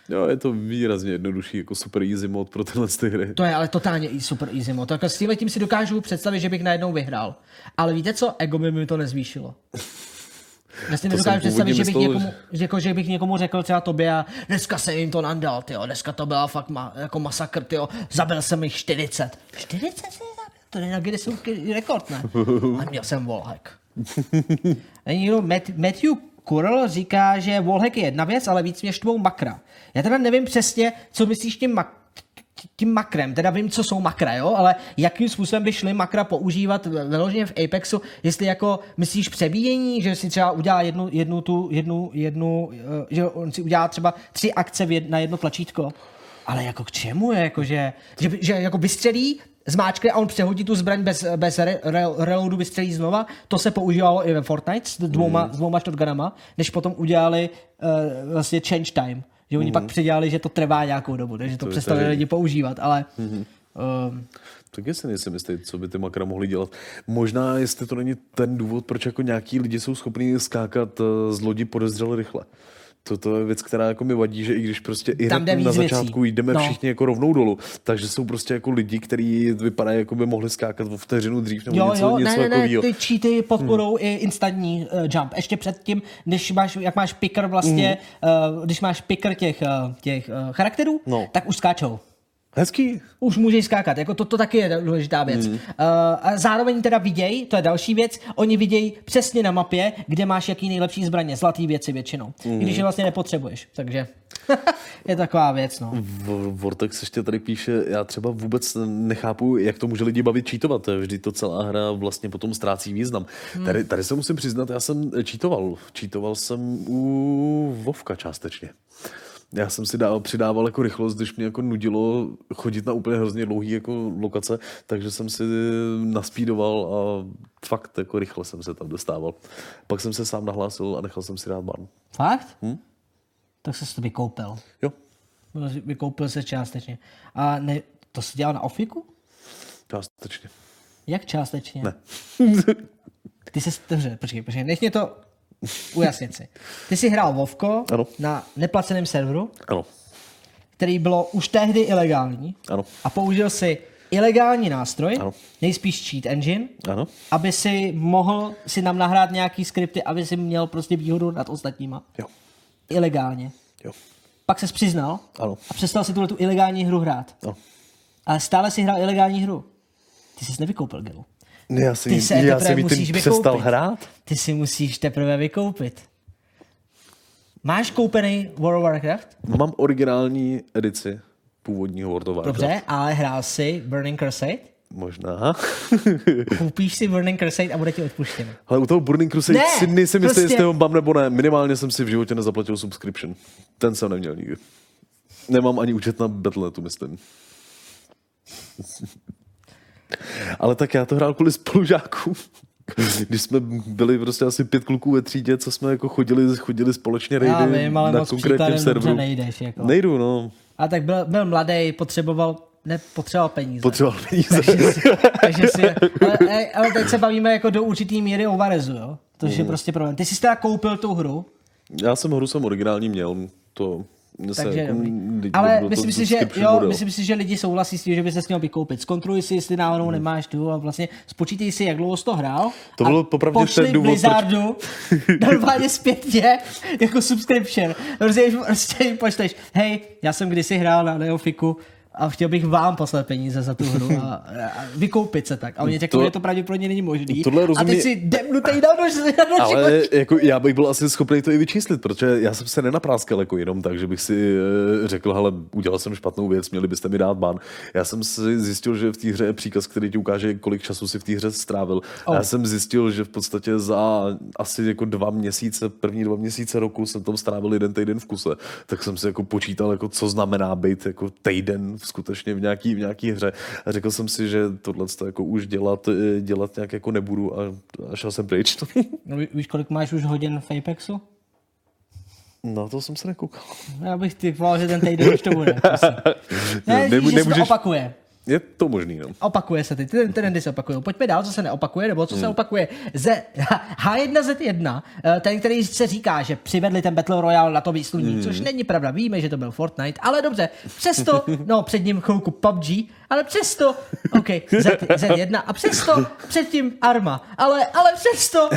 [SPEAKER 2] Jo, je to výrazně jednodušší, jako super easy mod pro tyhle ty hry.
[SPEAKER 1] To je ale totálně i super easy mod. Tak s tímhle tím si dokážu představit, že bych najednou vyhrál. Ale víte co? Ego by mi to nezvýšilo.
[SPEAKER 2] To
[SPEAKER 1] nedokážu představit, že bych,
[SPEAKER 2] původně
[SPEAKER 1] někomu, že, jako, že bych někomu řekl třeba tobě a dneska se jim to nandal, tyjo, dneska to byla fakt ma, jako masakr, tyjo, zabil jsem jich 40. 40 jsi zabil? To je na Guinnessův rekord, ne? A měl jsem Matt, Matthew Kurl říká, že wallhack je jedna věc, ale víc mě štvou makra. Já teda nevím přesně, co myslíš tím mak- tím makrem, teda vím, co jsou makra, jo, ale jakým způsobem by šli makra používat vyloženě v Apexu, jestli jako myslíš přebíjení, že si třeba udělá jednu, jednu tu, jednu, jednu, eh, že on si udělá třeba tři akce na jedno tlačítko, ale jako k čemu je, jako že, že, že jako vystřelí, zmáčkne a on přehodí tu zbraň bez, bez re, re, reloadu, vystřelí znova. To se používalo i ve Fortnite s dvouma, mm. s dvouma shotgunama, než potom udělali uh, vlastně change time. Že oni mm. pak předělali, že to trvá nějakou dobu, takže to,
[SPEAKER 2] To
[SPEAKER 1] přestali
[SPEAKER 2] tady-
[SPEAKER 1] lidi používat, ale mm. um,
[SPEAKER 2] Taky si nejsem jistý, co by ty makra mohli dělat. Možná, jestli to není ten důvod, proč jako nějaký lidi jsou schopní skákat eh, z lodi podezřele rychle. To, to je věc, která jako mi vadí, že i když prostě i hned na
[SPEAKER 1] víc věcí.
[SPEAKER 2] začátku jdeme
[SPEAKER 1] No.
[SPEAKER 2] všichni jako rovnou dolů, takže jsou prostě jako lidi, kteří vypadají, jako by mohli skákat o vteřinu dřív nebo
[SPEAKER 1] jo,
[SPEAKER 2] něco,
[SPEAKER 1] jo,
[SPEAKER 2] něco
[SPEAKER 1] ne, ne, ne, ty cheaty podporou i instantní uh, jump. Ještě předtím, když máš, jak máš picker vlastně, uh, když máš picker těch, uh, těch uh, charakterů,
[SPEAKER 2] No.
[SPEAKER 1] tak už skáčou.
[SPEAKER 2] Hezký.
[SPEAKER 1] Už můžeš skákat, jako to, to taky je důležitá věc. Mm. Uh, a zároveň teda viděj, to je další věc, oni vidějí přesně na mapě, kde máš jaký nejlepší zbraně, zlatý věci většinou. Mm. Když je vlastně nepotřebuješ, takže je taková věc, no.
[SPEAKER 2] V- Vortex ještě tady píše, já třeba vůbec nechápu, jak to může lidi bavit čítovat. Vždy to celá hra vlastně potom ztrácí význam. Hmm. Tady, tady se musím přiznat, já jsem čítoval. Čítoval jsem u Vovka částečně. Já jsem si dával, přidával jako rychlost, když mě jako nudilo chodit na úplně hrozně dlouhý jako lokace, takže jsem si naspídoval a fakt jako rychle jsem se tam dostával. Pak jsem se sám nahlásil a nechal jsem si dát ban.
[SPEAKER 1] Fakt? Hm? Tak se to vykoupil.
[SPEAKER 2] Jo,
[SPEAKER 1] Vykoupil se částečně. A ne, to jsi dělal na ofiku?
[SPEAKER 2] částečně.
[SPEAKER 1] Jak částečně?
[SPEAKER 2] Ne.
[SPEAKER 1] Ty jsi, dobře, počkej, počkej, nech mě to ujasnit si. Ty jsi hrál Vovko
[SPEAKER 2] Ano.
[SPEAKER 1] na neplaceném serveru,
[SPEAKER 2] Ano,
[SPEAKER 1] který bylo už tehdy ilegální
[SPEAKER 2] ano,
[SPEAKER 1] a použil si ilegální nástroj,
[SPEAKER 2] Ano.
[SPEAKER 1] nejspíš cheat engine,
[SPEAKER 2] ano.
[SPEAKER 1] aby si mohl si nám nahrát nějaký skripty, aby si měl prostě výhodu nad ostatníma.
[SPEAKER 2] Jo,
[SPEAKER 1] Ilegálně.
[SPEAKER 2] jo,
[SPEAKER 1] Pak se přiznal
[SPEAKER 2] ano,
[SPEAKER 1] a přestal si tuhle tu ilegální hru hrát.
[SPEAKER 2] ano.
[SPEAKER 1] Ale stále si hrál ilegální hru. Ty jsi nevykoupil Gelu.
[SPEAKER 2] Ne, já jsem,
[SPEAKER 1] Ty se
[SPEAKER 2] já jí
[SPEAKER 1] musíš
[SPEAKER 2] tím
[SPEAKER 1] vykoupit.
[SPEAKER 2] přestal hrát.
[SPEAKER 1] Ty si musíš teprve vykoupit. Máš koupený World of Warcraft?
[SPEAKER 2] Mám originální edici původního World of Warcraft.
[SPEAKER 1] Dobře, ale hrál si Burning Crusade?
[SPEAKER 2] Možná.
[SPEAKER 1] Koupíš si Burning Crusade a bude ti odpuštěno.
[SPEAKER 2] Ale u toho Burning Crusade
[SPEAKER 1] Ne,
[SPEAKER 2] si nejsem jistý,
[SPEAKER 1] prostě-
[SPEAKER 2] jestli ho mám nebo ne. Minimálně jsem si v životě nezaplatil subscription. Ten jsem neměl nikdy. Nemám ani účet na Battle.netu, myslím. Ale tak já to hrál kvůli spolužákům. Když jsme byli prostě asi pět kluků ve třídě, co jsme jako chodili, chodili společně raidy
[SPEAKER 1] Já vím, ale
[SPEAKER 2] na
[SPEAKER 1] moc
[SPEAKER 2] konkrétním serveru.
[SPEAKER 1] nejdeš. Jako.
[SPEAKER 2] Nejdu, no.
[SPEAKER 1] A tak byl, byl mladý, potřeboval, ne, potřeboval peníze.
[SPEAKER 2] Potřeboval peníze.
[SPEAKER 1] takže si, takže si, ale, ale, teď se bavíme jako do určitý míry o Varezu, jo? To
[SPEAKER 2] Mm.
[SPEAKER 1] je prostě problém. Ty jsi teda koupil tu hru,
[SPEAKER 2] Já jsem hru jsem originální měl, to
[SPEAKER 1] Takže
[SPEAKER 2] jako lidi
[SPEAKER 1] Ale
[SPEAKER 2] to
[SPEAKER 1] myslím si, že, jo,
[SPEAKER 2] model.
[SPEAKER 1] myslím si, že lidi souhlasí s tím, že by se s měl vykoupit. Zkontroluj si, jestli náhodou nemáš tu a vlastně spočítej si, jak dlouho jsi to hrál.
[SPEAKER 2] To bylo popravdě ten důvod, proč-
[SPEAKER 1] Blizzardu normálně zpětně jako subscription. Prostě, prostě pošleš, hej, já jsem kdysi hrál na Neofiku a chtěl bych vám poslat peníze za tu hru a, a vykoupit se tak. A oni
[SPEAKER 2] To-
[SPEAKER 1] že to pravděpodobně není možný.
[SPEAKER 2] Tohle
[SPEAKER 1] a
[SPEAKER 2] rozumí-
[SPEAKER 1] ty si demnutej na nož, na
[SPEAKER 2] Ale jako já bych byl asi schopný to i vyčíslit, protože já jsem se nenapráskal jako jenom tak, že bych si eh, řekl, hele, udělal jsem špatnou věc, měli byste mi dát ban. Já jsem si zjistil, že v té hře je příkaz, který ti ukáže, kolik času si v té hře strávil. A já jsem zjistil, že v podstatě za asi jako dva měsíce, první dva měsíce roku jsem tam strávil jeden týden v kuse. Tak jsem si jako počítal, jako co znamená být jako týden skutečně v nějaký, v nějaký hře. A řekl jsem si, že tohle jako už dělat, eh, dělat nějak jako nebudu a, a šel jsem pryč.
[SPEAKER 1] No, ví- víš, kolik máš už hodin v Apexu?
[SPEAKER 2] Na to jsem se nekoukal.
[SPEAKER 1] Já bych ty volal, že ten týden už to bude. prosím. Ne,
[SPEAKER 2] Nemu-
[SPEAKER 1] že se to opakuje.
[SPEAKER 2] Je to možný, no.
[SPEAKER 1] Opakuje se ty, ty trendy se opakují. Pojďme dál, co se neopakuje, nebo co se opakuje. Z, H1Z1, eh, ten, který se říká, že přivedli ten Battle Royale na to výsluní, což není pravda, víme, že to byl Fortnite, ale dobře, přesto, no před ním chvilku PUBG, ale přesto, OK, Z, Z1 a přesto předtím Arma, ale, ale přesto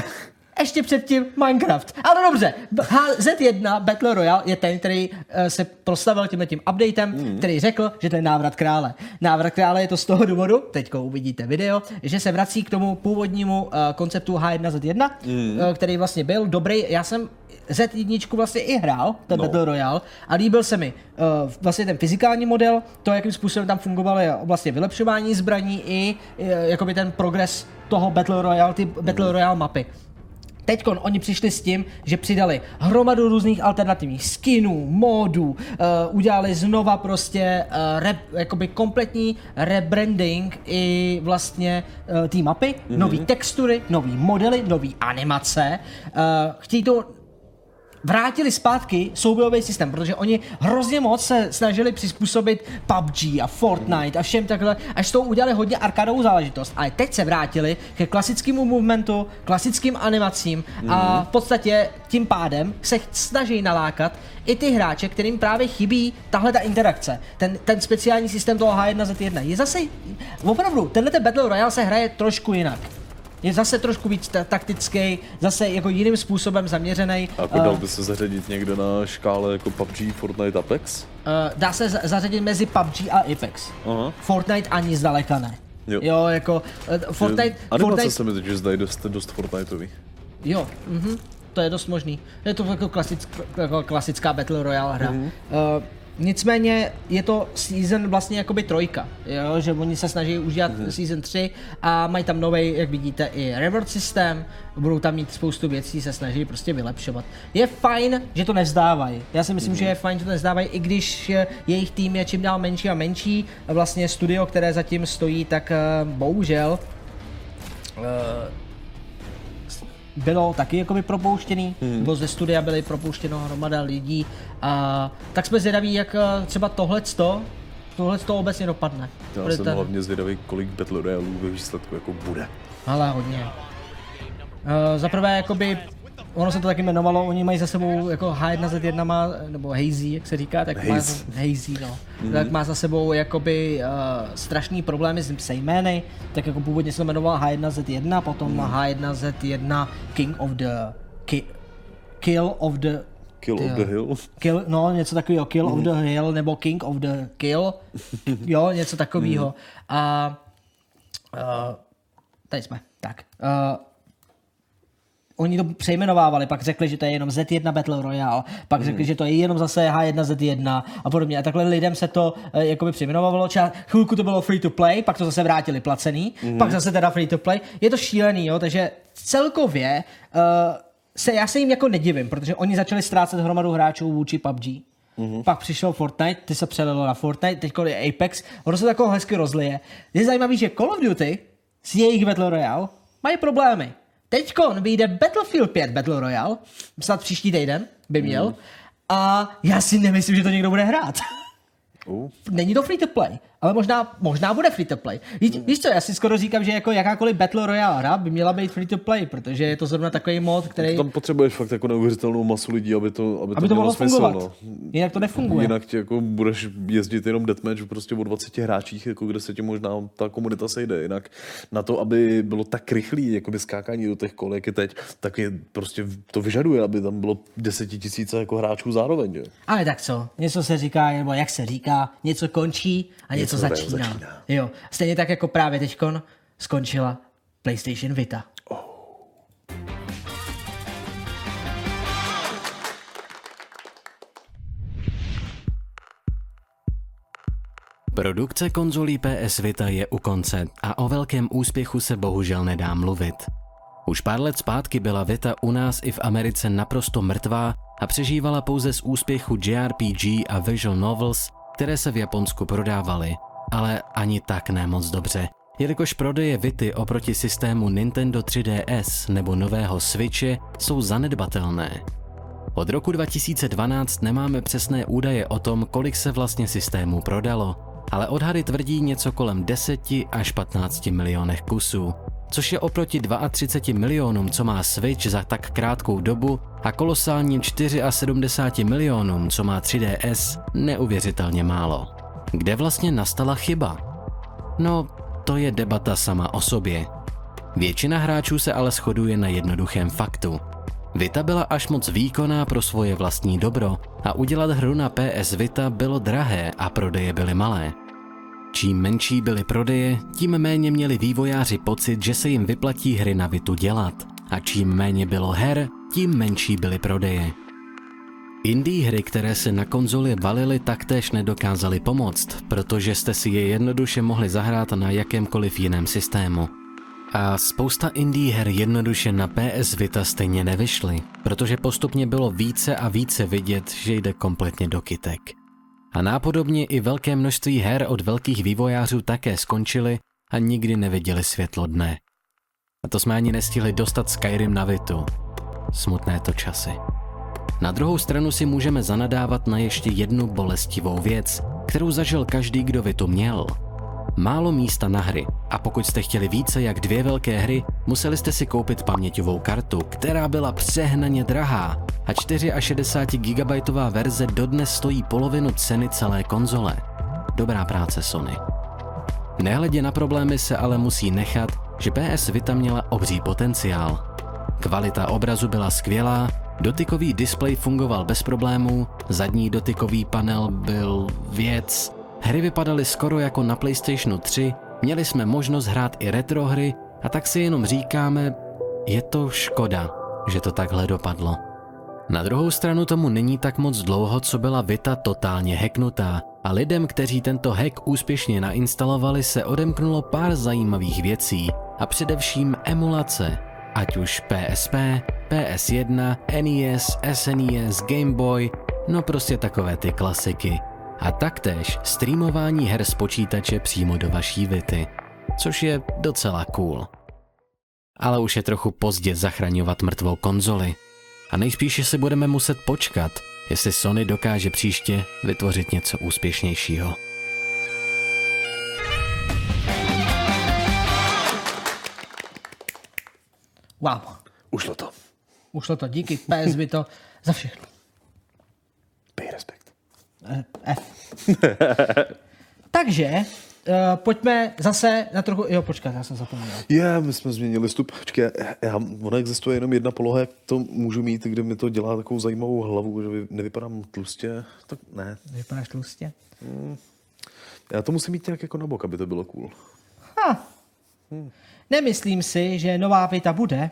[SPEAKER 1] ještě předtím Minecraft. Ale dobře, B- Z1 Battle Royale je ten, který eh, se proslavil tímhle tím updatem, mm. který řekl, že to je návrat krále. Návrat krále je to z toho důvodu, teďko uvidíte video, že se vrací k tomu původnímu uh, konceptu H1Z1, mm. uh, který vlastně byl dobrý. Já jsem Z1 vlastně i hrál, ten no. Battle Royale, a líbil se mi uh, vlastně ten fyzikální model, to, jakým způsobem tam fungovaly vlastně vylepšování zbraní i uh, jakoby ten progres toho Battle Royale, ty Battle Royale mapy. Teď oni přišli s tím, že přidali hromadu různých alternativních skinů, módů, uh, udělali znova prostě uh, rep, jakoby kompletní rebranding i vlastně uh, té mapy, mm-hmm. nové textury, nové modely, nové animace. Uh, chtějí to vrátili zpátky soubojový systém, protože oni hrozně moc se snažili přizpůsobit PUBG a Fortnite a všem takhle, až toho udělali hodně arkadovou záležitost. Ale teď se vrátili ke klasickému movementu, klasickým animacím a v podstatě tím pádem se snaží nalákat i ty hráče, kterým právě chybí tahle ta interakce. Ten, ten speciální systém toho H1Z1 je zase, opravdu, tenhle ten Battle Royale se hraje trošku jinak. Je zase trošku víc ta- taktický, zase jako jiným způsobem zaměřený.
[SPEAKER 2] A jako dal by se zařadit někde na škále jako PUBG, Fortnite, Apex?
[SPEAKER 1] Uh, dá se za- zařadit mezi PUBG a Apex.
[SPEAKER 2] Aha.
[SPEAKER 1] Fortnite ani zdaleka ne.
[SPEAKER 2] Jo.
[SPEAKER 1] Jo, jako uh, Fortnite,
[SPEAKER 2] Animace
[SPEAKER 1] Fortnite,
[SPEAKER 2] se mi teď zdají dost, dost Fortniteový.
[SPEAKER 1] jo, mhm, to je dost možný. Je to jako, klasick, jako klasická Battle Royale hra.
[SPEAKER 2] Mhm.
[SPEAKER 1] Uh, nicméně je to season vlastně jakoby trojka, jo, že oni se snaží udělat
[SPEAKER 2] Mhm.
[SPEAKER 1] season 3 a mají tam nový, jak vidíte, i reward systém, budou tam mít spoustu věcí, se snaží prostě vylepšovat. Je fajn, že to nevzdávají. Já si myslím, že je fajn, že to nevzdávají, i když jejich tým je čím dál menší a menší. Vlastně studio, které zatím stojí, tak eh, bohužel eh, bylo taky jakoby propouštěný, hmm. bylo ze studia byly propouštěno hromada lidí a tak jsme zvědaví, jak eh, třeba tohleto, tohleto obecně dopadne.
[SPEAKER 2] Já
[SPEAKER 1] Bude
[SPEAKER 2] jsem
[SPEAKER 1] ten-
[SPEAKER 2] hlavně zvědavý, kolik Battle Royaleů ve výsledku jako bude.
[SPEAKER 1] Ale hodně. Uh, za prvé, jakoby, ono se to taky jmenovalo, oni mají za sebou, jako H1Z1 má, nebo Hazy, jak se říká, tak má,
[SPEAKER 2] Haze.
[SPEAKER 1] Hazy, no. Mm-hmm. Tak má za sebou jakoby uh, strašný problémy s se jmény, tak jako původně se jmenoval H1Z1, potom mm. H1Z1 King of the, ki, Kill of the,
[SPEAKER 2] Kill
[SPEAKER 1] Ty
[SPEAKER 2] of the Hill.
[SPEAKER 1] Kill, no, něco takového, Kill of the Hill, nebo King of the Kill, jo, něco takového. A uh, tady jsme, tak. Uh, Oni to přejmenovávali, pak řekli, že to je jenom Z1 Battle Royale, pak řekli, že to je jenom zase H1Z1 a podobně. A takhle lidem se to eh, jakoby přejmenovalo. Ča- chvilku to bylo free to play, pak to zase vrátili placený, pak zase teda free to play. Je to šílený, jo, takže celkově uh, se, já se jim jako nedivím, protože oni začali ztrácet hromadu hráčů vůči PUBG. Mm-hmm. Pak přišel Fortnite, ty se přelilo na Fortnite, teď je Apex, ono se takové hezky rozlije. Je zajímavý, že Call of Duty s jejich Battle Royale mají problémy. Teďkon vyjde Battlefield 5 Battle Royale, snad příští týden by měl, a já si nemyslím, že to někdo bude hrát.
[SPEAKER 2] Uh.
[SPEAKER 1] Není to free to play. Ale možná, možná bude free to play. Víš, víš co, já si skoro říkám, že jako jakákoliv Battle Royale hra by měla být free to play, protože je to zrovna takový mod, který...
[SPEAKER 2] Tam potřebuješ fakt jako neuvěřitelnou masu lidí, aby to, aby,
[SPEAKER 1] aby to
[SPEAKER 2] mělo
[SPEAKER 1] mohlo
[SPEAKER 2] smysl,
[SPEAKER 1] fungovat.
[SPEAKER 2] No.
[SPEAKER 1] Jinak to nefunguje.
[SPEAKER 2] Jinak ti jako budeš jezdit jenom deathmatch prostě o 20 hráčích, jako kde se ti možná ta komunita sejde. Jinak na to, aby bylo tak rychlý jakoby skákání do těch kol, jak je teď, tak je prostě to vyžaduje, aby tam bylo desetitisíce jako hráčů zároveň. Že?
[SPEAKER 1] Ale tak co, něco se říká, nebo jak se říká, něco končí a něco,
[SPEAKER 2] Něco
[SPEAKER 1] začíná.
[SPEAKER 2] začíná.
[SPEAKER 1] Jo, stejně tak jako právě teďkon skončila PlayStation Vita.
[SPEAKER 7] Produkce konzolí PS Vita je u konce a o velkém úspěchu se bohužel nedá mluvit. Už pár let zpátky byla Vita u nás i v Americe naprosto mrtvá a přežívala pouze z úspěchu JRPG a visual novels, které se v Japonsku prodávaly, ale ani tak ne moc dobře, jelikož prodeje Vity oproti systému Nintendo 3DS nebo nového Switche jsou zanedbatelné. Od roku 2012 nemáme přesné údaje o tom, kolik se vlastně systémů prodalo, ale odhady tvrdí něco kolem 10 až 15 milionech kusů, což je oproti 32 milionům, co má Switch za tak krátkou dobu a kolosálním 74 milionům, co má 3DS, neuvěřitelně málo. Kde vlastně nastala chyba? No, to je debata sama o sobě. Většina hráčů se ale shoduje na jednoduchém faktu. Vita byla až moc výkonná pro svoje vlastní dobro a udělat hru na PS Vita bylo drahé a prodeje byly malé. Čím menší byly prodeje, tím méně měli vývojáři pocit, že se jim vyplatí hry na Vitu dělat. A čím méně bylo her, tím menší byly prodeje. Indie hry, které se na konzoli valily, taktéž nedokázaly pomoct, protože jste si je jednoduše mohli zahrát na jakémkoliv jiném systému. A spousta indie her jednoduše na PS Vita stejně nevyšly, protože postupně bylo více a více vidět, že jde kompletně do kytek. A nápodobně i velké množství her od velkých vývojářů také skončily a nikdy neviděli světlo dne. A to jsme ani nestihli dostat Skyrim na Vitu. Smutné to časy. Na druhou stranu si můžeme zanadávat na ještě jednu bolestivou věc, kterou zažil každý, kdo Vitu měl. Málo místa na hry a pokud jste chtěli více jak dvě velké hry, museli jste si koupit paměťovou kartu, která byla přehnaně drahá a 64 GB verze dodnes stojí polovinu ceny celé konzole. Dobrá práce Sony. Nehledě na problémy se ale musí nechat, že PS Vita měla obří potenciál. Kvalita obrazu byla skvělá, dotykový displej fungoval bez problémů, zadní dotykový panel byl věc, hry vypadaly skoro jako na PlayStationu 3, měli jsme možnost hrát i retro hry a tak si jenom říkáme, je to škoda, že to takhle dopadlo. Na druhou stranu tomu není tak moc dlouho, co byla Vita totálně hacknutá a lidem, kteří tento hack úspěšně nainstalovali, se odemknulo pár zajímavých věcí a především emulace, ať už PSP, PS1, NES, SNES, Game Boy, no prostě takové ty klasiky. A taktéž streamování her z počítače přímo do vaší Vity, což je docela cool. Ale už je trochu pozdě zachraňovat mrtvou konzoli. A nejspíše si budeme muset počkat, jestli Sony dokáže příště vytvořit něco úspěšnějšího.
[SPEAKER 1] Wow,
[SPEAKER 2] Ušlo to.
[SPEAKER 1] ušlo to, díky PS Vito za všechno.
[SPEAKER 2] Pej respekt.
[SPEAKER 1] Eh, F. Takže, uh, pojďme zase na trochu, jo počkat, já jsem zapomněl.
[SPEAKER 2] Je, my jsme změnili stup. Počkej, já, ona existuje jenom jedna poloha, jak to můžu mít, kde mi to dělá takovou zajímavou hlavu, že vy- nevypadám tlustě. Tak ne.
[SPEAKER 1] Vypadáš tlustě.
[SPEAKER 2] Já to musím mít nějak jako na bok, aby to bylo cool.
[SPEAKER 1] Ha. Nemyslím si, že nová Vita bude,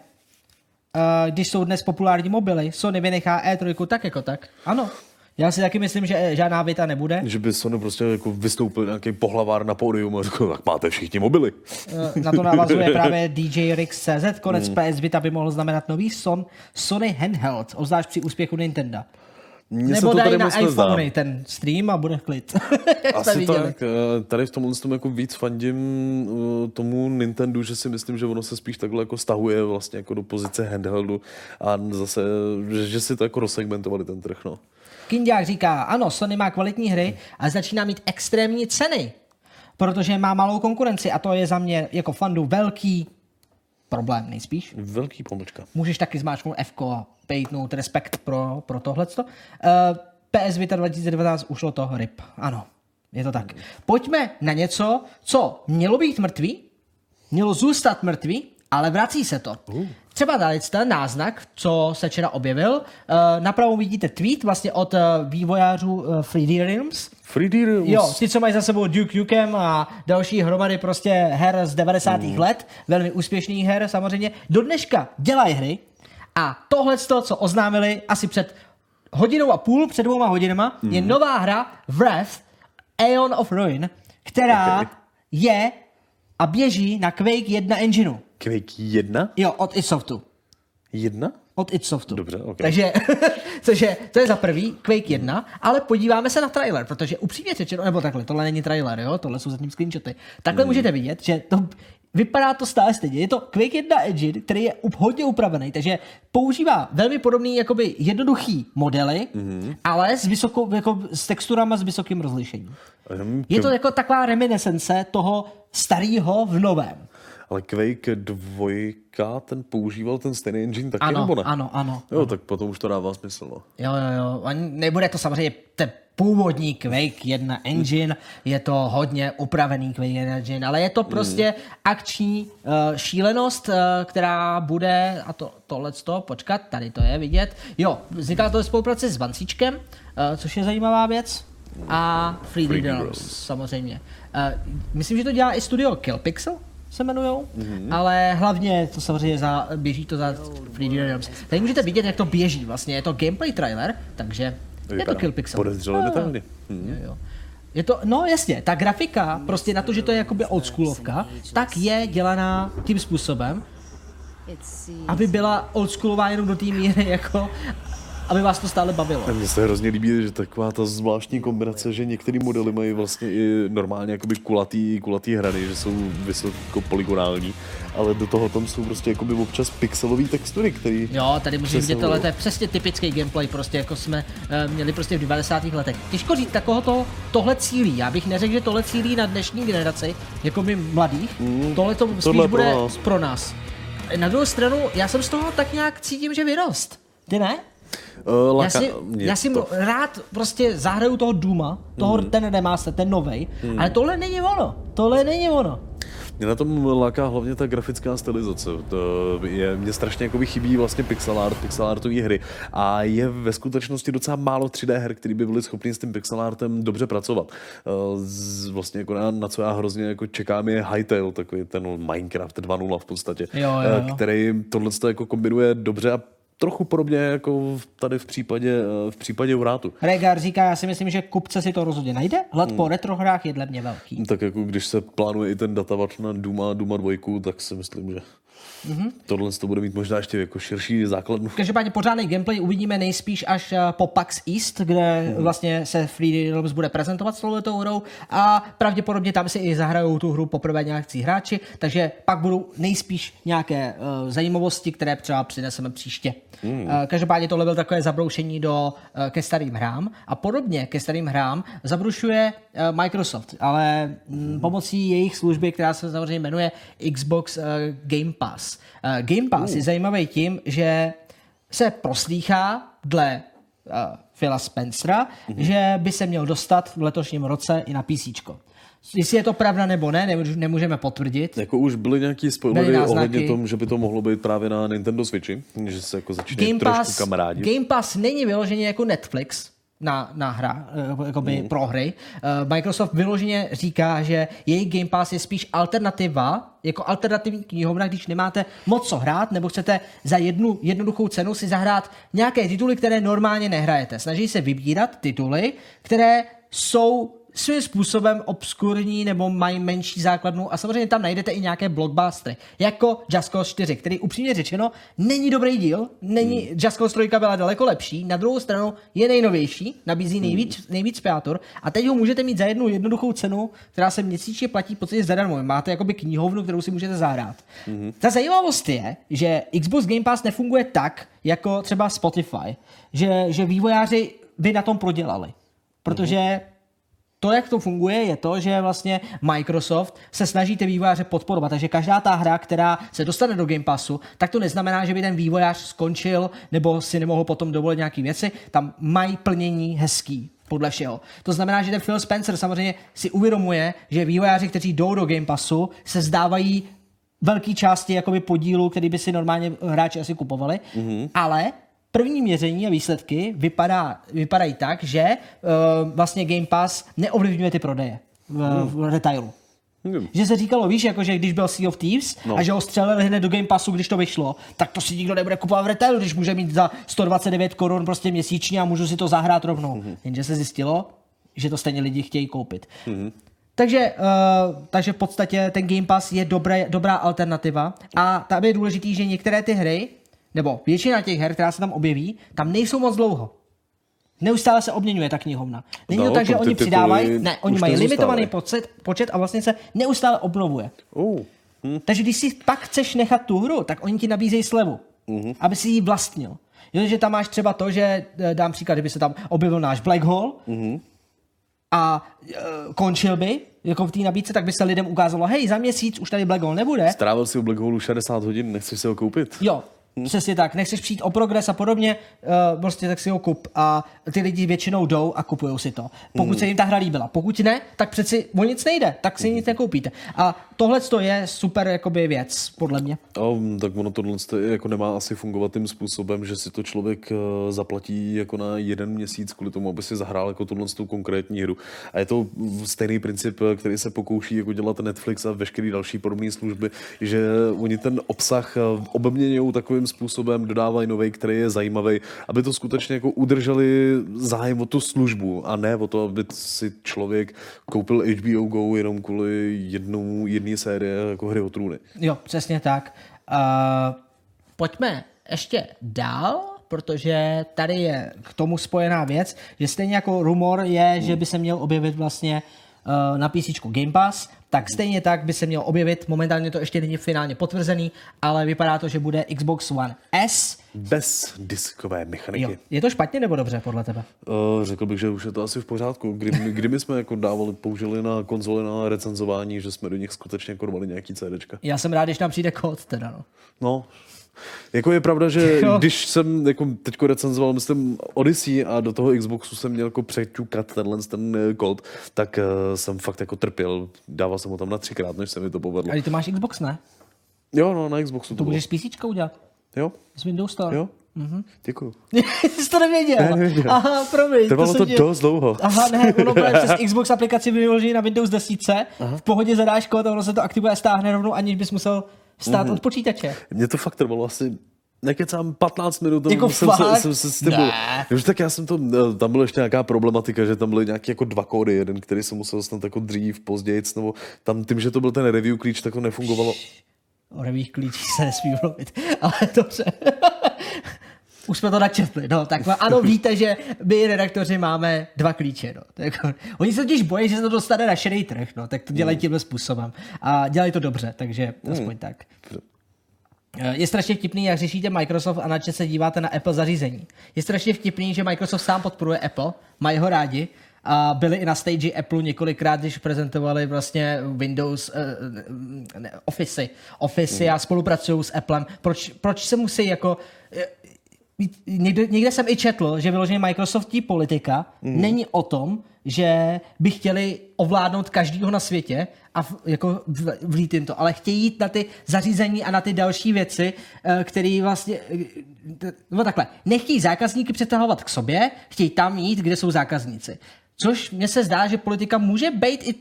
[SPEAKER 1] uh, když jsou dnes populární mobily. Sony vynechá E3 tak jako tak. Ano. Já si taky myslím, že eh, žádná Vita nebude.
[SPEAKER 2] Že by Sony prostě jako vystoupil nějaký pohlavár na pódium a řekl, tak máte všichni mobily.
[SPEAKER 1] Eh, Na to navazuje právě DJ Rix CZ. Konec PS Vita by mohl znamenat nový son Sony Handheld, obzvlášť při úspěchu Nintendo.
[SPEAKER 2] Mně
[SPEAKER 1] Nebo dají na iPhony ten stream a bude klid.
[SPEAKER 2] Asi tak. eh, Tady v tomhle tom jako víc fandím tomu Nintendo, že si myslím, že ono se spíš takhle jako stahuje vlastně jako do pozice handheldu a zase, že, že si to jako rozsegmentovali ten trh, no.
[SPEAKER 1] Kindiák říká, ano, Sony má kvalitní hry a začíná mít extrémní ceny. protože má malou konkurenci a to je za mě jako fandu velký problém nejspíš.
[SPEAKER 2] Velký pomlčka.
[SPEAKER 1] Můžeš taky zmáčknout F a pejtnout respekt pro, pro tohleto. Uh, PS Vita 2019 ušlo to RIP. Ano, je to tak. Pojďme na něco, co mělo být mrtvý, mělo zůstat mrtvý, ale vrací se to. Třeba tady ten náznak, co se včera objevil. Uh, napravo vidíte tweet vlastně od uh, vývojářů uh, 3D Realms,
[SPEAKER 2] 3D
[SPEAKER 1] Jo, ty, co mají za sebou Duke Nukem a další hromady prostě her z 90. Mm. let, velmi úspěšných her samozřejmě, do dneška dělají hry a tohle, co oznámili asi před hodinou a půl, před dvouma hodinama, mm. je nová hra Wrath Aeon of Ruin, která
[SPEAKER 2] okay.
[SPEAKER 1] je a běží na Quake 1 engineu.
[SPEAKER 2] Quake 1?
[SPEAKER 1] Jo, od iSoftu.
[SPEAKER 2] Jedna?
[SPEAKER 1] Od iSoftu.
[SPEAKER 2] Dobře, ok.
[SPEAKER 1] Takže, což je, to je za prvý, Quake 1, ale podíváme se na trailer, protože upřímně řečeno, nebo takhle, tohle není trailer, jo, tohle jsou zatím screenshoty. Takhle
[SPEAKER 2] Hmm.
[SPEAKER 1] můžete vidět, že to vypadá to stále stejně. Je to Quake 1 engine, který je hodně upravený, takže používá velmi podobný, jakoby jednoduchý modely,
[SPEAKER 2] Hmm.
[SPEAKER 1] ale s, vysokou, jako, s texturama s vysokým rozlišením.
[SPEAKER 2] Um,
[SPEAKER 1] Je to jako taková reminiscence toho starého v novém.
[SPEAKER 2] Ale Quake 2, ten používal ten stejný engine taky,
[SPEAKER 1] Ano,
[SPEAKER 2] nebo ne?
[SPEAKER 1] ano, ano.
[SPEAKER 2] Jo, tak potom už to dává smysl, no.
[SPEAKER 1] Jo, jo, jo. A nebude to samozřejmě ten původní Quake 1 engine, je to hodně upravený Quake 1 engine, ale je to prostě akční uh, šílenost, uh, která bude, a to, tohle to, počkat, tady to je vidět. Jo, vzniká to ve spolupráci s Vancíčkem, uh, což je zajímavá věc. A 3D
[SPEAKER 2] 3D
[SPEAKER 1] Realms,
[SPEAKER 2] Realms.
[SPEAKER 1] samozřejmě. Uh, myslím, že to dělá i studio Killpixel, se jmenujou, mm-hmm. ale hlavně to samozřejmě za, běží to za 3D Realms. Tady můžete vidět, jak to běží vlastně, je to gameplay trailer, takže je to
[SPEAKER 2] Vypadá
[SPEAKER 1] Killpixel.
[SPEAKER 2] Podezřele
[SPEAKER 1] Jo,
[SPEAKER 2] detailně.
[SPEAKER 1] Jo, jo. Je to, no jasně, ta grafika, prostě na to, že to je jakoby oldschoolovka, tak je dělaná tím způsobem, aby byla oldschoolová jenom do té míry, jako, aby vás to stále bavilo.
[SPEAKER 2] A Mně se hrozně líbí, že taková ta zvláštní kombinace, že některé modely mají vlastně i normálně jakoby kulatý, kulatý hrany, že jsou vysoko polygonální, ale do toho tam jsou prostě jakoby občas pixelové textury, které
[SPEAKER 1] Jo, tady můžeme vidět, tohle to je přesně typický gameplay, prostě jako jsme uh, měli prostě v 90. letech. Těžko říct, takového to, tohle cílí. Já bych neřekl, že tohle cílí na dnešní generaci, jako my mladých. Mm, tohle to spíš
[SPEAKER 2] tohle pro
[SPEAKER 1] bude
[SPEAKER 2] nás.
[SPEAKER 1] pro nás. Na druhou stranu, já jsem z toho tak nějak cítím, že vyrost. Ty ne?
[SPEAKER 2] Uh,
[SPEAKER 1] Já si, já si
[SPEAKER 2] to.
[SPEAKER 1] rád prostě zahraju toho Duma, toho,
[SPEAKER 2] Mhm.
[SPEAKER 1] ten remaster, ten novej, ale tohle není ono. Tohle není ono.
[SPEAKER 2] Mě na tom láká hlavně ta grafická stylizace. To je, mě strašně jakoby chybí vlastně pixel art, pixel artové hry. A je ve skutečnosti docela málo 3D her, které by byly schopny s tím pixel artem dobře pracovat. Eh, Z, vlastně jako na, na, co já hrozně jako čekám je Hytale, takový ten Minecraft 2.0 v podstatě,
[SPEAKER 1] Jo, jo,
[SPEAKER 2] eh,
[SPEAKER 1] jo.
[SPEAKER 2] který tohle jako kombinuje dobře a trochu podobně jako tady v případě, eh, v případě Urátu.
[SPEAKER 1] Regar říká, já si myslím, že kupce si to rozhodně najde. Hled
[SPEAKER 2] Hmm.
[SPEAKER 1] po retrohrách je dle mě velký.
[SPEAKER 2] Tak jako když se plánuje i ten datavat na Duma, Duma 2, tak si myslím, že mm-hmm. tohle to bude mít možná ještě jako širší základnu.
[SPEAKER 1] Každopádně pořádný gameplay uvidíme nejspíš až eh, po PAX East, kde vlastně se 3D Realms bude prezentovat s touhletou hrou a pravděpodobně tam si i zahrajou tu hru poprvé nějaký hráči, takže pak budou nejspíš nějaké uh, zajímavosti, které třeba přineseme příště. Mm. Uh, každopádně tohle byl takové zabroušení do, uh, ke starým hrám a podobně ke starým hrám zabrušuje uh, Microsoft, ale mm, pomocí jejich služby, která se samozřejmě jmenuje Xbox uh, Game Pass. Uh, Game Pass je zajímavý tím, že se proslýchá dle uh, Phila Spencera, mm-hmm. že by se měl dostat v letošním roce i na PC. Jestli je to pravda nebo ne, nemůž- nemůžeme potvrdit.
[SPEAKER 2] Jako už byly nějaký spoilery
[SPEAKER 1] náznaky.
[SPEAKER 2] ohledně tomu, že by to mohlo být právě na Nintendo Switchi, že se jako začínají
[SPEAKER 1] Game
[SPEAKER 2] trošku
[SPEAKER 1] Pass,
[SPEAKER 2] kamarádi.
[SPEAKER 1] Game Pass není vyloženě jako Netflix na, na hra, eh, jakoby
[SPEAKER 2] Mm.
[SPEAKER 1] pro hry. Eh, Microsoft vyloženě říká, že jejich Game Pass je spíš alternativa, jako alternativní knihovna, když nemáte moc co hrát, nebo chcete za jednu jednoduchou cenu si zahrát nějaké tituly, které normálně nehrajete. Snaží se vybírat tituly, které jsou svým způsobem obskurní nebo mají menší základnu a samozřejmě tam najdete i nějaké blockbustery, jako Just Cause 4, který upřímně řečeno není dobrý díl, není, hmm. Just Cause 3 byla daleko lepší, na druhou stranu je nejnovější, nabízí nejvíc, nejvíc piátor a teď ho můžete mít za jednu jednoduchou cenu, která se měsíčně platí v podstatě zadarmo. Máte jakoby knihovnu, kterou si můžete zahrát. Hmm. Ta zajímavost je, že Xbox Game Pass nefunguje tak, jako třeba Spotify, že, že vývojáři by na tom prodělali. Protože to, jak to funguje, je to, že vlastně Microsoft se snaží ty vývojáře podporovat. Takže každá ta hra, která se dostane do Game Passu, tak to neznamená, že by ten vývojář skončil nebo si nemohl potom dovolit nějaké věci. Tam mají plnění hezký podle všeho. To znamená, že ten Phil Spencer samozřejmě si uvědomuje, že vývojáři, kteří jdou do Game Passu, se zdávají velké části jakoby podílu, který by si normálně hráči asi kupovali, mm-hmm. ale první měření a výsledky vypadá, vypadají tak, že uh, vlastně Game Pass neovlivňuje ty prodeje v, v retailu.
[SPEAKER 2] Hmm.
[SPEAKER 1] Že se říkalo, víš, jako že když byl Sea of Thieves no. a že ho střelili hned do Game Passu, když to vyšlo, tak to si nikdo nebude kupovat v retailu, když může mít za 129 korun prostě měsíčně a můžu si to zahrát rovnou. Mm-hmm. Jenže se zjistilo, že to stejně lidi chtějí koupit. Mm-hmm. Takže, uh, takže v podstatě ten Game Pass je dobré, dobrá alternativa a tam je důležitý, že některé ty hry, nebo většina těch her, která se tam objeví, tam nejsou moc dlouho. Neustále se obměňuje ta knihovna. Není
[SPEAKER 2] No,
[SPEAKER 1] to tak, že oni přidávají, ne, oni mají limitovaný počet, počet a vlastně se neustále obnovuje.
[SPEAKER 2] Uh.
[SPEAKER 1] Takže když si pak chceš nechat tu hru, tak oni ti nabízejí slevu, mm-hmm. aby si ji vlastnil. Jo, že tam máš třeba to, že eh, dám příklad, kdyby se tam objevil náš Black Hole mm-hmm. a uh, končil by jako v té nabídce, tak by se lidem ukázalo, hej, za měsíc už tady Black Hole nebude.
[SPEAKER 2] Strávil si u Black Hole 60 hodin, nechceš si ho koupit?
[SPEAKER 1] Jo, přesně tak. Nechceš přijít o progres a podobně, uh, prostě tak si ho kup. A ty lidi většinou jdou a kupují si to. Pokud se jim ta hra líbila. Pokud ne, tak přeci o nic nejde, tak si nic nekoupíte. A tohle je super jakoby věc, podle mě.
[SPEAKER 2] A, tak ono tohle to jako nemá asi fungovat tím způsobem, že si to člověk eh, zaplatí jako na jeden měsíc kvůli tomu, aby si zahrál jako tuhle tu konkrétní hru. A je to stejný princip, eh, který se pokouší jako dělat Netflix a veškeré další podobné služby, že oni ten obsah eh, obměňují takovým způsobem, dodávají nový, který je zajímavý, aby to skutečně jako udrželi zájem o tu službu a ne o to, aby si člověk koupil HBO Go jenom kvůli jednou, jedné série jako hry o trůny.
[SPEAKER 1] Jo, přesně tak. Uh, pojďme ještě dál, protože tady je k tomu spojená věc, že stejně jako rumor je, že by se měl objevit vlastně uh, na PC Game Pass, tak stejně tak by se měl objevit, momentálně to ještě není finálně potvrzený, ale vypadá to, že bude Xbox One S.
[SPEAKER 2] Bez diskové mechaniky.
[SPEAKER 1] Jo. Je to špatně nebo dobře podle tebe?
[SPEAKER 2] Uh, řekl bych, že už je to asi v pořádku. Kdy, kdy my jsme jako dávali, použili na konzoli na recenzování, že jsme do nich skutečně korvali nějaký CDčka.
[SPEAKER 1] Já jsem rád, když nám přijde kód teda, no.
[SPEAKER 2] No, jako je pravda, že
[SPEAKER 1] Jo.
[SPEAKER 2] když jsem jako teďko recenzoval, myslím, Odyssey a do toho Xboxu jsem měl jako přeťukat tenhle ten eh, kód, tak uh, jsem fakt jako trpěl. Dával jsem ho tam na třikrát, než se mi to povedlo.
[SPEAKER 1] Ale ty máš Xbox, ne?
[SPEAKER 2] Jo, no, na Xboxu to,
[SPEAKER 1] To můžeš s PC udělat.
[SPEAKER 2] Jo,
[SPEAKER 1] Z Windows Store.
[SPEAKER 2] jo. Mm-hmm. Děkuju.
[SPEAKER 1] Jsi to nevěděl?
[SPEAKER 2] Ne, nevěděl.
[SPEAKER 1] Aha, promiň.
[SPEAKER 2] Trvalo
[SPEAKER 1] jsem
[SPEAKER 2] to
[SPEAKER 1] tě-
[SPEAKER 2] dost dlouho.
[SPEAKER 1] Aha, ne, ono přes Xbox aplikaci vyloží na Windows 10, v pohodě zadáš kód a ono se to aktivuje a stáhne rovnou, aniž bys musel vstát
[SPEAKER 2] Mhm.
[SPEAKER 1] od počítače.
[SPEAKER 2] Mně to fakt trvalo asi nekecám 15 minut,
[SPEAKER 1] Jako
[SPEAKER 2] jsem,
[SPEAKER 1] fakt?
[SPEAKER 2] se, jsem se s.
[SPEAKER 1] Ne.
[SPEAKER 2] Už tak já jsem to, eh, tam byla ještě nějaká problematika, že tam byly nějaké jako dva kódy, jeden, který jsem musel snad jako dřív, později, nebo tam tím, že to byl ten review klíč, tak to nefungovalo.
[SPEAKER 1] O revých klíčích se nesmí mluvit, ale dobře. Už jsme to načetli, no, tak ano, víte, že my redaktoři máme dva klíče, no. Je Jako, oni se totiž bojí, že se to dostane na šedý trh, no, tak to dělají tímhle způsobem. A dělají to dobře, takže aspoň tak. Eh, Je strašně vtipný, jak řešíte Microsoft a na co se díváte na Apple zařízení. Je strašně vtipný, že Microsoft sám podporuje Apple, mají ho rádi a byli i na stage Apple několikrát, když prezentovali vlastně Windows, uh, ne, Office, Office a spolupracují s Applem. Proč, proč se musí jako... Někde, někde jsem i četl, že vyloženě Microsoftí politika mm. není o tom, že by chtěli ovládnout každýho na světě a v, jako v- vlít jim to, ale chtějí jít na ty zařízení a na ty další věci, eh, které vlastně, eh, no takhle, nechtějí zákazníky přetahovat k sobě, chtějí tam jít, kde jsou zákazníci. Což mně se zdá, že politika může být i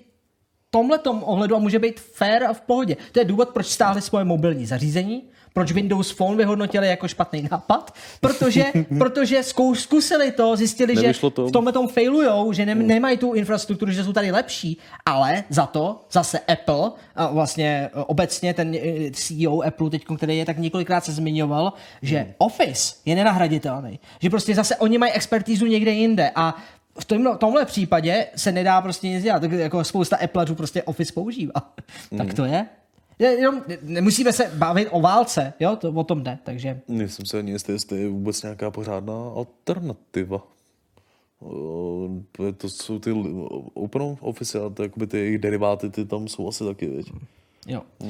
[SPEAKER 1] tomhle ohledu a může být fair a v pohodě. To je důvod, proč stáhli svoje mobilní zařízení, proč Windows Phone vyhodnotili jako špatný nápad, protože, protože zkou, zkusili to, zjistili,
[SPEAKER 2] Nevyšlo
[SPEAKER 1] že
[SPEAKER 2] to.
[SPEAKER 1] v tomhle tom failujou, že ne, nemají tu infrastrukturu, že jsou tady lepší, ale za to zase Apple, a vlastně e, obecně ten e, CEO Apple teď, který je tak několikrát se zmiňoval, že Office je nenahraditelný, že prostě zase oni mají expertízu někde jinde. A v tomhle, tomhle případě se nedá prostě nic dělat, tak jako spousta Appleařů prostě Office používá. tak to je. Je- Jenom, nemusíme se bavit o válce, jo, to o tom jde, takže
[SPEAKER 2] Nejsem se ani jistý, jestli je vůbec nějaká pořádná alternativa. Uh, to jsou ty Open Office to jakoby ty jejich deriváty, ty tam jsou asi taky, viď?
[SPEAKER 1] Jo. Uh,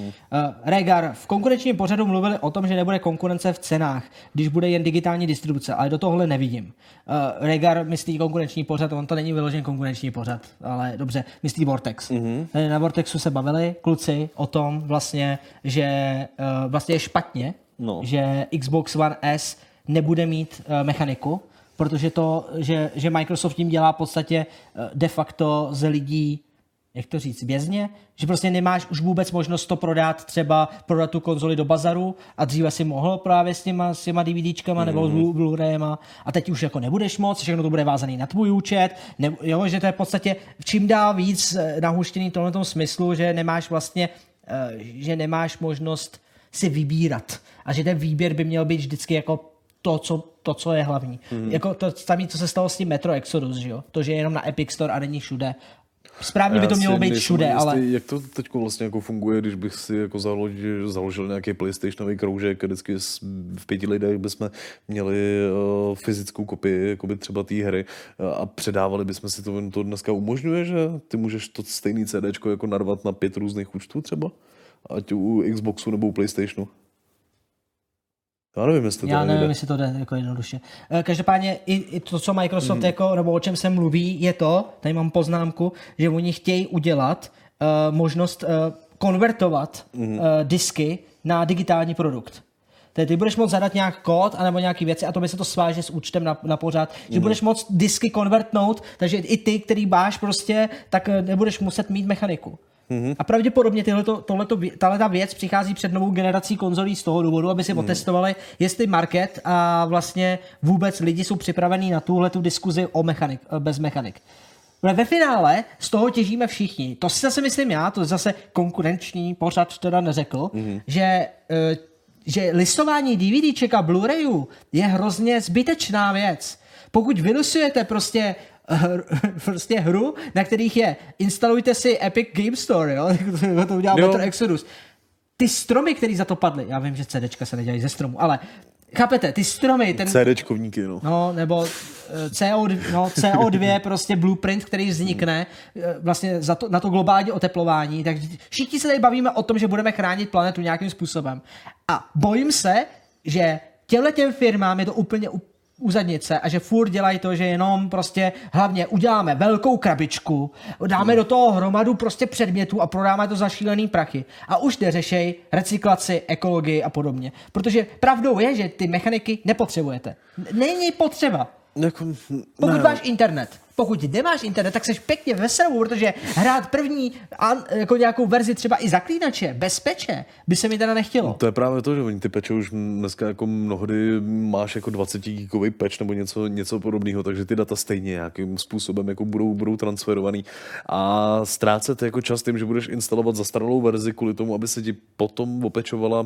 [SPEAKER 1] Regar, v konkurenčním pořadu mluvili o tom, že nebude konkurence v cenách, když bude jen digitální distribuce, ale do tohohle nevidím. Uh, Regar myslí konkurenční pořad, on to není vyložen konkurenční pořad, ale dobře, myslí Vortex. Mm-hmm. Na Vortexu se bavili kluci o tom vlastně, že uh, vlastně je špatně,
[SPEAKER 2] No.
[SPEAKER 1] že Xbox One S nebude mít uh, mechaniku, protože to, že, že Microsoft tím dělá v podstatě uh, de facto z lidí jak to říct, vězně, že prostě nemáš už vůbec možnost to prodat, třeba prodat tu konzoli do bazaru a dříve si mohl právě s těma, s těma DVDčkama nebo
[SPEAKER 2] Mhm.
[SPEAKER 1] mm. Blu- Blu-rayema a teď už jako nebudeš moc, všechno to bude vázaný na tvůj účet, ne, jo, že to je v podstatě čím dál víc eh, nahuštěný v tomhle smyslu, že nemáš vlastně, eh, že nemáš možnost si vybírat a že ten výběr by měl být vždycky jako to, co, to, co je hlavní.
[SPEAKER 2] Mhm.
[SPEAKER 1] Mm. Jako to samé, co se stalo s tím Metro Exodus, že jo? To, že je jenom na Epic Store a není všude. Správně by to mělo být všude,
[SPEAKER 2] jistý,
[SPEAKER 1] ale...
[SPEAKER 2] Jak to teď vlastně jako funguje, když bych si jako založil, založil nějaký PlayStationový kroužek vždycky v pěti lidech bychom měli uh, fyzickou kopii jakoby třeba té hry a předávali bychom si to, to dneska umožňuje, že ty můžeš to stejný CD jako narvat na pět různých účtů třeba? Ať u Xboxu nebo u PlayStationu. Já nevím, jestli to
[SPEAKER 1] Já nevím, jestli to jde jako jednoduše. Eh, Každopádně i, i to, co Microsoft mm. jako, nebo o čem se mluví, je to, tady mám poznámku, že oni chtějí udělat uh, možnost uh, konvertovat
[SPEAKER 2] Mhm.
[SPEAKER 1] uh, disky na digitální produkt. Tedy ty budeš moct zadat nějak kód anebo nějaké věci a to by se to sváže s účtem na, na pořád, že
[SPEAKER 2] Mhm.
[SPEAKER 1] budeš moct disky konvertnout, takže i ty, který máš prostě, tak nebudeš muset mít mechaniku.
[SPEAKER 2] Mhm.
[SPEAKER 1] A pravděpodobně tohleto, tohleto, tahleta věc přichází před novou generací konzolí z toho důvodu, aby si
[SPEAKER 2] Mhm.
[SPEAKER 1] otestovali, jestli market a vlastně vůbec lidi jsou připravení na tuhle tu diskuzi o mechanik, eh, bez mechanik. Ale ve finále z toho těžíme všichni. To si zase myslím já, to zase konkurenční pořad teda neřekl, mm-hmm. že, eh, že listování DVDček a Blu-rayů je hrozně zbytečná věc. Pokud vylusujete prostě hr, prostě hru, na kterých je instalujte si Epic Game Store, jo? to udělal
[SPEAKER 2] Jo.
[SPEAKER 1] Metro Exodus. Ty stromy, které za to padly, já vím, že CDčka se nedělají ze stromu, ale chápete, ty stromy, ten,
[SPEAKER 2] CDčkovníky, no.
[SPEAKER 1] No, nebo eh, CO2, no, CO2 prostě blueprint, který vznikne eh, vlastně za to, na to globální oteplování. Tak všichni se tady bavíme o tom, že budeme chránit planetu nějakým způsobem. A bojím se, že těmhle těm firmám je to úplně u, u zadnice a že furt dělají to, že jenom prostě hlavně uděláme velkou krabičku, dáme do toho hromadu prostě předmětů a prodáme to za šílený prachy. A už neřešej recyklaci, ekologii a podobně. Protože pravdou je, že ty mechaniky nepotřebujete. Není potřeba.
[SPEAKER 2] Jako,
[SPEAKER 1] Pokud máš internet. Pokud nemáš internet, tak seš pěkně veselou, protože hrát první an, jako nějakou verzi třeba i zaklínače, bez peče, by se mi teda nechtělo.
[SPEAKER 2] To je právě to, že oni ty peče už dneska jako mnohdy máš jako 20 gigový peč nebo něco, něco podobného, takže ty data stejně nějakým způsobem jako budou, budou transferovaný. A ztrácet jako čas tím, že budeš instalovat zastaralou verzi kvůli tomu, aby se ti potom opečovala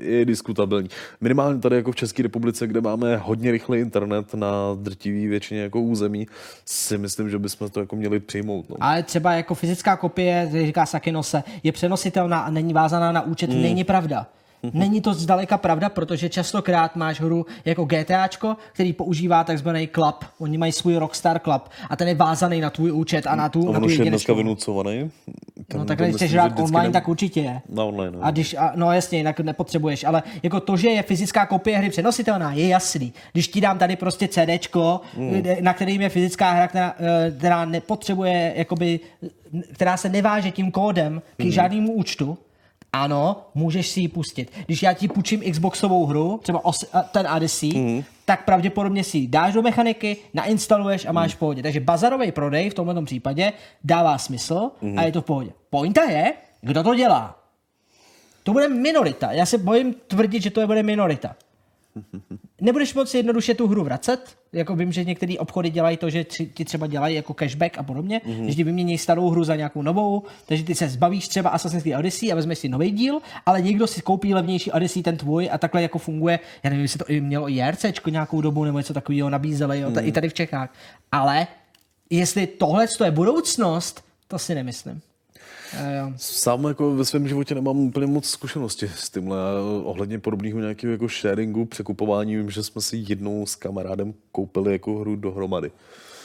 [SPEAKER 2] je diskutabilní. Minimálně tady jako v České republice, kde máme hodně rychlý internet na drtivý většině jako území, si myslím, že bychom to jako měli přijmout. No.
[SPEAKER 1] Ale třeba jako fyzická kopie, říká Sakinose, je přenositelná a není vázaná na účet, mm. není pravda. Není to zdaleka pravda, protože častokrát máš hru jako GTAčko, který používá takzvaný club. Oni mají svůj Rockstar Club a ten je vázaný na tvůj účet a na tu,
[SPEAKER 2] A
[SPEAKER 1] na tu
[SPEAKER 2] je dneska vynucovaný.
[SPEAKER 1] No
[SPEAKER 2] Ten-
[SPEAKER 1] tak
[SPEAKER 2] to
[SPEAKER 1] když chceš hrát online,
[SPEAKER 2] nem-
[SPEAKER 1] tak určitě je.
[SPEAKER 2] Na online, no.
[SPEAKER 1] A když, a, no jasně, jinak nepotřebuješ, ale jako to, že je fyzická kopie hry přenositelná, je jasný. Když ti dám tady prostě CDčko, mm. na kterým je fyzická hra, která, eh, která nepotřebuje, jakoby, která se neváže tím kódem k
[SPEAKER 2] Hmm.
[SPEAKER 1] žádnému účtu, ano, můžeš si ji pustit. Když já ti půjčím Xboxovou hru, třeba os, ten Odyssey, mm. tak pravděpodobně si ji dáš do mechaniky, nainstaluješ a máš v pohodě. Takže bazarový prodej v tomto případě dává smysl mm. a je to v pohodě. Pointa je, kdo to dělá. To bude minorita. Já se bojím tvrdit, že to bude minorita. Nebudeš moc jednoduše tu hru vracet. Jako vím, že některé obchody dělají to, že tři- ti třeba dělají jako cashback a podobně, mm-hmm. že ti vymění starou hru za nějakou novou, takže ty se zbavíš třeba Assassin's Creed Odyssey a vezmeš si nový díl, ale někdo si koupí levnější Odyssey, ten tvůj a takhle jako funguje. Já nevím, jestli to i mělo i JRCčko nějakou dobu nebo něco takového nabízeli, jo, mm. i tady v Čechách. Ale jestli tohle je budoucnost, to si nemyslím. Jo.
[SPEAKER 2] Sám jako ve svém životě nemám úplně moc zkušenosti s tímhle. Ohledně podobného nějakého jako sharingu, překupování, vím, že jsme si jednou s kamarádem koupili jako hru dohromady.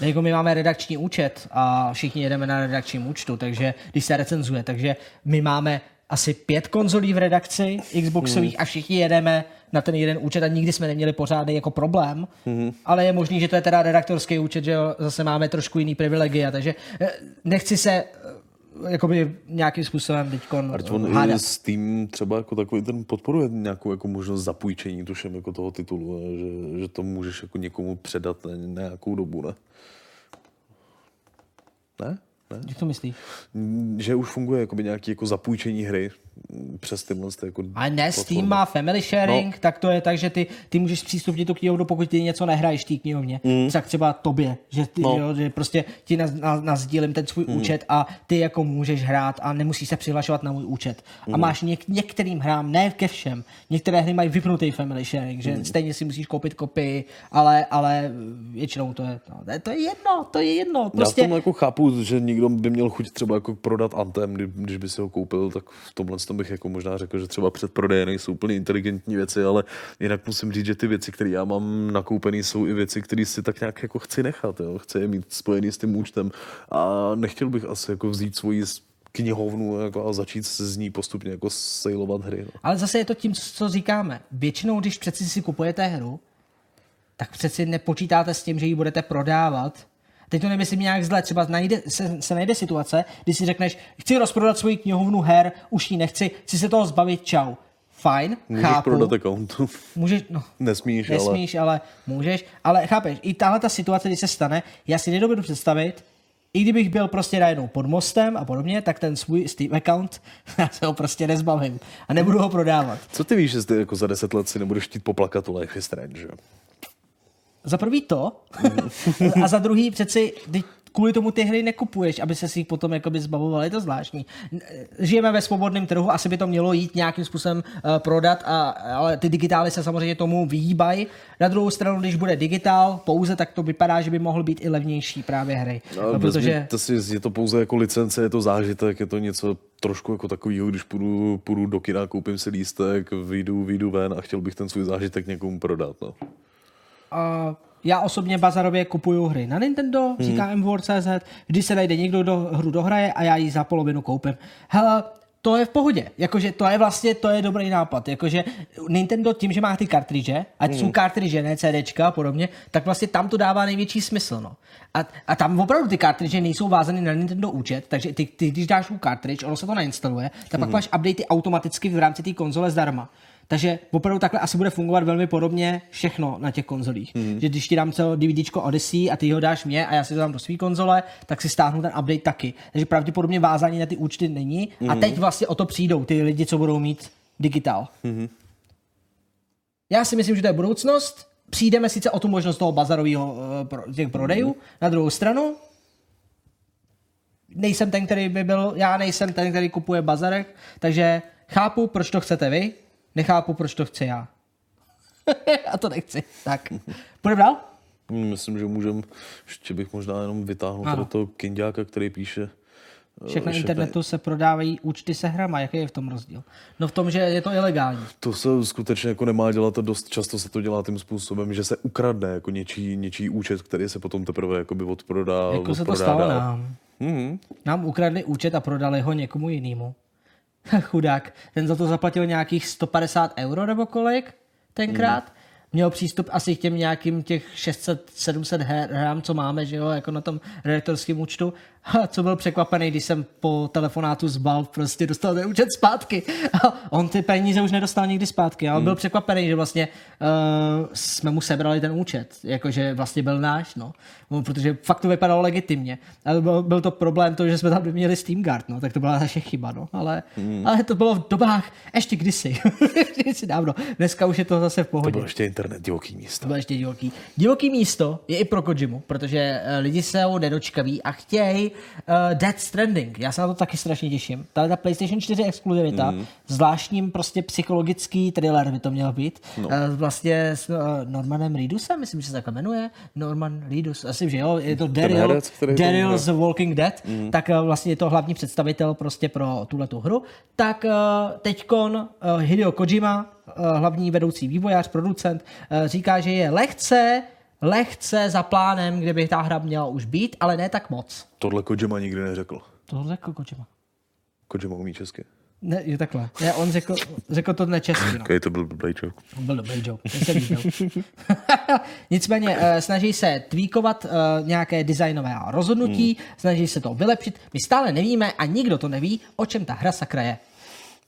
[SPEAKER 1] Jako my máme redakční účet a všichni jedeme na redakčním účtu, takže když se recenzuje, takže my máme asi pět konzolí v redakci Xboxových
[SPEAKER 2] Hmm.
[SPEAKER 1] a všichni jedeme na ten jeden účet a nikdy jsme neměli pořádný jako problém,
[SPEAKER 2] Hmm.
[SPEAKER 1] ale je možný, že to je teda redaktorský účet, že jo, zase máme trošku jiný privilegia, takže eh, nechci se eh, jakoby nějakým způsobem
[SPEAKER 2] Ať on
[SPEAKER 1] hádat.
[SPEAKER 2] i Steam třeba jako takový ten podporuje nějakou jako možnost zapůjčení, tuším, jako toho titulu, ne? že, že to můžeš jako někomu předat na nějakou dobu, ne? Ne? Ne?
[SPEAKER 1] Jak to myslíš?
[SPEAKER 2] Že už funguje jakoby nějaký jako zapůjčení hry přes tyhle ty jako
[SPEAKER 1] Ale ne, Steam
[SPEAKER 2] platformy.
[SPEAKER 1] má family sharing,
[SPEAKER 2] No.
[SPEAKER 1] tak to je tak, že ty, ty můžeš přístupnit tu knihovnu, pokud ty něco nehraješ v té knihovně. Mm. Tak třeba tobě, že, ty,
[SPEAKER 2] No.
[SPEAKER 1] jo, že prostě ti naz, na, nazdílím ten svůj mm. účet a ty jako můžeš hrát a nemusíš se přihlašovat na můj účet. Mm. A máš něk, některým hrám, ne ke všem, některé hry mají vypnutý family sharing, že mm. stejně si musíš koupit kopii, ale, ale většinou to je, no, to je jedno, to je jedno.
[SPEAKER 2] Já v
[SPEAKER 1] Prostě,
[SPEAKER 2] tom jako chápu, že někdo by měl chuť třeba jako prodat Anthem, kdy- když by si ho koupil, tak v tomhle tom bych jako možná řekl, že třeba před prodeje nejsou úplně inteligentní věci, ale jinak musím říct, že ty věci, které já mám nakoupený, jsou i věci, které si tak nějak jako chci nechat, jo? chci je mít spojený s tím účtem a nechtěl bych asi jako vzít svoji knihovnu jako a začít se z ní postupně jako sejlovat hry. No.
[SPEAKER 1] Ale zase je to tím, co říkáme. Většinou, když přeci si kupujete hru, tak přeci nepočítáte s tím, že ji budete prodávat. Teď to nemyslím nějak zle, třeba najde, se, se najde situace, kdy si řekneš, chci rozprodat svoji knihovnu her, už ji nechci, chci se toho zbavit, čau. Fajn,
[SPEAKER 2] Můžeš
[SPEAKER 1] chápu.
[SPEAKER 2] prodat account.
[SPEAKER 1] Můžeš, no,
[SPEAKER 2] Nesmíš, ale...
[SPEAKER 1] nesmíš, ale... ale můžeš. Ale chápeš, i tahle ta situace, když se stane, já si nedovedu představit, i kdybych byl prostě najednou pod mostem a podobně, tak ten svůj Steam account, já se ho prostě nezbavím a nebudu ho prodávat.
[SPEAKER 2] Co ty víš, že ty jako za deset let si nebudeš chtít poplakat u Life is Strange, že?
[SPEAKER 1] Za prvý to, a za druhý přeci kvůli tomu ty hry nekupuješ, aby se si jich potom jakoby zbavoval. Je to zvláštní. Žijeme ve svobodném trhu, asi by to mělo jít nějakým způsobem uh, prodat, a, ale ty digitály se samozřejmě tomu vyhýbají. Na druhou stranu, když bude digitál pouze, tak to vypadá, že by mohl být i levnější právě hry.
[SPEAKER 2] Ale
[SPEAKER 1] no, protože
[SPEAKER 2] to si, je to pouze jako licence, je to zážitek, je to něco trošku jako takového, když půjdu, půjdu do kina, koupím si lístek, vyjdu, vyjdu ven a chtěl bych ten svůj zážitek někomu prodat. No.
[SPEAKER 1] Uh, já osobně bazarově kupuju hry na Nintendo, hmm. říká MWord.cz, když se najde někdo, kdo hru dohraje a já ji za polovinu koupím. Hele, to je v pohodě. Jakože to je vlastně, to je dobrý nápad. Jakože Nintendo tím, že má ty kartridže, ať jsou kartridže, ne CDčka a podobně, tak vlastně tam to dává největší smysl. No. A, a tam opravdu ty kartridže nejsou vázané na Nintendo účet, takže ty, ty když dáš u kartridž, ono se to nainstaluje, tak pak máš updaty automaticky v rámci té konzole zdarma. Takže opravdu takhle asi bude fungovat velmi podobně všechno na těch konzolích. Hmm. Že když ti dám celo DVDčko Odyssey a ty ho dáš mě a já si to dám do své konzole, tak si stáhnu ten update taky. Takže pravděpodobně vázání na ty účty není. Hmm. A teď vlastně o to přijdou ty lidi, co budou mít digitál. Hmm. Já si myslím, že to je budoucnost. Přijdeme sice o tu možnost toho bazarového uh, těch prodejů. Hmm. Na druhou stranu, nejsem ten, který by byl, já nejsem ten, který kupuje bazarek, takže chápu, proč to chcete vy, nechápu, proč to chci já. a to nechci. Tak, půjdeme dál?
[SPEAKER 2] Myslím, že můžem, ještě bych možná jenom vytáhnul
[SPEAKER 1] Ano.
[SPEAKER 2] tady toho kindiáka, který píše.
[SPEAKER 1] Však na
[SPEAKER 2] eh,
[SPEAKER 1] internetu se prodávají účty se hrama. Jaký je v tom rozdíl? No v tom, že je to ilegální.
[SPEAKER 2] To se skutečně jako nemá dělat a dost často se to dělá tím způsobem, že se ukradne jako něčí, něčí účet, který se potom teprve jakoby odprodá.
[SPEAKER 1] Jako se to stalo nám.
[SPEAKER 2] Mhm.
[SPEAKER 1] Nám ukradli účet a prodali ho někomu jinému. Chudák. Ten za to zaplatil nějakých 150 euro nebo kolik tenkrát.
[SPEAKER 2] Hmm.
[SPEAKER 1] Měl přístup asi k těm nějakým těch 600-700 hrám, co máme, že jo, jako na tom redaktorském účtu. A co byl překvapený, když jsem po telefonátu z Valve prostě dostal ten účet zpátky. A on ty peníze už nedostal nikdy zpátky. A on byl překvapený, že vlastně uh, jsme mu sebrali ten účet. Jakože vlastně byl náš, no. No, Protože fakt to vypadalo legitimně. Ale byl, byl to problém to, že jsme tam neměli Steam Guard, no. Tak to byla naše chyba, no. Ale, ale to bylo v dobách ještě kdysi. kdysi dávno. Dneska už je to zase v
[SPEAKER 2] To
[SPEAKER 1] pohodě.
[SPEAKER 2] bylo ještě internet divoký místo.
[SPEAKER 1] To bylo ještě divoký. Divoký místo je i pro Kojimu, protože eh, lidi se ho nedočkaví a chtějí uh, Dead Stranding. Já se na to taky strašně těším. Tahle ta PlayStation 4 exkluzivita, mm. zvláštním prostě psychologický thriller by to měl být. No. Uh, vlastně s uh, Normanem Reedusem, myslím, že se takhle jmenuje. Norman Reedus, asi, že jo, je to Daryl, Daryl z Walking Dead, mm. tak uh, vlastně je to hlavní představitel prostě pro tuhle tu hru. Tak uh, teďkon uh, Hideo Kojima, uh, hlavní vedoucí vývojář, producent, uh, říká, že je lehce lehce za plánem, kde by ta hra měla už být, ale ne tak moc.
[SPEAKER 2] Tohle Kojima nikdy neřekl.
[SPEAKER 1] To řekl Kojima.
[SPEAKER 2] Kojima umí česky.
[SPEAKER 1] Ne, je takhle. Ne, on řekl, řekl to nečesky. No.
[SPEAKER 2] Okay, to byl blbý joke.
[SPEAKER 1] To byl dobrý joke. Nicméně uh, snaží se tweakovat uh, nějaké designové rozhodnutí, hmm. snaží se to vylepšit. My stále nevíme a nikdo to neví, o čem ta hra sakra je.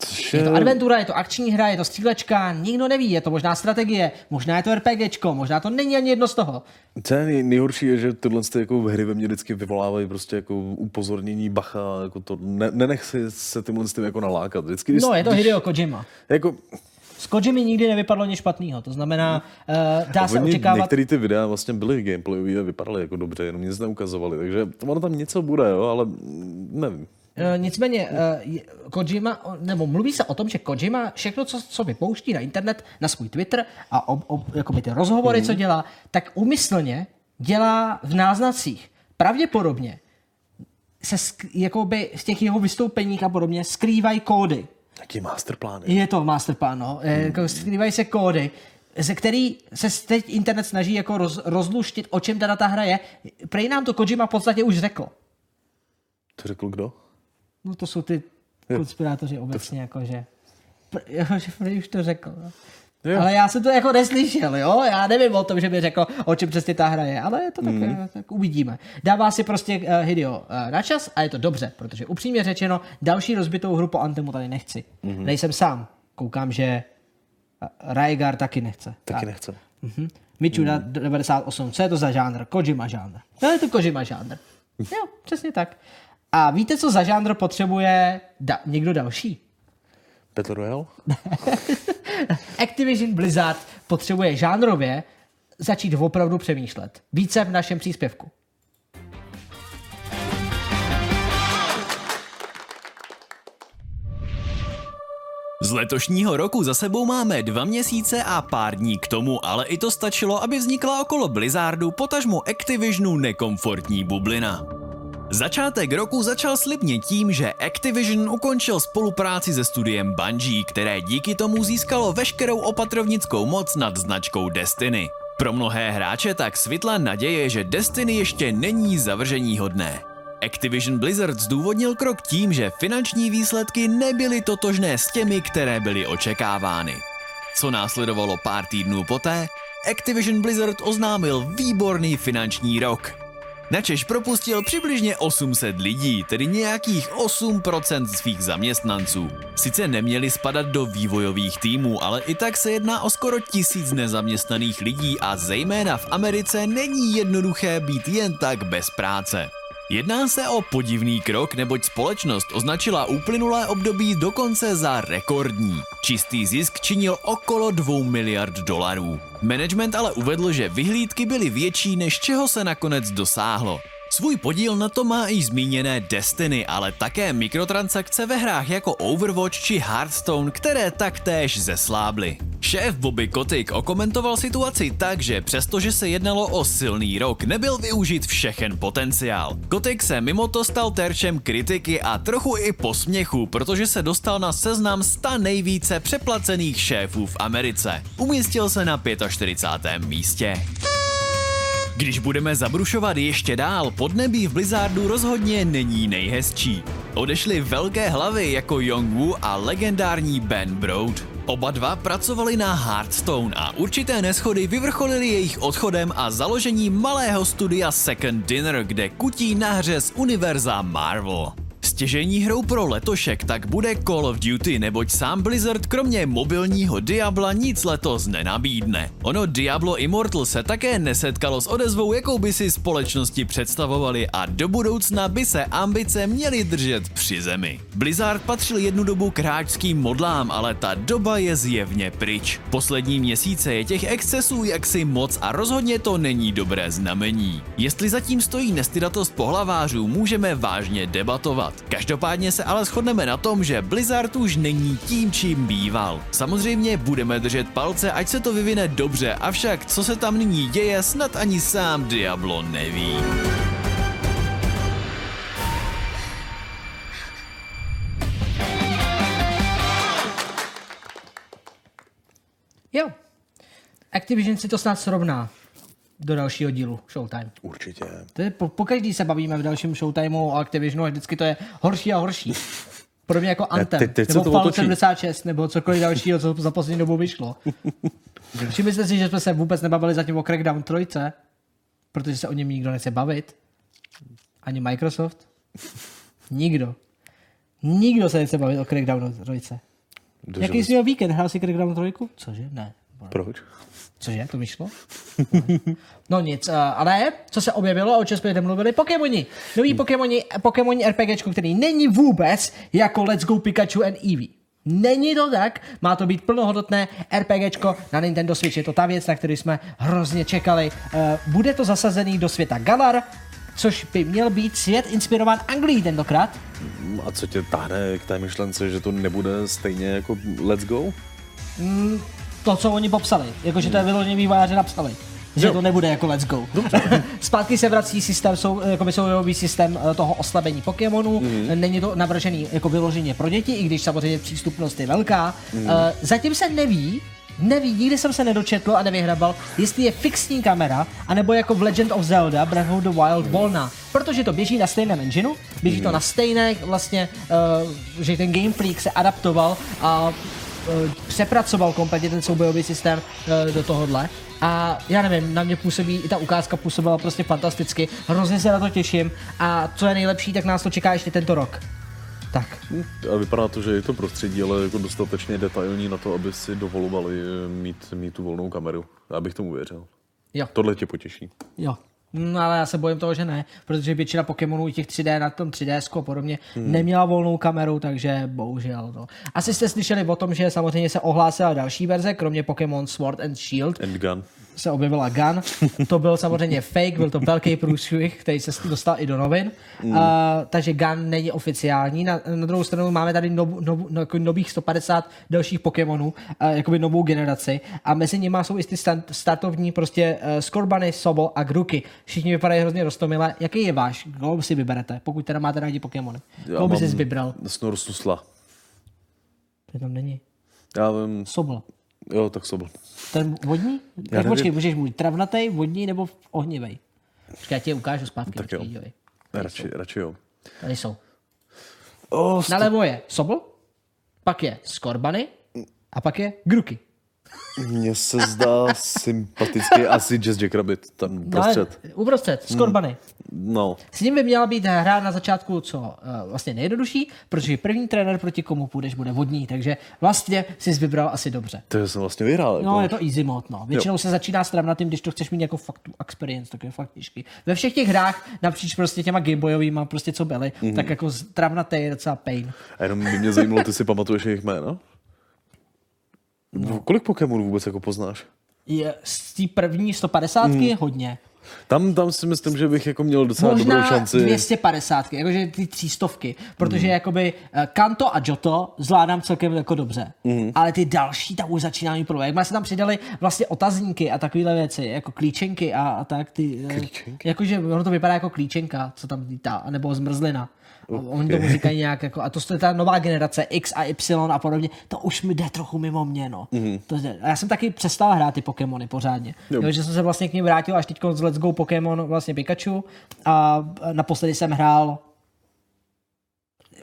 [SPEAKER 2] Což
[SPEAKER 1] Je to adventura, je to akční hra, je to střílečka, nikdo neví, je to možná strategie, možná je to RPGčko, možná to není ani jedno z toho.
[SPEAKER 2] Co je nej- nejhorší je, že tyhle ty jako hry ve mně vždycky vyvolávají prostě jako upozornění bacha, jako to, ne, nenech si se tímhle s tím jako nalákat. Vždycky, když,
[SPEAKER 1] No, je to
[SPEAKER 2] když,
[SPEAKER 1] Hideo Kojima.
[SPEAKER 2] Jako,
[SPEAKER 1] S Kojimi nikdy nevypadlo nic špatného, to znamená, uh, dá se
[SPEAKER 2] oni,
[SPEAKER 1] očekávat...
[SPEAKER 2] některé ty videa vlastně byly gameplayové a vypadaly jako dobře, jenom nic neukazovali, takže ono tam něco bude, jo, ale nevím.
[SPEAKER 1] Eh, Nicméně eh, Kojima, nebo mluví se o tom, že Kojima všechno, co, co vypouští na internet, na svůj Twitter a ob, ob, jakoby ty rozhovory, co dělá, tak úmyslně dělá v náznacích. Pravděpodobně se sk- jakoby z těch jeho vystoupeních a podobně skrývají kódy.
[SPEAKER 2] Jaký masterplány?
[SPEAKER 1] Je to masterplan, no. Jako skrývají se kódy, ze který se teď internet snaží jako roz, rozluštit, o čem teda ta hra je. Prej nám to Kojima v podstatě už řekl.
[SPEAKER 2] To řekl kdo?
[SPEAKER 1] No to jsou ty konspirátoři obecně, jakože. Jakože už to řekl. No.
[SPEAKER 2] Jo.
[SPEAKER 1] Ale já jsem to jako neslyšel, jo? Já nevím o tom, že by řekl, o čem přesně ta hra je, ale je to tak, mm. tak uvidíme. Dává si prostě uh, Hideo uh, na čas a je to dobře, protože upřímně řečeno, další rozbitou hru po Antemu tady nechci. Mm-hmm. Nejsem sám. Koukám, že uh, Rygar taky nechce.
[SPEAKER 2] Taky
[SPEAKER 1] Tak.
[SPEAKER 2] nechce.
[SPEAKER 1] Mhm. Mičuda 98, co je to za žánr? Kojima žánr. No je to Kojima žánr. Jo, přesně tak. A víte, co za žánr potřebuje da- někdo další?
[SPEAKER 2] Battle Royale?
[SPEAKER 1] Activision Blizzard potřebuje žánrově začít opravdu přemýšlet. Více v našem příspěvku.
[SPEAKER 8] Z letošního roku za sebou máme dva měsíce a pár dní k tomu, ale i to stačilo, aby vznikla okolo Blizzardu potažmo Activisionu nekomfortní bublina. Začátek roku začal slibně tím, že Activision ukončil spolupráci se studiem Bungie, které díky tomu získalo veškerou opatrovnickou moc nad značkou Destiny. Pro mnohé hráče tak svitla naděje, že Destiny ještě není zavržení hodné. Activision Blizzard zdůvodnil krok tím, že finanční výsledky nebyly totožné s těmi, které byly očekávány. Co následovalo pár týdnů poté, Activision Blizzard oznámil výborný finanční rok. Načež propustil přibližně 800 lidí, tedy nějakých 8% svých zaměstnanců. Sice neměli spadat do vývojových týmů, ale i tak se jedná o skoro tisíc nezaměstnaných lidí a zejména v Americe není jednoduché být jen tak bez práce. Jedná se o podivný krok, neboť společnost označila uplynulé období dokonce za rekordní. Čistý zisk činil okolo 2 miliard dolarů. Management ale uvedl, že vyhlídky byly větší, než čeho se nakonec dosáhlo. Svůj podíl na to má i zmíněné Destiny, ale také mikrotransakce ve hrách jako Overwatch či Hearthstone, které taktéž zeslábly. Šéf Bobby Kotick okomentoval situaci tak, že přestože se jednalo o silný rok, nebyl využit všechen potenciál. Kotick se mimo to stal terčem kritiky a trochu i posměchu, protože se dostal na seznam 100 nejvíce přeplacených šéfů v Americe. Umístil se na 45. místě. Když budeme zabrušovat ještě dál, podnebí v Blizzardu rozhodně není nejhezčí. Odešly velké hlavy jako Yongwu a legendární Ben Broad. Oba dva pracovali na Hearthstone a určité neschody vyvrcholily jejich odchodem a založením malého studia Second Dinner, kde kutí na hře z univerza Marvel. Stěžení hrou pro letošek tak bude Call of Duty, neboť sám Blizzard kromě mobilního Diabla nic letos nenabídne. Ono Diablo Immortal se také nesetkalo s odezvou, jakou by si společnosti představovali a do budoucna by se ambice měly držet při zemi. Blizzard patřil jednu dobu k hráčským modlám, ale ta doba je zjevně pryč. Poslední měsíce je těch excesů jaksi moc a rozhodně to není dobré znamení. Jestli zatím stojí nestydatost pohlavářů, můžeme vážně debatovat. Každopádně se ale shodneme na tom, že Blizzard už není tím, čím býval. Samozřejmě budeme držet palce, ať se to vyvine dobře, avšak co se tam nyní děje, snad ani sám Diablo neví.
[SPEAKER 1] Jo. Activision si to snad srovná. Do dalšího dílu Showtime.
[SPEAKER 2] Určitě.
[SPEAKER 1] To je po, po každý se bavíme v dalším Showtimeu o Activisionu a vždycky to je horší a horší. Pro mě jako Anthem,
[SPEAKER 2] teď- teď se
[SPEAKER 1] nebo
[SPEAKER 2] to
[SPEAKER 1] Fallout
[SPEAKER 2] otočí.
[SPEAKER 1] 76, nebo cokoliv dalšího, co za poslední dobu vyšlo. Všimli si, že jsme se vůbec nebavili zatím o Crackdown 3, protože se o něm nikdo nechce bavit. Ani Microsoft. Nikdo. Nikdo se nechce bavit o Crackdown 3.
[SPEAKER 2] Dožili
[SPEAKER 1] Jaký jsi měl víkend? Hrál jsi Crackdown 3? Cože? Ne.
[SPEAKER 2] Proč?
[SPEAKER 1] Cože, to vyšlo? No nic, uh, ale co se objevilo, o čem jsme mluvili, Pokémoni. Nový Pokémoni, Pokémoni RPGčko, který není vůbec jako Let's Go Pikachu and Eevee. Není to tak, má to být plnohodnotné RPGčko na Nintendo Switch. Je to ta věc, na kterou jsme hrozně čekali. Uh, bude to zasazený do světa Galar, což by měl být svět inspirován Anglií tentokrát.
[SPEAKER 2] A co tě táhne k té myšlence, že to nebude stejně jako Let's Go?
[SPEAKER 1] To, co oni popsali. Jakože to je vyloženě vývojáři napsali. Že
[SPEAKER 2] Jo.
[SPEAKER 1] to nebude jako let's go. Zpátky se vrací systém, sou, jakoby soubojový systém eh, toho oslabení Pokémonů. Mm. Není to navržený jako vyloženě pro děti, i když samozřejmě přístupnost je velká. Mm. Uh, zatím se neví, neví, nikdy jsem se nedočetl a nevyhrabal, jestli je fixní kamera, anebo jako v Legend of Zelda Breath of the Wild volná. Protože to běží na stejném engineu, běží to na stejné vlastně, uh, že ten Game Freak se adaptoval a přepracoval kompletně ten soubojový systém eh, do tohohle. A já nevím, na mě působí, i ta ukázka působila prostě fantasticky, hrozně se na to těším a co je nejlepší, tak nás to čeká ještě tento rok. Tak,
[SPEAKER 2] A vypadá to, že je to prostředí, ale jako dostatečně detailní na to, aby si dovolovali mít, mít tu volnou kameru. Já bych tomu věřil.
[SPEAKER 1] jo,
[SPEAKER 2] Tohle tě potěší.
[SPEAKER 1] jo. No, ale já se bojím toho, že ne, protože většina Pokémonů těch 3D na tom 3DS a podobně hmm. neměla volnou kameru, takže bohužel. No. Asi jste slyšeli o tom, že samozřejmě se ohlásila další verze, kromě Pokémon Sword and Shield,
[SPEAKER 2] Endgun.
[SPEAKER 1] Se objevila Gun. To byl samozřejmě fake, byl to velký průšvih, který se dostal i do novin. Mm. Uh, takže Gun není oficiální. Na, na druhou stranu máme tady nov, nov, no, jako nových 150 dalších Pokémonů, uh, jakoby novou generaci. A mezi nimi jsou i ty stan- startovní prostě uh, Skorbany, Sobol a Gruky. Všichni vypadají hrozně rostomile. Jaký je váš? Koho si vyberete, pokud teda máte rádi Pokémony? Koho by jsi vybral?
[SPEAKER 2] Snorsusla.
[SPEAKER 1] To tam není.
[SPEAKER 2] Já vím,
[SPEAKER 1] Sobol.
[SPEAKER 2] jo, tak sobl.
[SPEAKER 1] Ten vodní? Tak
[SPEAKER 2] nevím.
[SPEAKER 1] počkej, můžeš mít travnatý, vodní nebo ohnivej? Počkej, já ti je ukážu zpátky.
[SPEAKER 2] Tak jo.
[SPEAKER 1] počkej, dívej.
[SPEAKER 2] Radši, radši jo.
[SPEAKER 1] Tady jsou.
[SPEAKER 2] Oh,
[SPEAKER 1] Nalevo je Sobol, pak je Skorbany a pak je Gruky.
[SPEAKER 2] Mně se zdá sympatický asi Jazz Jackrabbit, ten prostřed.
[SPEAKER 1] No, uprostřed, Skorbany.
[SPEAKER 2] No,
[SPEAKER 1] S ním by měla být hra na začátku co uh, vlastně nejjednodušší, protože první trenér proti komu půjdeš bude vodní, takže vlastně jsi vybral asi dobře.
[SPEAKER 2] to jsem vlastně vyhrál. Jako.
[SPEAKER 1] No, je to easy mod, no. Většinou se začíná s travnatým, když to chceš mít jako fakt tu experience, tak je fakt těžký. Ve všech těch hrách, napříč prostě těma gameboyovýma, prostě co byly, mm-hmm. tak jako travnatý je docela pain.
[SPEAKER 2] A jenom by mě zajímalo, ty si pamatuješ jejich jména? No. Kolik Pokémonů vůbec jako poznáš?
[SPEAKER 1] Je z té první 150 mm. je hodně.
[SPEAKER 2] Tam, tam si myslím, že bych jako měl docela dobrou
[SPEAKER 1] Možná
[SPEAKER 2] šanci.
[SPEAKER 1] 250, jakože ty třístovky, protože mm. jakoby eh, Kanto a Johto zvládám celkem jako dobře, mm. ale ty další tam už začínají problém. Jak se tam přidali vlastně otazníky a takovéhle věci, jako klíčenky a, a tak, ty, eh,
[SPEAKER 2] Klíčenky?
[SPEAKER 1] jakože ono to vypadá jako klíčenka, co tam lítá, nebo zmrzlina. Okay. Oni tomu říkají nějak jako, a to je ta nová generace X a Y a podobně, to už mi jde trochu mimo mě, no. Mm. To. A já jsem taky přestal hrát ty Pokémony pořádně.
[SPEAKER 2] Jo.
[SPEAKER 1] Jo. že jsem se vlastně k ním vrátil až teď z Let's Go Pokémon vlastně Pikachu a naposledy jsem hrál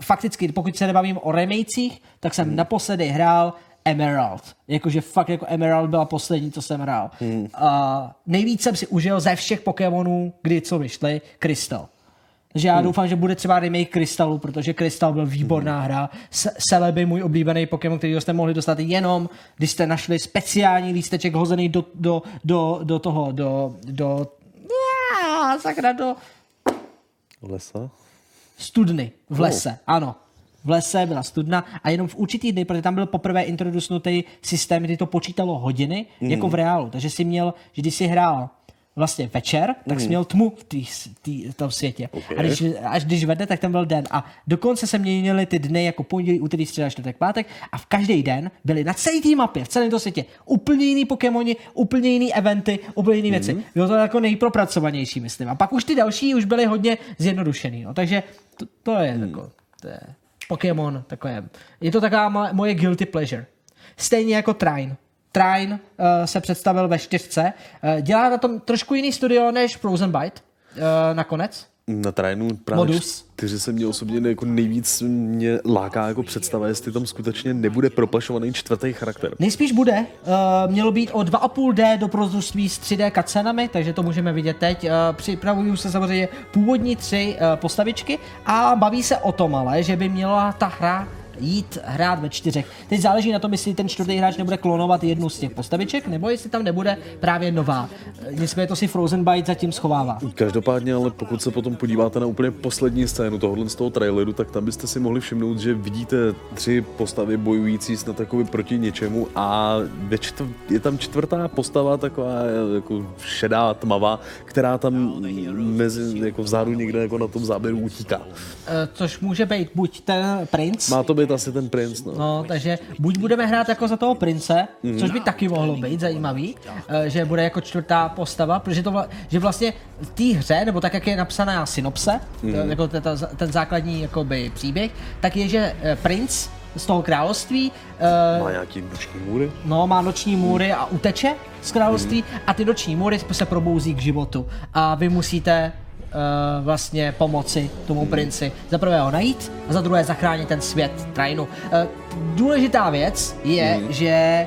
[SPEAKER 1] fakticky, pokud se nebavím o remakech, tak jsem hmm. naposledy hrál Emerald. Jakože fakt jako Emerald byla poslední, co jsem hrál. Hmm. A nejvíc jsem si užil ze všech Pokémonů, kdy co vyšly, Crystal. Takže já hmm. doufám, že bude třeba remake Krystalu, protože Krystal byl výborná hra. S- Celebi, můj oblíbený Pokémon, který jste mohli dostat jenom, když jste našli speciální lísteček hozený do, do, do, do toho, do, do, Já, sakra, do
[SPEAKER 2] Lesa?
[SPEAKER 1] studny v lese, oh. ano. V lese byla studna a jenom v určitý dny, protože tam byl poprvé introdusnutý systém, kdy to počítalo hodiny, mm. jako v reálu. Takže si měl, že když si hrál vlastně večer, tak jsi měl tmu v, tý, tý, v tom světě.
[SPEAKER 2] Okay.
[SPEAKER 1] A když, až když vede, tak tam byl den. A dokonce se měnily ty dny jako pondělí, úterý, středa, čtvrtek, pátek a v každý den byly na celé té mapě, v celém tom světě úplně jiný Pokémoni, úplně jiný eventy, úplně jiné věci. Bylo to jako nejpropracovanější, myslím. A pak už ty další už byly hodně zjednodušený. No. Takže to, to je jako, to je Pokémon, takové. Je to taková mo- moje guilty pleasure. Stejně jako Trine. Trine uh, se představil ve čtyřce. Uh, dělá na tom trošku jiný studio než Frozen Byte uh, nakonec.
[SPEAKER 2] Na Trajnu právě
[SPEAKER 1] Modus.
[SPEAKER 2] čtyři se mě osobně jako nejvíc mě láká jako představa, jestli tam skutečně nebude propašovaný čtvrtý charakter.
[SPEAKER 1] Nejspíš bude. Uh, mělo být o 2,5D do prozružství s 3D cutscenami, takže to můžeme vidět teď. Uh, připravují se samozřejmě původní tři uh, postavičky a baví se o tom ale, že by měla ta hra jít hrát ve čtyřech. Teď záleží na tom, jestli ten čtvrtý hráč nebude klonovat jednu z těch postaviček, nebo jestli tam nebude právě nová. Nicméně to si Frozen Byte zatím schovává.
[SPEAKER 2] Každopádně, ale pokud se potom podíváte na úplně poslední scénu tohohle z toho traileru, tak tam byste si mohli všimnout, že vidíte tři postavy bojující snad takový proti něčemu a ve čtv- je tam čtvrtá postava taková jako šedá, tmavá, která tam mezi, jako vzadu někde jako na tom záběru utíká.
[SPEAKER 1] Eh, Což může být buď ten princ,
[SPEAKER 2] Má to být asi ten princ, no.
[SPEAKER 1] No, takže buď budeme hrát jako za toho prince, mm. což by taky mohlo být zajímavý, eh, že bude jako čtvrtá postava, protože to vla, že vlastně v té hře, nebo tak, jak je napsaná synopse, mm. jako ten, ten základní jakoby, příběh, tak je, že eh, princ z toho království
[SPEAKER 2] Má nějaký noční můry?
[SPEAKER 1] no, má noční můry a uteče z království a ty noční můry se probouzí k životu. A vy musíte uh, vlastně pomoci tomu princi. Za prvé ho najít a za druhé zachránit ten svět Trainu. Uh, důležitá věc je, že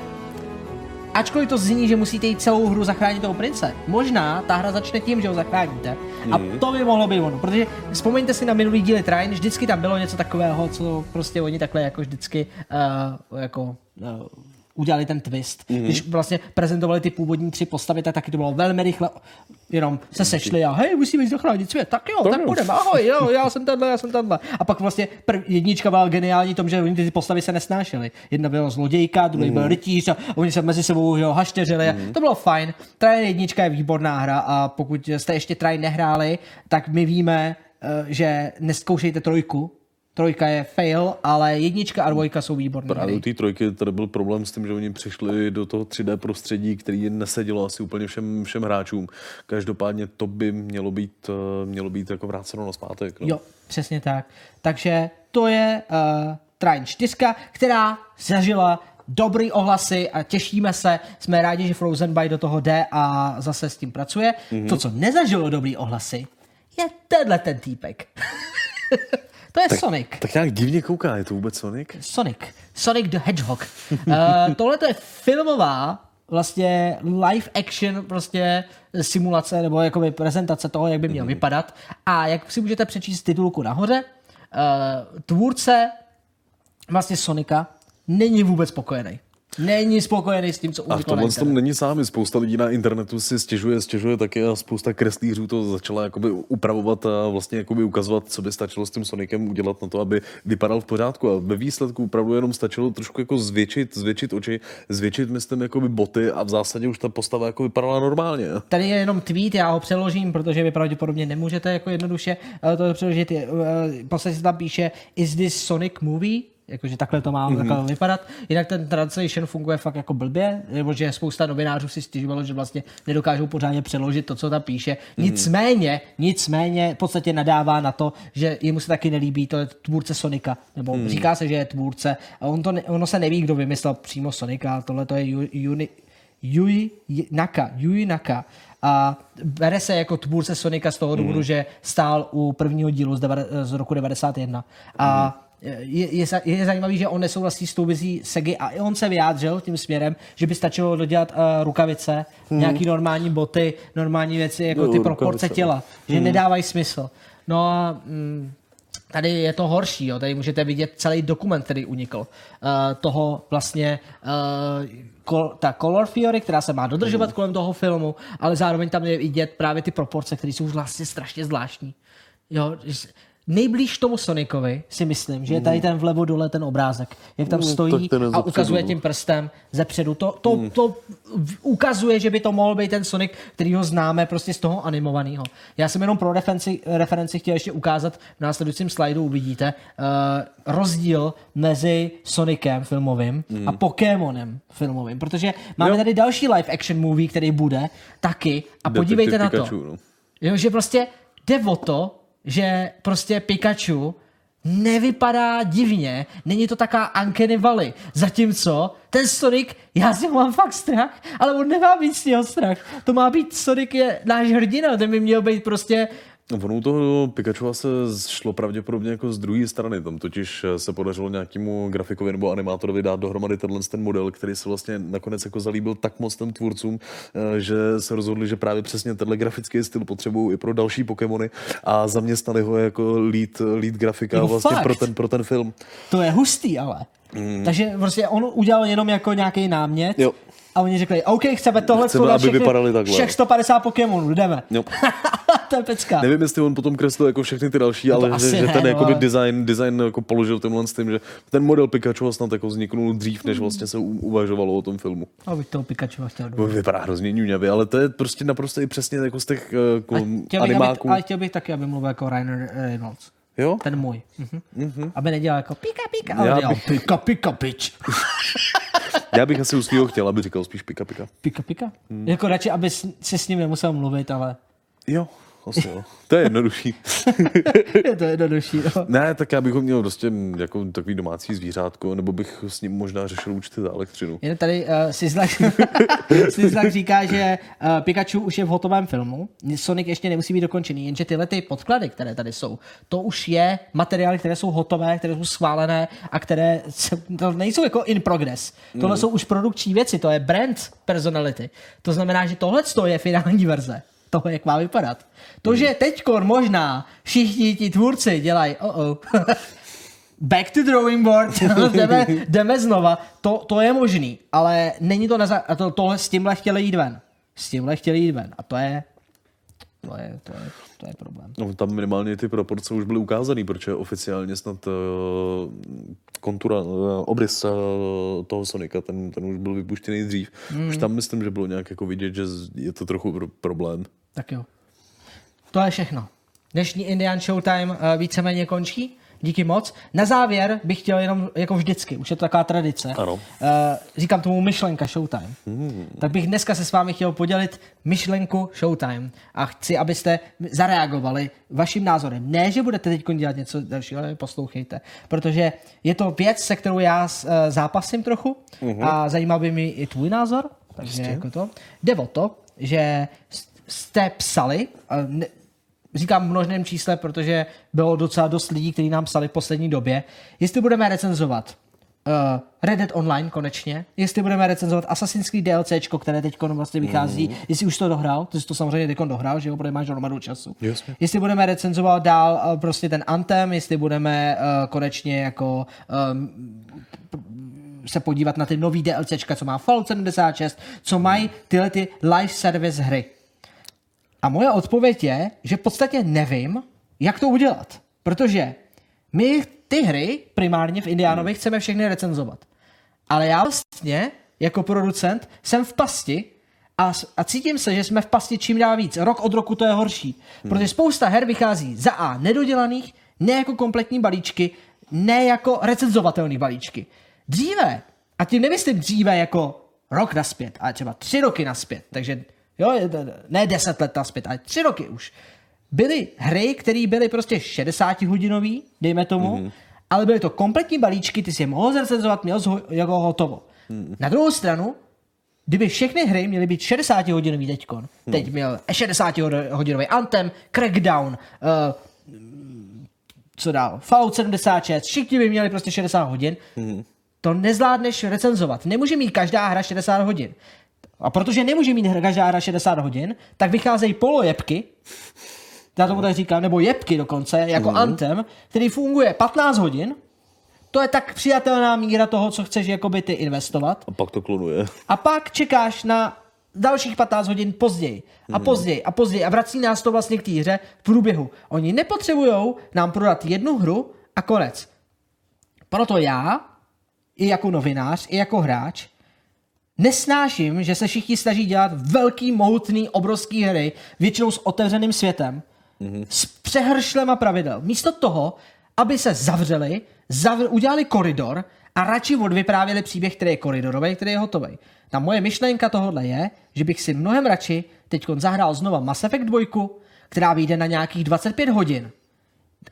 [SPEAKER 1] ačkoliv to zní, že musíte jít celou hru zachránit toho prince, možná ta hra začne tím, že ho zachráníte. A to by mohlo být ono, protože vzpomeňte si na minulý díly Train, vždycky tam bylo něco takového, co prostě oni takhle jako vždycky uh, jako uh, udělali ten twist. Mm-hmm. Když vlastně prezentovali ty původní tři postavy, tak taky to bylo velmi rychle, jenom se sešli a hej, musíme jít zachránit svět, tak jo, tak budeme, ahoj, jo, já jsem tenhle, já jsem tenhle. A pak vlastně prv, jednička byla geniální tom, že oni ty postavy se nesnášely. Jedna byla zlodějka, druhý mm. byl rytíř a oni se mezi sebou jo, hašteřili. Mm. To bylo fajn. Train jednička je výborná hra a pokud jste ještě Train nehráli, tak my víme, eh, že neskoušejte trojku, Trojka je fail, ale jednička a dvojka jsou výborné.
[SPEAKER 2] Právě u té trojky tady byl problém s tím, že oni přišli do toho 3D prostředí, který nesedělo asi úplně všem, všem hráčům. Každopádně to by mělo být, eh, mělo být jako vráceno na zpátek. No.
[SPEAKER 1] Jo, přesně tak. Takže to je uh, Train 4, která zažila dobrý ohlasy a těšíme se. Jsme rádi, že Frozen by do toho jde a zase s tím pracuje. Mm-hmm. To, co nezažilo dobrý ohlasy, je tenhle ten týpek. to je tak, Sonic.
[SPEAKER 2] Tak nějak divně kouká, je to vůbec Sonic?
[SPEAKER 1] Sonic. Sonic the Hedgehog. Uh, tohle je filmová vlastně live action prostě simulace nebo jakoby prezentace toho, jak by měl vypadat. A jak si můžete přečíst titulku nahoře, uh, tvůrce vlastně Sonika není vůbec spokojený. Není spokojený s tím, co
[SPEAKER 2] A v tomhle tom není sám. Spousta lidí na internetu si stěžuje, stěžuje taky a spousta kreslířů to začala jakoby upravovat a vlastně jakoby ukazovat, co by stačilo s tím Sonicem udělat na to, aby vypadal v pořádku. A ve výsledku opravdu jenom stačilo trošku jako zvětšit, zvětšit oči, zvětšit myslím jakoby boty a v zásadě už ta postava jako vypadala normálně.
[SPEAKER 1] Tady je jenom tweet, já ho přeložím, protože vy pravděpodobně nemůžete jako jednoduše to přeložit. Eh, Prostě se tam píše, is this Sonic movie? Jakože takhle to má mm-hmm. takhle vypadat. Jinak ten translation funguje fakt jako blbě, nebo že spousta novinářů si stěžovalo, že vlastně nedokážou pořádně přeložit to, co tam píše. Nicméně, nicméně v podstatě nadává na to, že jemu se taky nelíbí, to je tvůrce Sonika, nebo mm. říká se, že je tvůrce. A on to, ne, ono se neví, kdo vymyslel přímo Sonika, tohle to je Yuni, Yui Naka, Yui Naka. A bere se jako tvůrce Sonika z toho důvodu,
[SPEAKER 2] Hmm.
[SPEAKER 1] že stál u prvního dílu z, deva, z roku 91. A
[SPEAKER 2] Hmm.
[SPEAKER 1] Je, je, je zajímavý, že on nesouhlasí s tou vizí Segy a i on se vyjádřil tím směrem, že by stačilo dodělat uh, rukavice, nějaký normální boty, normální věci, jako
[SPEAKER 2] Hmm.
[SPEAKER 1] Ty proporce
[SPEAKER 2] no.
[SPEAKER 1] těla, že nedávají smysl. No a mm, tady je to horší, jo. tady můžete vidět celý dokument, který unikl. Uh, toho vlastně uh, kol, ta color theory, která se má dodržovat kolem toho filmu, ale zároveň tam je vidět právě ty proporce, které jsou vlastně strašně zvláštní. Jo, Nejblíž tomu Sonicovi si myslím, že je tady ten vlevo dole ten obrázek, jak tam
[SPEAKER 2] Mm,
[SPEAKER 1] stojí a
[SPEAKER 2] zepředu,
[SPEAKER 1] ukazuje
[SPEAKER 2] no.
[SPEAKER 1] tím prstem ze předu. To, to, to v- ukazuje, že by to mohl být ten Sonic, který ho známe prostě z toho animovaného. Já jsem jenom pro referenci, referenci chtěl ještě ukázat, v následujícím slajdu uvidíte uh, rozdíl mezi Sonicem filmovým a Pokémonem filmovým, protože máme
[SPEAKER 2] Jo.
[SPEAKER 1] tady další live action movie, který bude taky a podívejte
[SPEAKER 2] Detektiv
[SPEAKER 1] na to.
[SPEAKER 2] No.
[SPEAKER 1] Jo, že prostě jde o to, že prostě Pikachu nevypadá divně, není to taká Uncanny Valley. Zatímco ten Sonic, já si ho mám fakt strach, ale on nemá být z něho strach. To má být, Sonic je náš hrdina, ten by měl být prostě
[SPEAKER 2] Ono u toho Pikachu se šlo pravděpodobně jako z druhé strany. Tam totiž eh, se podařilo nějakému grafikovi nebo animátorovi dát dohromady tenhle ten model, který se vlastně nakonec jako zalíbil tak moc těm tvůrcům, eh, že se rozhodli, že právě přesně tenhle grafický styl potřebují i pro další Pokémony a zaměstnali ho jako lead, lead grafika
[SPEAKER 1] Jako
[SPEAKER 2] vlastně
[SPEAKER 1] fakt?
[SPEAKER 2] pro ten, pro ten film.
[SPEAKER 1] To je hustý, ale. Mm. Takže prostě on udělal jenom jako nějaký námět
[SPEAKER 2] Jo.
[SPEAKER 1] a oni řekli, OK, chceme tohle
[SPEAKER 2] Chceme, aby vypadaly takhle.
[SPEAKER 1] všech 150 Pokémonů, jdeme.
[SPEAKER 2] Jo.
[SPEAKER 1] to je pecka.
[SPEAKER 2] Nevím, jestli on potom kreslil jako všechny ty další,
[SPEAKER 1] No
[SPEAKER 2] ale že, že ten
[SPEAKER 1] no,
[SPEAKER 2] jakoby
[SPEAKER 1] ale-
[SPEAKER 2] design, design jako položil tímhle s tím, že ten model Pikachu snad jako vzniknul dřív, než vlastně se uvažovalo o tom filmu.
[SPEAKER 1] Abych toho Pikachu chtěl domů.
[SPEAKER 2] Vypadá hrozně ňuňavě, ale to je prostě naprosto i přesně jako z těch
[SPEAKER 1] A
[SPEAKER 2] jako
[SPEAKER 1] chtěl, bych, aby,
[SPEAKER 2] animáků.
[SPEAKER 1] ale chtěl bych taky, aby mluvil jako Ryan Reynolds.
[SPEAKER 2] Jo?
[SPEAKER 1] Ten můj. Mhm. Mm-hmm. Aby nedělal jako pika pika, ale
[SPEAKER 2] Já
[SPEAKER 1] dělal
[SPEAKER 2] bych-
[SPEAKER 1] pika pika pič.
[SPEAKER 2] Já bych asi u svého chtěl, aby říkal spíš pika pika.
[SPEAKER 1] Pika pika? Hmm. Jako radši, aby si s ním nemusel mluvit, ale
[SPEAKER 2] Jo, asi jo. To je jednodušší.
[SPEAKER 1] je to jednodušší. No.
[SPEAKER 2] ne, tak já bych ho měl prostě jako takový domácí zvířátko, nebo bych s ním možná řešil určitě za elektřinu.
[SPEAKER 1] Jen tady uh, Sislak, Sislak říká, že uh, Pikachu už je v hotovém filmu, Sonic ještě nemusí být dokončený, jenže tyhle ty podklady, které tady jsou, to už je materiály, které jsou hotové, které jsou schválené a které se, to nejsou jako in progress. Tohle jsou už produkční věci, to je brand personality. To znamená, že tohle je finální verze toho, jak má vypadat. To, že teďkor možná všichni ti tvůrci dělají, oh oh, back to drawing board, jdeme, jdeme znova, to, to je možný, ale není to, na, za- a to tohle s tímhle chtěli jít ven. S tímhle chtěli jít ven a to je, to je, to je, to je problém.
[SPEAKER 2] No, tam minimálně ty proporce už byly ukázané, protože oficiálně snad uh, kontura, uh, obrys uh, toho Sonika, ten, ten už byl vypuštěný dřív. Mm. Už tam myslím, že bylo nějak jako vidět, že je to trochu pro- problém.
[SPEAKER 1] Tak jo. To je všechno. Dnešní Indian Showtime uh, víceméně končí. Díky moc. Na závěr bych chtěl jenom, jako vždycky, už je to taková tradice,
[SPEAKER 2] Ano.
[SPEAKER 1] Uh, říkám tomu myšlenka Showtime. Hmm. Tak bych dneska se s vámi chtěl podělit myšlenku Showtime a chci, abyste zareagovali vaším názorem. Ne, že budete teď dělat něco dalšího, ale poslouchejte. Protože je to věc, se kterou já uh, zápasím trochu
[SPEAKER 2] Mhm.
[SPEAKER 1] a zajímal by mi i tvůj názor. Takže jako to. Jde o to, že jste psali, ne, říkám v množném čísle, protože bylo docela dost lidí, kteří nám psali v poslední době, jestli budeme recenzovat uh, Red Dead Online konečně, jestli budeme recenzovat Assassin's Creed DLCčko, které teď vlastně vychází, mm. jestli už to dohrál, ty jsi to samozřejmě teď dohrál, že jo, protože máš hromadu času.
[SPEAKER 2] Jasně.
[SPEAKER 1] Jestli budeme recenzovat dál uh, prostě ten Anthem, jestli budeme uh, konečně jako um, se podívat na ty nový DLCčka, co má Fallout 76, co mají tyhle ty live service hry. A moje odpověď je, že v podstatě nevím, jak to udělat. Protože my ty hry primárně v Indiánovi chceme všechny recenzovat. Ale já vlastně jako producent jsem v pasti a, a cítím se, že jsme v pasti čím dál víc. Rok od roku to je horší. Protože spousta her vychází za A nedodělaných, ne jako kompletní balíčky, ne jako recenzovatelné balíčky. Dříve, a tím nemyslím dříve jako rok naspět, ale třeba tři roky naspět, takže jo, ne deset let naspět, ale tři roky už. Byly hry, které byly prostě 60 hodinový, dejme tomu, mm-hmm. ale byly to kompletní balíčky, ty si je mohl zrecenzovat, měl ho, jako hotovo. Mm. Na druhou stranu, kdyby všechny hry měly být 60 hodinový teďkon, hmm. teď měl 60 hodinový Anthem, Crackdown, uh, co dál, Fallout 76, všichni by měli prostě 60 hodin, hmm. to nezvládneš recenzovat. Nemůže mít každá hra 60 hodin. A protože nemůže mít hra 60 hodin, tak vycházejí polojebky, já tomu tak říkám, nebo jebky dokonce, jako mm. Anthem, který funguje 15 hodin, to je tak přijatelná míra toho, co chceš jakoby ty investovat.
[SPEAKER 2] A pak to klonuje.
[SPEAKER 1] A pak čekáš na dalších 15 hodin později a později a později a vrací nás to vlastně k té hře v průběhu. Oni nepotřebují nám prodat jednu hru a konec. Proto já, i jako novinář, i jako hráč, nesnáším, že se všichni snaží dělat velký, mohutný, obrovský hry, většinou s otevřeným světem, mm-hmm. s přehršlema pravidel. Místo toho, aby se zavřeli, zavr- udělali koridor a radši odvyprávěli příběh, který je koridorový, který je hotový. Ta moje myšlenka tohohle je, že bych si mnohem radši teď zahrál znova Mass Effect 2, která vyjde na nějakých 25 hodin.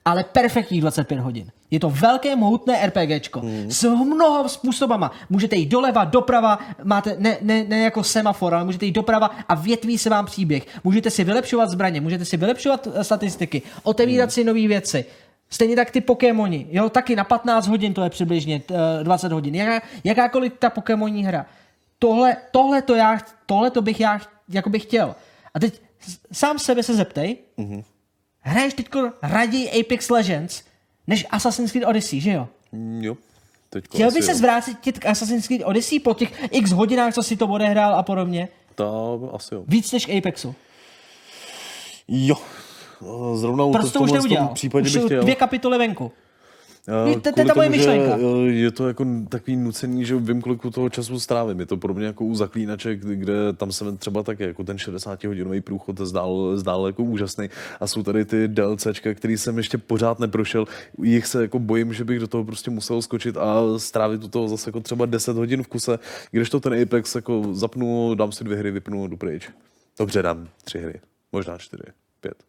[SPEAKER 1] Ale perfektních 25 hodin. Je to velké, mohutné RPGčko mm. s mnoha způsobama. Můžete jít doleva, doprava, máte ne, ne, ne jako semafor, ale můžete jít doprava a větví se vám příběh. Můžete si vylepšovat zbraně, můžete si vylepšovat eh, statistiky, otevírat mm. si nové věci. Stejně tak ty Pokémoni, jo, taky na 15 hodin to je přibližně uh, 20 hodin. Jaká, jakákoliv ta Pokémonní hra. Tohle, tohle, to já, tohle to bych já jako bych chtěl. A teď sám sebe se zeptej, mm-hmm. Hraješ teď raději Apex Legends než Assassin's Creed Odyssey, že jo?
[SPEAKER 2] Jo. Teďko
[SPEAKER 1] Chtěl by se zvrátit k Assassin's Creed Odyssey po těch x hodinách, co si to odehrál a podobně?
[SPEAKER 2] Ta, asi jo.
[SPEAKER 1] Víc než k Apexu.
[SPEAKER 2] Jo. Zrovna u
[SPEAKER 1] Proč to už neudělal?
[SPEAKER 2] případě
[SPEAKER 1] Už
[SPEAKER 2] bych chtěl.
[SPEAKER 1] dvě kapitoly venku. Víte, to je ta moje myšlenka.
[SPEAKER 2] Je to jako takový nucený, že vím, kolik toho času strávím. Je to podobně jako u zaklínače, kdy- kde tam jsem třeba taky jako ten 60-hodinový průchod zdál, zdál jako úžasný. A jsou tady ty DLCčka, který jsem ještě pořád neprošel. Jich se jako bojím, že bych do toho prostě musel skočit a strávit u toho zase jako třeba 10 hodin v kuse, když to ten Apex jako zapnu, dám si dvě hry, vypnu, jdu pryč. Dobře, dám tři hry, možná čtyři, pět.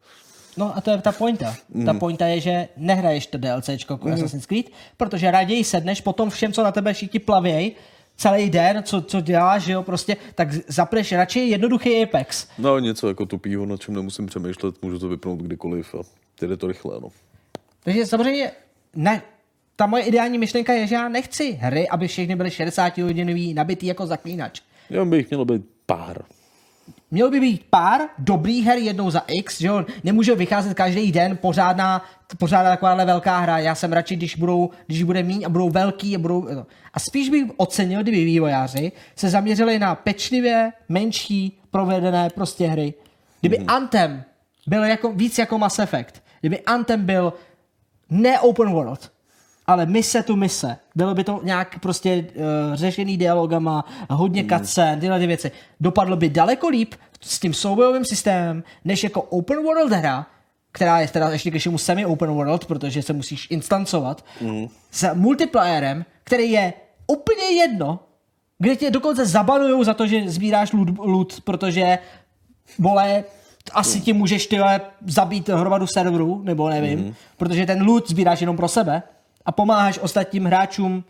[SPEAKER 1] No a to je ta pointa. Ta
[SPEAKER 2] Mm.
[SPEAKER 1] pointa je, že nehraješ to DLCčko jako Assassin's Creed, protože raději sedneš potom všem, co na tebe všichni plavěj, celý den, co, co děláš, že jo, prostě, tak zapneš radši jednoduchý Apex.
[SPEAKER 2] No něco jako tupýho, na čem nemusím přemýšlet, můžu to vypnout kdykoliv a jde to rychle, no.
[SPEAKER 1] Takže samozřejmě ne, ta moje ideální myšlenka je, že já nechci hry, aby všechny byly 60 hodinový, nabitý jako zaklínač.
[SPEAKER 2] Já bych mělo být pár.
[SPEAKER 1] Mělo by být pár dobrých her jednou za X, že jo? Nemůže vycházet každý den pořádná, pořádná takováhle velká hra. Já jsem radši, když, budou, když bude míň a budou velký a budou... no. A spíš bych ocenil, kdyby vývojáři se zaměřili na pečlivě menší provedené prostě hry. Kdyby mm. Anthem byl jako, víc jako Mass Effect, kdyby Anthem byl ne open world, ale mise tu mise. Bylo by to nějak prostě uh, řešený dialogama, hodně cutscene, tyhle ty věci. Dopadlo by daleko líp s tím soubojovým systémem, než jako open world hra, která je teda ještě k něčemu semi-open world, protože se musíš instancovat, mm. s multiplayerem, který je úplně jedno, kde tě dokonce zabanujou za to, že sbíráš loot, loot protože vole, asi ti můžeš tyhle zabít hromadu serverů, nebo nevím, mm. protože ten loot sbíráš jenom pro sebe a pomáháš ostatním hráčům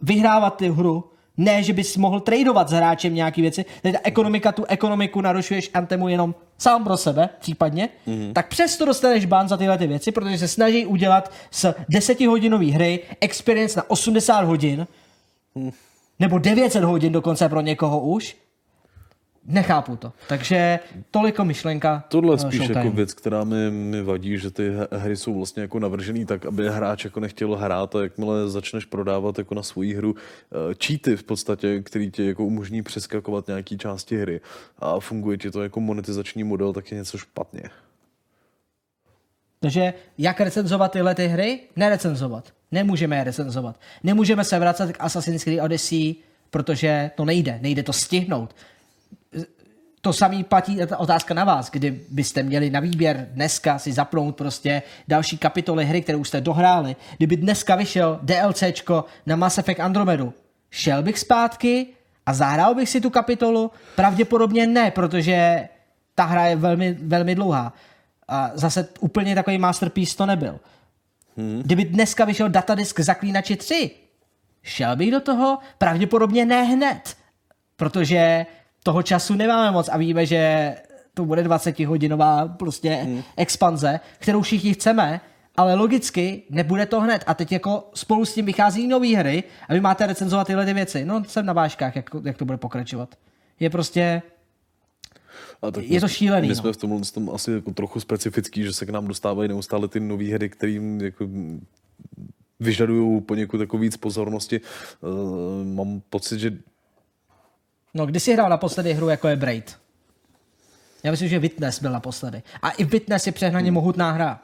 [SPEAKER 1] vyhrávat ty hru, ne, že bys mohl tradovat s hráčem nějaký věci. Tady ta ekonomika, tu ekonomiku narušuješ Antemu jenom sám pro sebe, případně, mm. tak přesto dostaneš ban za tyhle ty věci, protože se snaží udělat z 10 hodinový hry experience na 80 hodin, nebo 900 hodin dokonce pro někoho už. Nechápu to. Takže toliko myšlenka.
[SPEAKER 2] Tohle
[SPEAKER 1] eh,
[SPEAKER 2] spíš
[SPEAKER 1] Showtime.
[SPEAKER 2] jako věc, která mi, mi vadí, že ty hry jsou vlastně jako navržený tak, aby hráč jako nechtěl hrát a jakmile začneš prodávat jako na svoji hru uh, cheaty v podstatě, který ti jako umožní přeskakovat nějaký části hry a funguje ti to jako monetizační model, tak je něco špatně.
[SPEAKER 1] Takže jak recenzovat tyhle ty hry? Nerecenzovat. Nemůžeme je recenzovat. Nemůžeme se vracet k Assassin's Creed Odyssey, protože to nejde. Nejde to stihnout. To samý platí ta otázka na vás, kdy byste měli na výběr dneska si zapnout prostě další kapitoly hry, kterou jste dohráli. Kdyby dneska vyšel DLCčko na Mass Effect Andromedu, šel bych zpátky a zahrál bych si tu kapitolu? Pravděpodobně ne, protože ta hra je velmi, velmi dlouhá. A zase úplně takový masterpiece to nebyl. Hmm. Kdyby dneska vyšel datadisk Zaklínači 3, šel bych do toho? Pravděpodobně ne hned, protože toho času nemáme moc a víme, že to bude 20 hodinová prostě hmm. expanze, kterou všichni chceme, ale logicky nebude to hned. A teď jako spolu s tím vychází nové hry a vy máte recenzovat tyhle ty věci. No jsem na vážkách, jak, jak to bude pokračovat. Je prostě
[SPEAKER 2] A tak
[SPEAKER 1] Je to šílený,
[SPEAKER 2] My
[SPEAKER 1] no.
[SPEAKER 2] jsme v tomhle tom asi jako trochu specifický, že se k nám dostávají neustále ty nové hry, kterým jako vyžadují poněkud jako víc pozornosti. Uh, mám pocit, že
[SPEAKER 1] No, kdy jsi hrál naposledy hru, jako je Braid? Já myslím, že Witness byl naposledy. A i Witness je přehnaně
[SPEAKER 2] Hmm.
[SPEAKER 1] mohutná hra.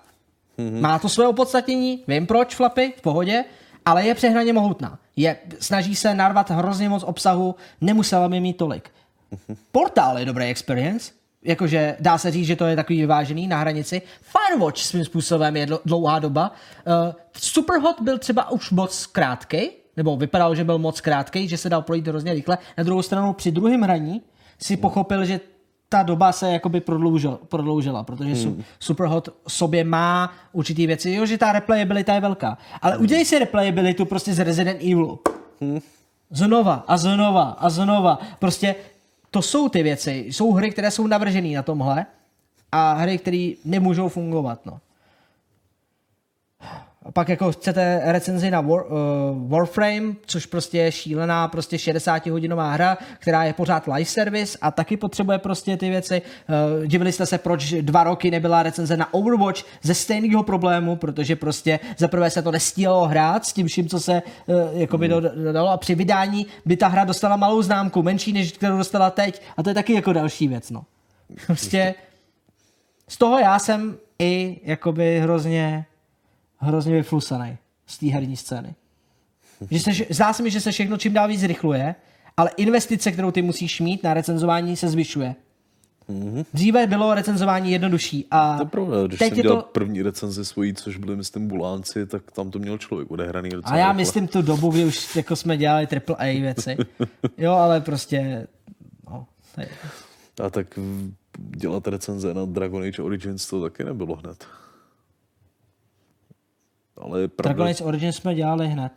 [SPEAKER 1] Má to své opodstatnění, vím proč, flapy, v pohodě, ale je přehnaně mohutná. Je, snaží se narvat hrozně moc obsahu, nemusela by mít tolik. Portál je dobrý experience, jakože dá se říct, že to je takový vyvážený na hranici. Firewatch svým způsobem je dl- dlouhá doba. Uh, Superhot byl třeba už moc krátkej, nebo vypadalo, že byl moc krátkej, že se dal projít hrozně rychle. Na druhou stranu při druhém hraní si pochopil, že ta doba se jakoby prodloužila, prodloužila protože hmm. Superhot sobě má určitý věci, jo, že ta replayabilita je velká. Ale hmm. udělej si replayabilitu prostě z Resident Evilu. Hmm. Znova a znova a znova. Prostě to jsou ty věci. Jsou hry, které jsou navržené na tomhle a hry, které nemůžou fungovat. No. Pak jako chcete recenzi na War, uh, Warframe, což prostě je šílená prostě 60 hodinová hra, která je pořád live service a taky potřebuje prostě ty věci. Uh, divili jste se, proč dva roky nebyla recenze na Overwatch ze stejného problému, protože prostě za prvé se to nestíhalo hrát s tím vším, co se uh, jakoby hmm. dodalo a při vydání by ta hra dostala malou známku, menší než kterou dostala teď a to je taky jako další věc, no. Prostě z toho já jsem i jakoby hrozně hrozně vyflusaný z té herní scény. Že se, zdá se mi, že se všechno čím dál víc zrychluje, ale investice, kterou ty musíš mít na recenzování, se zvyšuje. Mm-hmm. Dříve bylo recenzování jednodušší. A
[SPEAKER 2] to je pravda, když
[SPEAKER 1] teď
[SPEAKER 2] jsem dělal
[SPEAKER 1] to...
[SPEAKER 2] první recenzi svojí, což byly, myslím, Bulánci, tak tam to měl člověk odehraný
[SPEAKER 1] A já
[SPEAKER 2] rychle.
[SPEAKER 1] myslím tu dobu, kdy už jako jsme dělali triple A věci. Jo, ale prostě... No.
[SPEAKER 2] A tak dělat recenze na Dragon Age Origins to taky nebylo hned. Ale pravda,
[SPEAKER 1] Dragon Age Origins jsme dělali hned.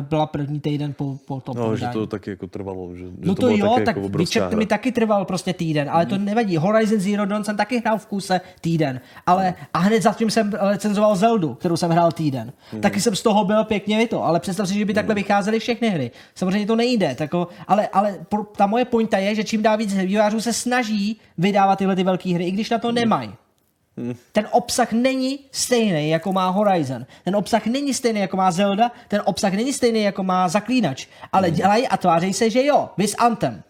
[SPEAKER 1] Byla první týden po, po tom
[SPEAKER 2] no, že to taky jako trvalo. Že,
[SPEAKER 1] No
[SPEAKER 2] že
[SPEAKER 1] to,
[SPEAKER 2] bylo
[SPEAKER 1] jo,
[SPEAKER 2] taky
[SPEAKER 1] tak
[SPEAKER 2] jako
[SPEAKER 1] Witcher mi taky trval prostě týden, ale to nevadí. Horizon Zero Dawn jsem taky hrál v kuse týden, ale a hned zatím jsem recenzoval Zeldu, kterou jsem hrál týden. Taky jsem z toho byl pěkně to, ale představ si, že by takhle vycházely všechny hry. Samozřejmě to nejde, tako, ale, ale ta moje pointa je, že čím dál víc vývojářů se snaží vydávat tyhle ty velké hry, i když na to nemají. Ten obsah není stejný, jako má Horizon. Ten obsah není stejný, jako má Zelda. Ten obsah není stejný, jako má Zaklínač. Ale dělají a tváří se, že jo. Vys Anthem.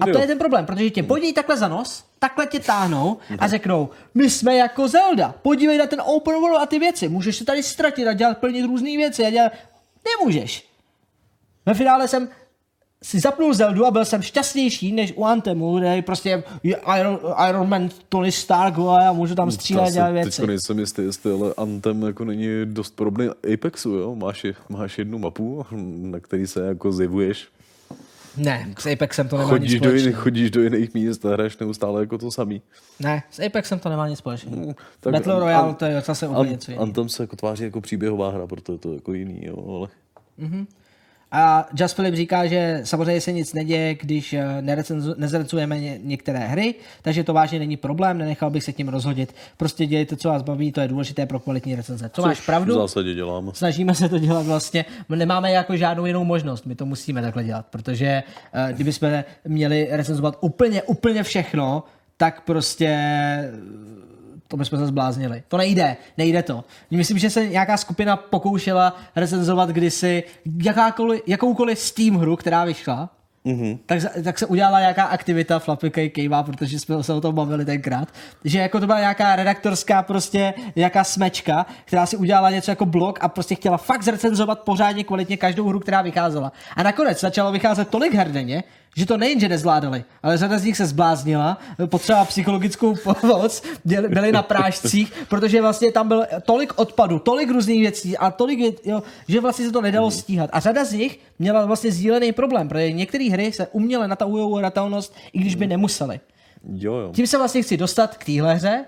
[SPEAKER 1] A to
[SPEAKER 2] Jo.
[SPEAKER 1] je ten problém, protože tě podí takhle za nos, takhle tě táhnou a řeknou, my jsme jako Zelda, podívej na ten open world a ty věci, můžeš se tady ztratit a dělat plnit různé věci a dělat... Nemůžeš. Ve finále jsem si zapnul Zeldu a byl jsem šťastnější než u Anthemu, kde prostě je Iron, Iron Man Tony Stark a můžu tam střílet a dělat
[SPEAKER 2] Teď
[SPEAKER 1] věci.
[SPEAKER 2] nejsem jistý, jestli ale Anthem jako není dost podobný Apexu, jo? Máš, máš jednu mapu, na který se jako zjevuješ.
[SPEAKER 1] Ne, s Apexem to nemá
[SPEAKER 2] Chodíš
[SPEAKER 1] nic
[SPEAKER 2] do, jiných, chodíš do jiných míst a hraješ neustále jako to samý.
[SPEAKER 1] Ne, s Apexem to nemá nic společného.
[SPEAKER 2] Tak
[SPEAKER 1] Battle
[SPEAKER 2] An-
[SPEAKER 1] Royale
[SPEAKER 2] An-
[SPEAKER 1] to je zase úplně
[SPEAKER 2] An-
[SPEAKER 1] něco jiného.
[SPEAKER 2] Anthem se jako tváří jako příběhová hra, proto je to jako jiný, jo, ale...
[SPEAKER 1] A Just Philip říká, že samozřejmě se nic neděje, když eh, nerecenzu- nezrecujeme ně- některé hry, takže to vážně není problém, nenechal bych se tím rozhodit. Prostě dějte, co vás baví, to je důležité pro kvalitní recenze. Co máš
[SPEAKER 2] V
[SPEAKER 1] pravdu?
[SPEAKER 2] zásadě dělám.
[SPEAKER 1] Snažíme se to dělat vlastně, my nemáme jako žádnou jinou možnost, my to musíme takhle dělat, protože eh, kdybychom měli recenzovat úplně, úplně všechno, tak prostě to bychom se zbláznili. To nejde, nejde to. Myslím, že se nějaká skupina pokoušela recenzovat kdysi jakákoliv, jakoukoliv Steam hru, která vyšla, Mm-hmm. Tak, tak se udělala nějaká aktivita Fluffy Cake Cave, protože jsme se o tom bavili tenkrát, že jako to byla nějaká redaktorská prostě nějaká smečka, která si udělala něco jako blog a prostě chtěla fakt zrecenzovat pořádně kvalitně každou hru, která vycházela. A nakonec začalo vycházet tolik her denně, že to nejen, že nezvládali, ale řada z nich se zbláznila, potřeba psychologickou pomoc, byli na prášcích, protože vlastně tam byl tolik odpadu, tolik různých věcí a tolik, jo, že vlastně se to nedalo stíhat. A řada z nich měla vlastně sdílený problém, protože některé hry se uměle natahujou hratelnost, i když by nemuseli.
[SPEAKER 2] Jo, jo.
[SPEAKER 1] Tím se vlastně chci dostat k téhle hře.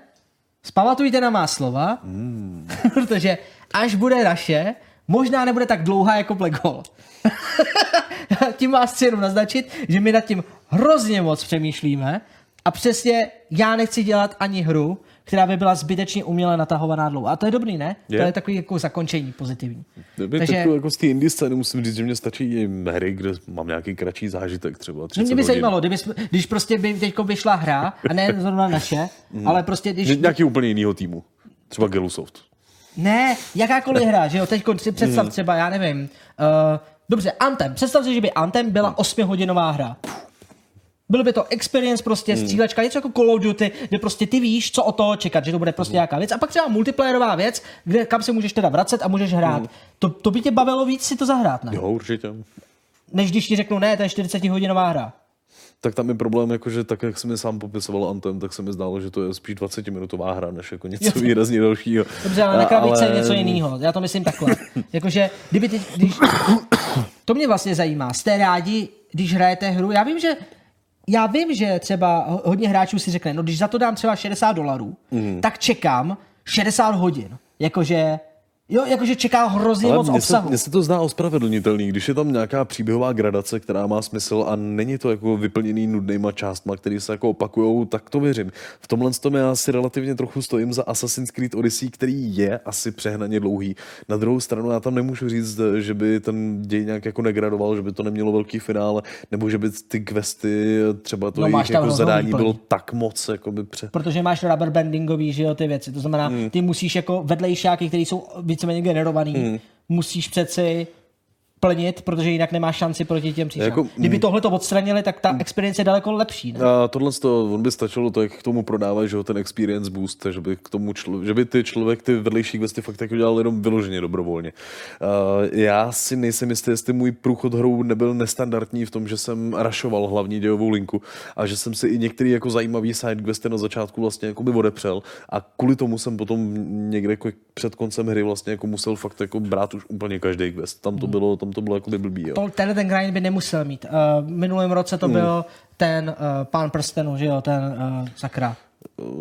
[SPEAKER 1] Spamatujte na má slova, protože až bude naše, možná nebude tak dlouhá jako Black Hole. tím vás chci jenom naznačit, že my nad tím hrozně moc přemýšlíme a přesně já nechci dělat ani hru, která by byla zbytečně uměle natahovaná dlouho. A to je dobrý, ne?
[SPEAKER 2] Je.
[SPEAKER 1] To je takový jako zakončení pozitivní.
[SPEAKER 2] Takže...
[SPEAKER 1] Takže-
[SPEAKER 2] Tak jako z té indie scény musím říct, že mě stačí i hry, kde mám nějaký kratší zážitek, třeba 30
[SPEAKER 1] Mě by zajímalo, kdyby, když prostě by teď vyšla hra, a ne zrovna naše, ale prostě když...
[SPEAKER 2] Nějaký úplně jinýho týmu. Třeba Gelusoft.
[SPEAKER 1] Ne, jakákoliv hra, že jo, teď si představ třeba, já nevím, uh, dobře, Anthem, představ si, že by Anthem byla 8-hodinová hra. Byl by to experience prostě, střílečka, něco jako Call of Duty, kde prostě ty víš, co od toho čekat, že to bude prostě nějaká věc. A pak třeba multiplayerová věc, kde, kam se můžeš teda vracet a můžeš hrát. To, to by tě bavilo víc si to zahrát, ne?
[SPEAKER 2] Jo, určitě.
[SPEAKER 1] Než když ti řeknu, ne, to je 40-hodinová hra.
[SPEAKER 2] Tak tam je problém, jako, že tak, jak jsem mi sám popisoval Anthem, tak se mi zdálo, že to je spíš 20-minutová hra, než jako něco výrazně dalšího.
[SPEAKER 1] Dobře, ale na krabice je něco jiného. Já to myslím takhle. Jakože, kdyby teď, když... To mě vlastně zajímá. Jste rádi, když hrajete hru? Já vím, že já vím, že třeba ho- hodně hráčů si řekne, no když za to dám třeba 60 dolarů,
[SPEAKER 2] Mhm.
[SPEAKER 1] tak čekám 60 hodin. Jakože, jo, jakože čeká hrozně
[SPEAKER 2] Ale
[SPEAKER 1] moc
[SPEAKER 2] se,
[SPEAKER 1] obsahu.
[SPEAKER 2] mně se to zdá ospravedlnitelný, když je tam nějaká příběhová gradace, která má smysl a není to jako vyplněný nudnýma částma, které se jako opakujou, tak to věřím. V tomhle tom já si relativně trochu stojím za Assassin's Creed Odyssey, který je asi přehnaně dlouhý. Na druhou stranu já tam nemůžu říct, že by ten děj nějak jako negradoval, že by to nemělo velký finále, nebo že by ty questy, třeba to
[SPEAKER 1] No,
[SPEAKER 2] jejich jako zadání
[SPEAKER 1] výplň.
[SPEAKER 2] bylo tak moc jako by pře...
[SPEAKER 1] Protože máš rubber bandingový, že jo, ty věci. To znamená,
[SPEAKER 2] Hmm.
[SPEAKER 1] ty musíš jako vedlejšáky, které jsou víceméně generovaný,
[SPEAKER 2] Hmm.
[SPEAKER 1] musíš přeci plnit, protože jinak nemáš šanci proti těm příšerám.
[SPEAKER 2] Jako,
[SPEAKER 1] Jako, Kdyby
[SPEAKER 2] mm.
[SPEAKER 1] tohle to odstranili, tak ta experience je daleko lepší. Ne?
[SPEAKER 2] A tohle to, on by stačilo to, jak k tomu prodávat, že jo, ten experience boost, že by k tomu člo, že by ty člověk ty vedlejší questy fakt jako dělal jenom vyloženě dobrovolně. Uh, já si nejsem jistý, jestli můj průchod hrou nebyl nestandardní v tom, že jsem rašoval hlavní dějovou linku a že jsem si i některý jako zajímavý side questy na začátku vlastně jako by odepřel a kvůli tomu jsem potom někde jako před koncem hry vlastně jako musel fakt jako brát už úplně každý quest. Tam to bylo, tam to bylo jako by blbý, jo.
[SPEAKER 1] To, tenhle ten grind by nemusel mít. Uh, minulém roce to
[SPEAKER 2] Hmm.
[SPEAKER 1] byl ten uh, pán prstenu, že jo, ten uh, sakra.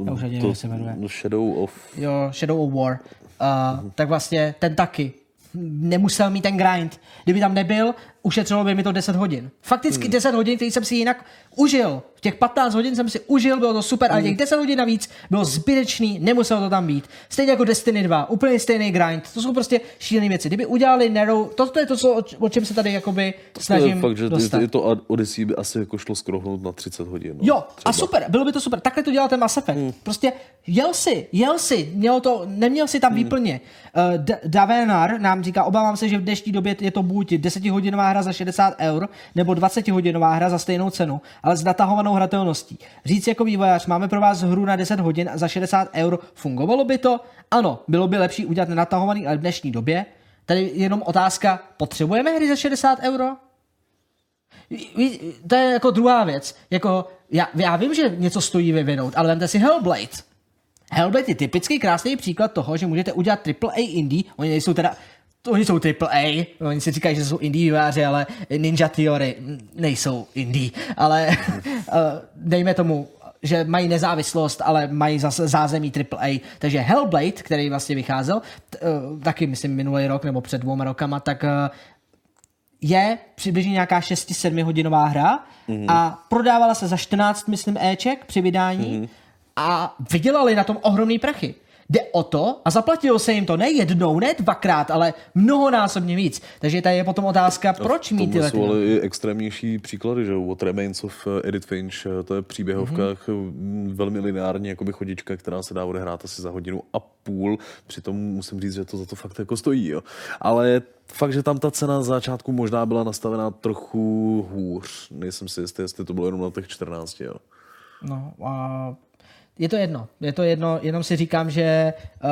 [SPEAKER 1] Já už nevím,
[SPEAKER 2] to,
[SPEAKER 1] jak se jmenuje.
[SPEAKER 2] Shadow of...
[SPEAKER 1] Jo, Shadow of War. Uh, tak vlastně ten taky nemusel mít ten grind. Kdyby tam nebyl, ušetřilo by mi to 10 hodin. Fakticky
[SPEAKER 2] Hmm.
[SPEAKER 1] 10 hodin, který jsem si jinak užil. V těch 15 hodin jsem si užil, bylo to super,
[SPEAKER 2] Hmm.
[SPEAKER 1] ale těch 10 hodin navíc bylo zbytečný, nemuselo to tam být. Stejně jako Destiny 2, úplně stejný grind. To jsou prostě šílené věci. Kdyby udělali Narrow, to, to je to, co, o, čem se tady jakoby
[SPEAKER 2] To je
[SPEAKER 1] snažím
[SPEAKER 2] fakt, že
[SPEAKER 1] dostat.
[SPEAKER 2] ty, to Odyssey by asi jako šlo skrohnout na 30 hodin. No,
[SPEAKER 1] Jo,
[SPEAKER 2] třeba.
[SPEAKER 1] a super, bylo by to super. Takhle to dělal ten Mass Effect.
[SPEAKER 2] Hmm.
[SPEAKER 1] Prostě jel si, jel si, měl to, neměl si tam výplně. Uh, D- Davenar nám říká, obávám se, že v dnešní době je to buď 10-hodinová hra za 60 eur, nebo 20-hodinová hra za stejnou cenu, ale s natahovanou hratelností. Říct jako vývojář, máme pro vás hru na 10 hodin za 60 eur, fungovalo by to? Ano, bylo by lepší udělat nenatahovaný, ale v dnešní době. Tady je jenom otázka, potřebujeme hry za 60 euro? To je jako druhá věc. Jako, já, já vím, že něco stojí vyvinout, ale vemte si Hellblade. Hellblade je typický krásný příklad toho, že můžete udělat AAA indie, oni nejsou teda Oni jsou AAA, oni si říkají, že jsou indie výváři, ale Ninja Theory nejsou indie, ale eh, dejme tomu, že mají nezávislost, ale mají zase zázemí AAA. Takže Hellblade, který vlastně vycházel, eh, taky myslím minulý rok nebo před dvouma rokama, tak eh, je přibližně nějaká 6-7 hodinová hra mm-hmm. a prodávala se za 14, myslím, Eček při vydání mm-hmm. a vydělali na tom ohromný prachy. Jde o to a zaplatilo se jim to ne jednou, ne dvakrát, ale mnohonásobně víc. Takže tady je potom otázka, proč mít tyhle
[SPEAKER 2] jsou ale i extrémnější příklady, že jo, What Remains of Edith Finch, eh, to je příběhovka mm-hmm. velmi lineární, jakoby chodička, která se dá odehrát asi za hodinu a půl, přitom musím říct, že to za to fakt jako stojí, jo. Ale fakt, že tam ta cena na začátku možná byla nastavená trochu hůř, nejsem si jistý, jestli to bylo jenom na těch 14, jo.
[SPEAKER 1] No, a je to jedno. Je to jedno, jenom si říkám, že uh,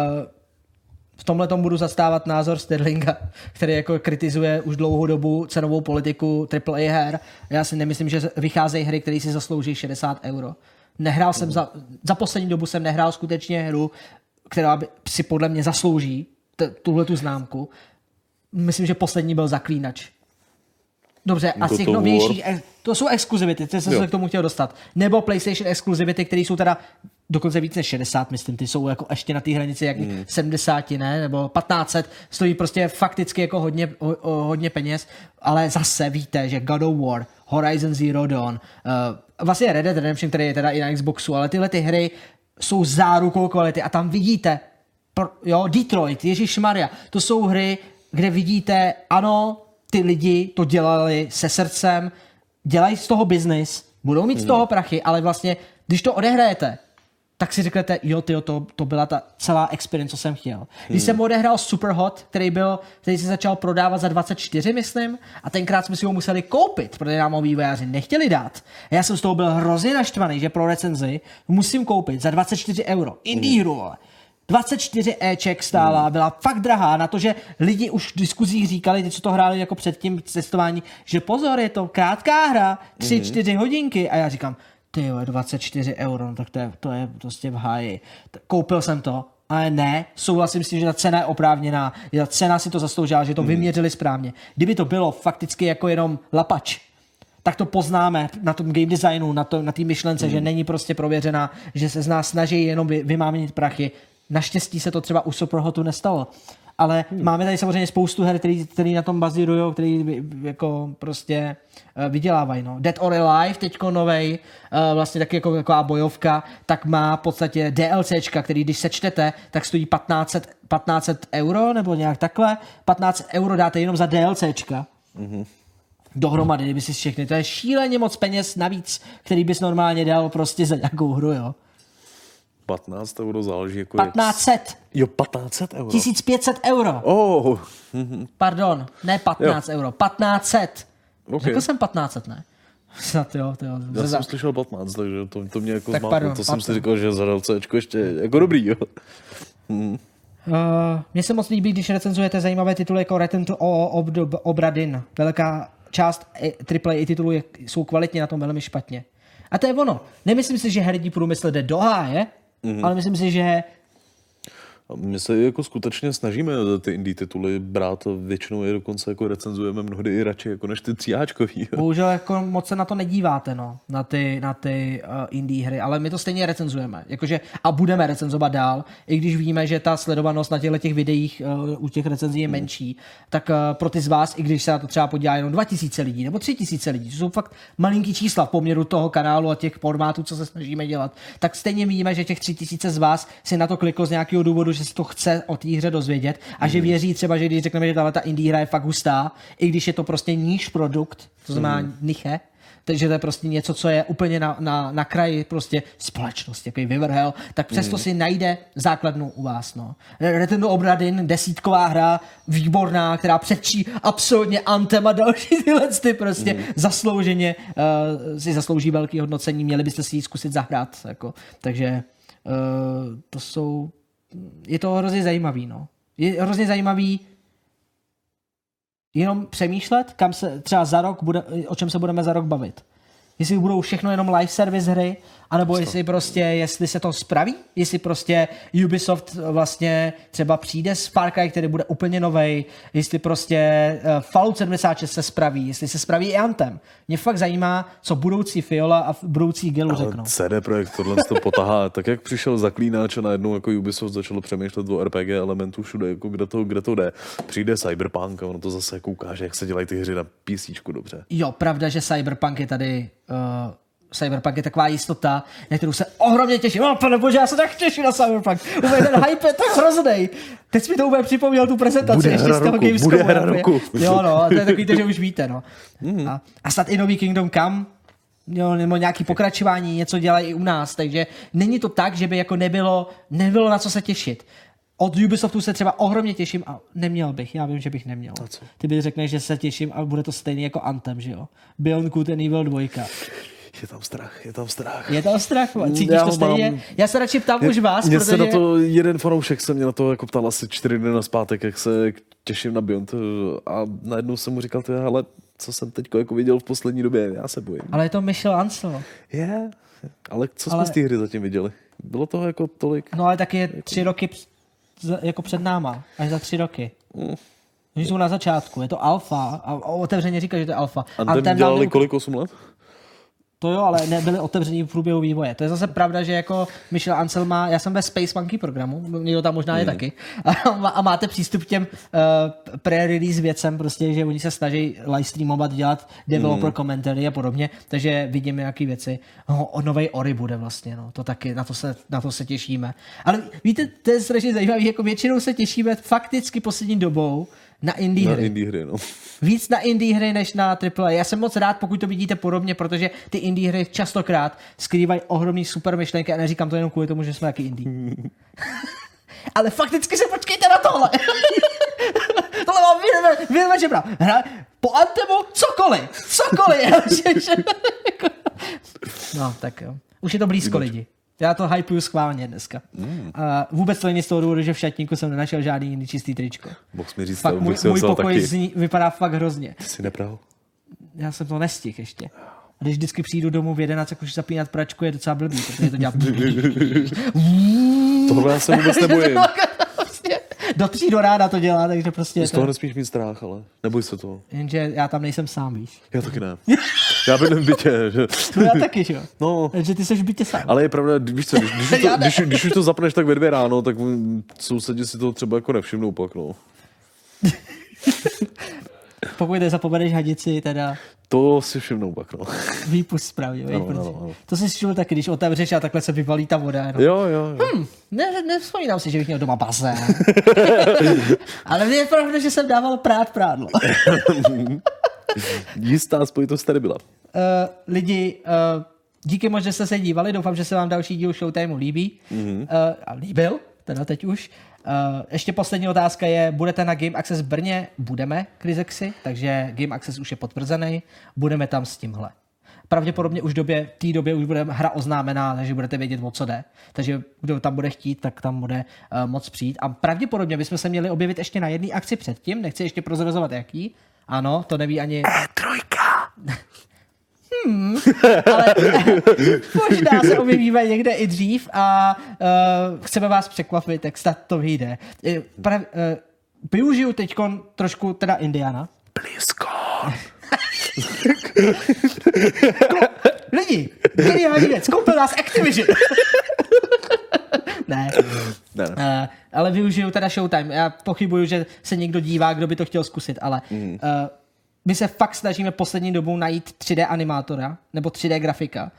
[SPEAKER 1] v tomhle tom budu zastávat názor Sterlinga, který jako kritizuje už dlouhou dobu cenovou politiku AAA her. Já si nemyslím, že vycházejí hry, které si zaslouží 60 euro. Nehrál jsem za, za poslední dobu jsem nehrál skutečně hru, která by si podle mě zaslouží t- tuhle tu známku. Myslím, že poslední byl Zaklínač. Dobře, a z
[SPEAKER 2] God
[SPEAKER 1] těch novějších, eh, to jsou exkluzivity, to jsem
[SPEAKER 2] Jo.
[SPEAKER 1] se k tomu chtěl dostat. Nebo PlayStation exkluzivity, které jsou teda dokonce víc než 60, myslím, ty jsou jako ještě na té hranici jak
[SPEAKER 2] Hmm.
[SPEAKER 1] 70, ne, nebo 1500, stojí prostě fakticky jako hodně, ho, ho, hodně peněz, ale zase víte, že God of War, Horizon Zero Dawn, uh, vlastně Red Dead Redemption, který je teda i na Xboxu, ale tyhle ty hry jsou zárukou kvality. A tam vidíte, pro, jo, Detroit, Ježíš Maria, to jsou hry, kde vidíte, ano, ty lidi to dělali se srdcem, dělají z toho biznis, budou mít z toho prachy, ale vlastně, když to odehrajete, tak si řeknete, jo, tyjo, to, to byla ta celá experience, co jsem chtěl. Když jsem odehrál Superhot, který byl, který se začal prodávat za 24, myslím, a tenkrát jsme si ho museli koupit, protože nám ho vývojáři nechtěli dát. A já jsem z toho byl hrozně naštvaný, že pro recenzi musím koupit za 24 euro. Indie hru, vole. 24 Eček stála, byla fakt drahá na to, že lidi už v diskuzích říkali, ty, co to hráli jako před tím testování, že pozor, je to krátká hra, 3-4 hodinky a já říkám, ty jo, 24 euro, no tak to je, to je prostě v háji. Koupil jsem to, ale ne, souhlasím s tím, že ta cena je oprávněná, že ta cena si to zasloužila, že to vyměřili správně. Kdyby to bylo fakticky jako jenom lapač, tak to poznáme na tom game designu, na, to, na té myšlence, mm. že není prostě prověřená, že se z nás snaží jenom vy, vymámnit prachy. Naštěstí se to třeba u Superhotu nestalo. Ale hmm. máme tady samozřejmě spoustu her, který, který na tom bazírují, který jako prostě uh, vydělávají. No. Dead or Alive, teďko novej, uh, vlastně taky jako taková bojovka, tak má v podstatě DLCčka, který když sečtete, tak stojí 1500, 1500 euro, nebo nějak takhle. 15 euro dáte jenom za DLCčka. Dohromady, kdyby si všechny. To je šíleně moc peněz navíc, který bys normálně dal prostě za nějakou hru, jo.
[SPEAKER 2] 15 euro záleží jako... jak-
[SPEAKER 1] 1500,
[SPEAKER 2] Jo, 1500 euro.
[SPEAKER 1] 1500 euro.
[SPEAKER 2] Oh,
[SPEAKER 1] Pardon, ne 15 euro, 1500.
[SPEAKER 2] Ok.
[SPEAKER 1] Řekl jsem 1500, ne? Snad jo, to jo.
[SPEAKER 2] já jsem slyšel 15, takže to, to mě jako
[SPEAKER 1] Tak
[SPEAKER 2] zmátlo.
[SPEAKER 1] pardon,
[SPEAKER 2] to jsem si říkal, že za DLCčko ještě jako dobrý, jo.
[SPEAKER 1] Uh, mně se moc líbí, když recenzujete zajímavé tituly jako Return to O- Ob- Obradin. Velká část AAA titulů je, jsou kvalitně na tom velmi špatně. A to je ono. Nemyslím si, že herní průmysl jde do háje, mm-hmm. ale myslím si, že
[SPEAKER 2] my se jako skutečně snažíme ty indie tituly brát a většinou je dokonce jako recenzujeme mnohdy i radši jako než ty tříáčkový.
[SPEAKER 1] bohužel jako moc se na to nedíváte, no, na ty, na ty uh, indie hry, ale my to stejně recenzujeme. Jakože, a budeme recenzovat dál, i když víme, že ta sledovanost na těchto těch videích uh, u těch recenzí je menší, tak uh, pro ty z vás, i když se na to třeba podívá jenom 2000 lidí nebo 3000 lidí, to jsou fakt malinký čísla v poměru toho kanálu a těch formátů, co se snažíme dělat, tak stejně víme, že těch 3000 z vás si na to kliklo z nějakého důvodu, že si to chce o té hře dozvědět a že věří třeba, že když řekneme, že tahle ta indie hra je fakt hustá, i když je to prostě níž produkt, to znamená mm. niche, takže to je prostě něco, co je úplně na, na, na kraji prostě společnosti, jaký vyvrhel, tak přesto si najde základnu u vás. No. To Obradin, desítková hra, výborná, která předčí absolutně Antem a další tyhle ty prostě mm. zaslouženě uh, si zaslouží velký hodnocení, měli byste si ji zkusit zahrát. Jako. Takže uh, to jsou, je to hrozně zajímavý. No. Je hrozně zajímavý jenom přemýšlet, kam se třeba za rok bude, o čem se budeme za rok bavit. Jestli budou všechno jenom live service hry, anebo jestli prostě, jestli se to spraví, jestli prostě Ubisoft vlastně třeba přijde s Far Cry, který bude úplně novej, jestli prostě uh, Fallout 76 se spraví, jestli se spraví i Anthem. Mě fakt zajímá, co budoucí Fiola a budoucí Gelu
[SPEAKER 2] Ale
[SPEAKER 1] řeknou.
[SPEAKER 2] CD Projekt tohle to potahá. Tak jak přišel zaklínač a najednou jako Ubisoft začalo přemýšlet o RPG elementu všude, jako kde to, kde to jde. Přijde Cyberpunk a ono to zase jako ukáže, jak se dělají ty hry na PC dobře.
[SPEAKER 1] Jo, pravda, že Cyberpunk je tady uh, Cyberpunk je taková jistota, na kterou se ohromně těším. Oh, pane bože, já se tak těším na Cyberpunk. Úplně ten hype je tak hrozný. Teď mi to úplně připomněl tu prezentaci
[SPEAKER 2] Bude
[SPEAKER 1] ještě z toho
[SPEAKER 2] roku,
[SPEAKER 1] Gamescomu.
[SPEAKER 2] bude hra roku.
[SPEAKER 1] Jo, no, to je takový to, že už víte, no. A, a snad i nový Kingdom Come, Jo, nebo nějaký pokračování, něco dělají i u nás, takže není to tak, že by jako nebylo, nebylo na co se těšit. Od Ubisoftu se třeba ohromně těším a neměl bych, já vím, že bych neměl. Ty by řekneš, že se těším a bude to stejný jako Anthem, že jo? Beyond Good and Evil 2.
[SPEAKER 2] Je tam strach, je tam strach.
[SPEAKER 1] Je tam strach, cítíš
[SPEAKER 2] Já
[SPEAKER 1] to stejně?
[SPEAKER 2] mám.
[SPEAKER 1] Já se radši ptám už vás,
[SPEAKER 2] Mě
[SPEAKER 1] protože...
[SPEAKER 2] se na to jeden fanoušek se mě na to jako ptal asi čtyři dny naspátek, jak se těším na Beyond a najednou jsem mu říkal, ale co jsem teď jako viděl v poslední době, já se bojím.
[SPEAKER 1] Ale je to Michel Ansel.
[SPEAKER 2] Je, ale co
[SPEAKER 1] Ale-
[SPEAKER 2] jsme z té hry zatím viděli? Bylo toho jako tolik?
[SPEAKER 1] No ale taky je tři roky jako před náma. Až za tři roky.
[SPEAKER 2] Mm.
[SPEAKER 1] Oni jsou na začátku. Je to alfa. A otevřeně říká, že to je alfa.
[SPEAKER 2] A ten dělali kolik, 8 let?
[SPEAKER 1] To jo, ale nebyli otevření v průběhu vývoje. To je zase pravda, že jako Michel Ancel má, já jsem ve Space Monkey programu, někdo tam možná je
[SPEAKER 2] Hmm.
[SPEAKER 1] taky, a, a máte přístup k těm uh, pre-release věcem, prostě, že oni se snaží live streamovat, dělat developer
[SPEAKER 2] Hmm.
[SPEAKER 1] commentary a podobně, takže vidíme nějaké věci. No, o novej Ori bude vlastně, no, to taky, na to, se, na to se těšíme. Ale víte, to je strašně zajímavé, jako většinou se těšíme fakticky poslední dobou na indie
[SPEAKER 2] Na
[SPEAKER 1] hry.
[SPEAKER 2] indie hry, no.
[SPEAKER 1] Víc na indie hry než na AAA. Já jsem moc rád, pokud to vidíte podobně, protože ty indie hry častokrát skrývají ohromný super myšlenky a neříkám to jenom kvůli tomu, že jsme taky indie. Ale fakticky se počkejte na tohle. tohle mám věnové, věnové žebra. Hra, po Antemu cokoliv, cokoliv. no, tak jo. Už je to blízko lidi. Já to hypuju schválně dneska. Mm. A vůbec to není z toho důvodu, že v šatníku jsem nenašel žádný jiný čistý tričko.
[SPEAKER 2] Mohl mi říct,
[SPEAKER 1] Fakt můj, můj pokoj
[SPEAKER 2] taky.
[SPEAKER 1] zní, vypadá fakt hrozně.
[SPEAKER 2] Ty jsi nepral?
[SPEAKER 1] Já jsem to nestihl ještě. A když vždycky přijdu domů v 11, jak už zapínat pračku, je docela blbý, protože to dělá...
[SPEAKER 2] Tohle já se vůbec nebojím.
[SPEAKER 1] Prostě do tří do ráda to dělá, takže prostě...
[SPEAKER 2] Z
[SPEAKER 1] To,
[SPEAKER 2] toho nesmíš mít strach, ale neboj se toho.
[SPEAKER 1] jenže já tam nejsem sám, víš.
[SPEAKER 2] Já taky ne. Já bydlím v bytě, že...
[SPEAKER 1] No já taky, že jo.
[SPEAKER 2] No,
[SPEAKER 1] Takže ty jsi v bytě sám.
[SPEAKER 2] ale je pravda, víš co, když, když, to,
[SPEAKER 1] ne.
[SPEAKER 2] když, když už to zapneš tak ve dvě ráno, tak sousedi si to třeba jako nevšimnou pak, no.
[SPEAKER 1] Pokud nezapomeneš hadici, teda
[SPEAKER 2] To si všimnou pak, no.
[SPEAKER 1] výpust správně.
[SPEAKER 2] Ano,
[SPEAKER 1] Ano,
[SPEAKER 2] ano, ano.
[SPEAKER 1] To si všiml taky, když otevřeš a takhle se vyvalí ta voda. No.
[SPEAKER 2] Jo, jo, jo.
[SPEAKER 1] Ne, nevzpomínám si, že bych měl doma bazén. Ale je pravda, že jsem dával prát prádlo.
[SPEAKER 2] Jistá spojitost tady byla.
[SPEAKER 1] uh, lidi, uh, díky moc, že jste se dívali, doufám, že se vám další díl Showtimeu líbí. Mm-hmm. Uh, a líbil, teda teď už. Uh, ještě poslední otázka je, budete na Game Access v Brně? Budeme, Krizexy, takže Game Access už je potvrzený, budeme tam s tímhle. Pravděpodobně už v době, té době už bude hra oznámená, takže budete vědět, o co jde. Takže kdo tam bude chtít, tak tam bude uh, moc přijít. A pravděpodobně bychom se měli objevit ještě na jedné akci předtím, nechci ještě prozrazovat jaký. Ano, to neví ani... ale možná se objevíme někde i dřív a uh, chceme vás překvapit, jak snad to vyjde. Eh, uh, využiju teď trošku teda Indiana. Lidi, geniální věc, koupil nás Activision. ne,
[SPEAKER 2] Ne.
[SPEAKER 1] Uh, ale využiju teda Showtime. Já pochybuju, že se někdo dívá, kdo by to chtěl zkusit, ale mm. uh, my se fakt snažíme poslední dobou najít 3D animátora nebo 3D grafika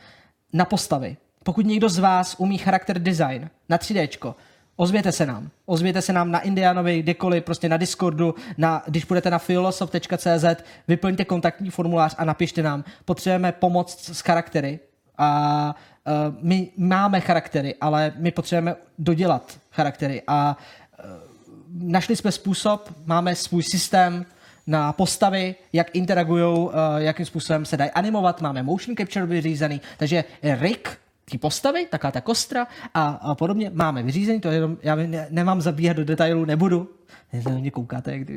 [SPEAKER 1] na postavy. Pokud někdo z vás umí charakter design na 3D, ozvěte se nám. Ozvěte se nám na Indianovi, kdekoliv, prostě na Discordu, na, když budete na filosof.cz, vyplňte kontaktní formulář a napište nám. Potřebujeme pomoc s charaktery a my máme charaktery, ale my potřebujeme dodělat charaktery. A našli jsme způsob, máme svůj systém na postavy, jak interagují, uh, jakým způsobem se dají animovat, máme motion capture vyřízený, takže Rick, ty postavy, taká ta kostra a, a podobně máme vyřízený, to je jenom, já ne, nemám zabíhat do detailů, nebudu, ne, na mě koukáte, jak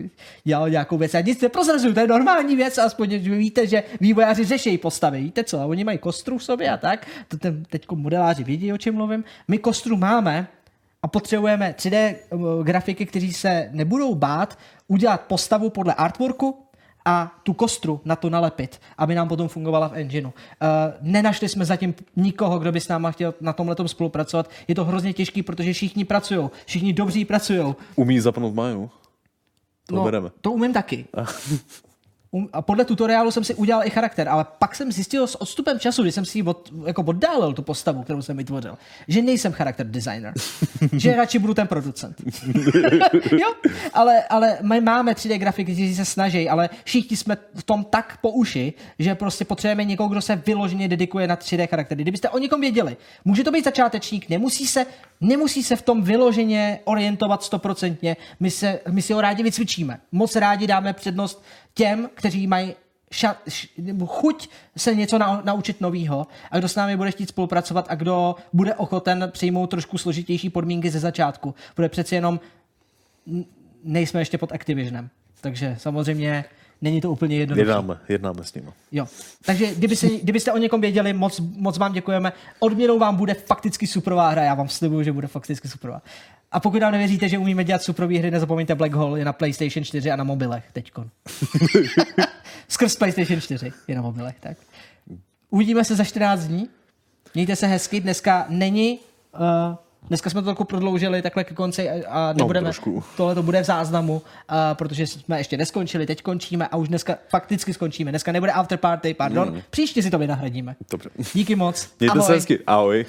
[SPEAKER 1] dělal nějakou věc. Já nic neprozrazuju, to je normální věc, aspoň že víte, že vývojáři řeší postavy, víte co, a oni mají kostru v sobě a tak, to ten, teď modeláři vědí, o čem mluvím. My kostru máme, a potřebujeme 3D uh, grafiky, kteří se nebudou bát udělat postavu podle artworku a tu kostru na to nalepit, aby nám potom fungovala v engineu. Uh, nenašli jsme zatím nikoho, kdo by s náma chtěl na tomhle spolupracovat. Je to hrozně těžký, protože všichni pracují, všichni dobří pracují.
[SPEAKER 2] Umí zapnout Maju? To
[SPEAKER 1] No,
[SPEAKER 2] bereme.
[SPEAKER 1] to umím taky. Um, a podle tutoriálu jsem si udělal i charakter, ale pak jsem zjistil s odstupem času, když jsem si ji od, jako oddálil tu postavu, kterou jsem vytvořil, že nejsem charakter designer, že radši budu ten producent. jo, ale, ale my máme 3D grafiky, kteří se snaží, ale všichni jsme v tom tak po uši, že prostě potřebujeme někoho, kdo se vyloženě dedikuje na 3D charaktery. Kdybyste o někom věděli, může to být začátečník, nemusí se, nemusí se v tom vyloženě orientovat stoprocentně, my, se, my si ho rádi vycvičíme. Moc rádi dáme přednost těm, kteří mají ša, š, chuť se něco na, naučit novýho a kdo s námi bude chtít spolupracovat a kdo bude ochoten přijmout trošku složitější podmínky ze začátku. Bude přeci jenom nejsme ještě pod Activisionem. Takže samozřejmě není to úplně jednoduché.
[SPEAKER 2] Jednáme, jednáme s nimi.
[SPEAKER 1] Jo. Takže kdyby se, kdybyste o někom věděli, moc, moc vám děkujeme. Odměnou vám bude fakticky superová hra, já vám slibuju, že bude fakticky superová. A pokud nám nevěříte, že umíme dělat superové hry, nezapomeňte Black Hole je na PlayStation 4 a na mobilech teďkon. Skrz PlayStation 4 je na mobilech, tak. Uvidíme se za 14 dní. Mějte se hezky, dneska není uh, Dneska jsme to trochu prodloužili takhle ke konci a, a nebudeme,
[SPEAKER 2] trošku.
[SPEAKER 1] tohle to bude v záznamu, uh, protože jsme ještě neskončili, teď končíme a už dneska fakticky skončíme. Dneska nebude after party, pardon, příště si to vynahradíme.
[SPEAKER 2] Dobře.
[SPEAKER 1] Díky moc.
[SPEAKER 2] Mějte
[SPEAKER 1] Ahoj.
[SPEAKER 2] se hezky. Ahoj.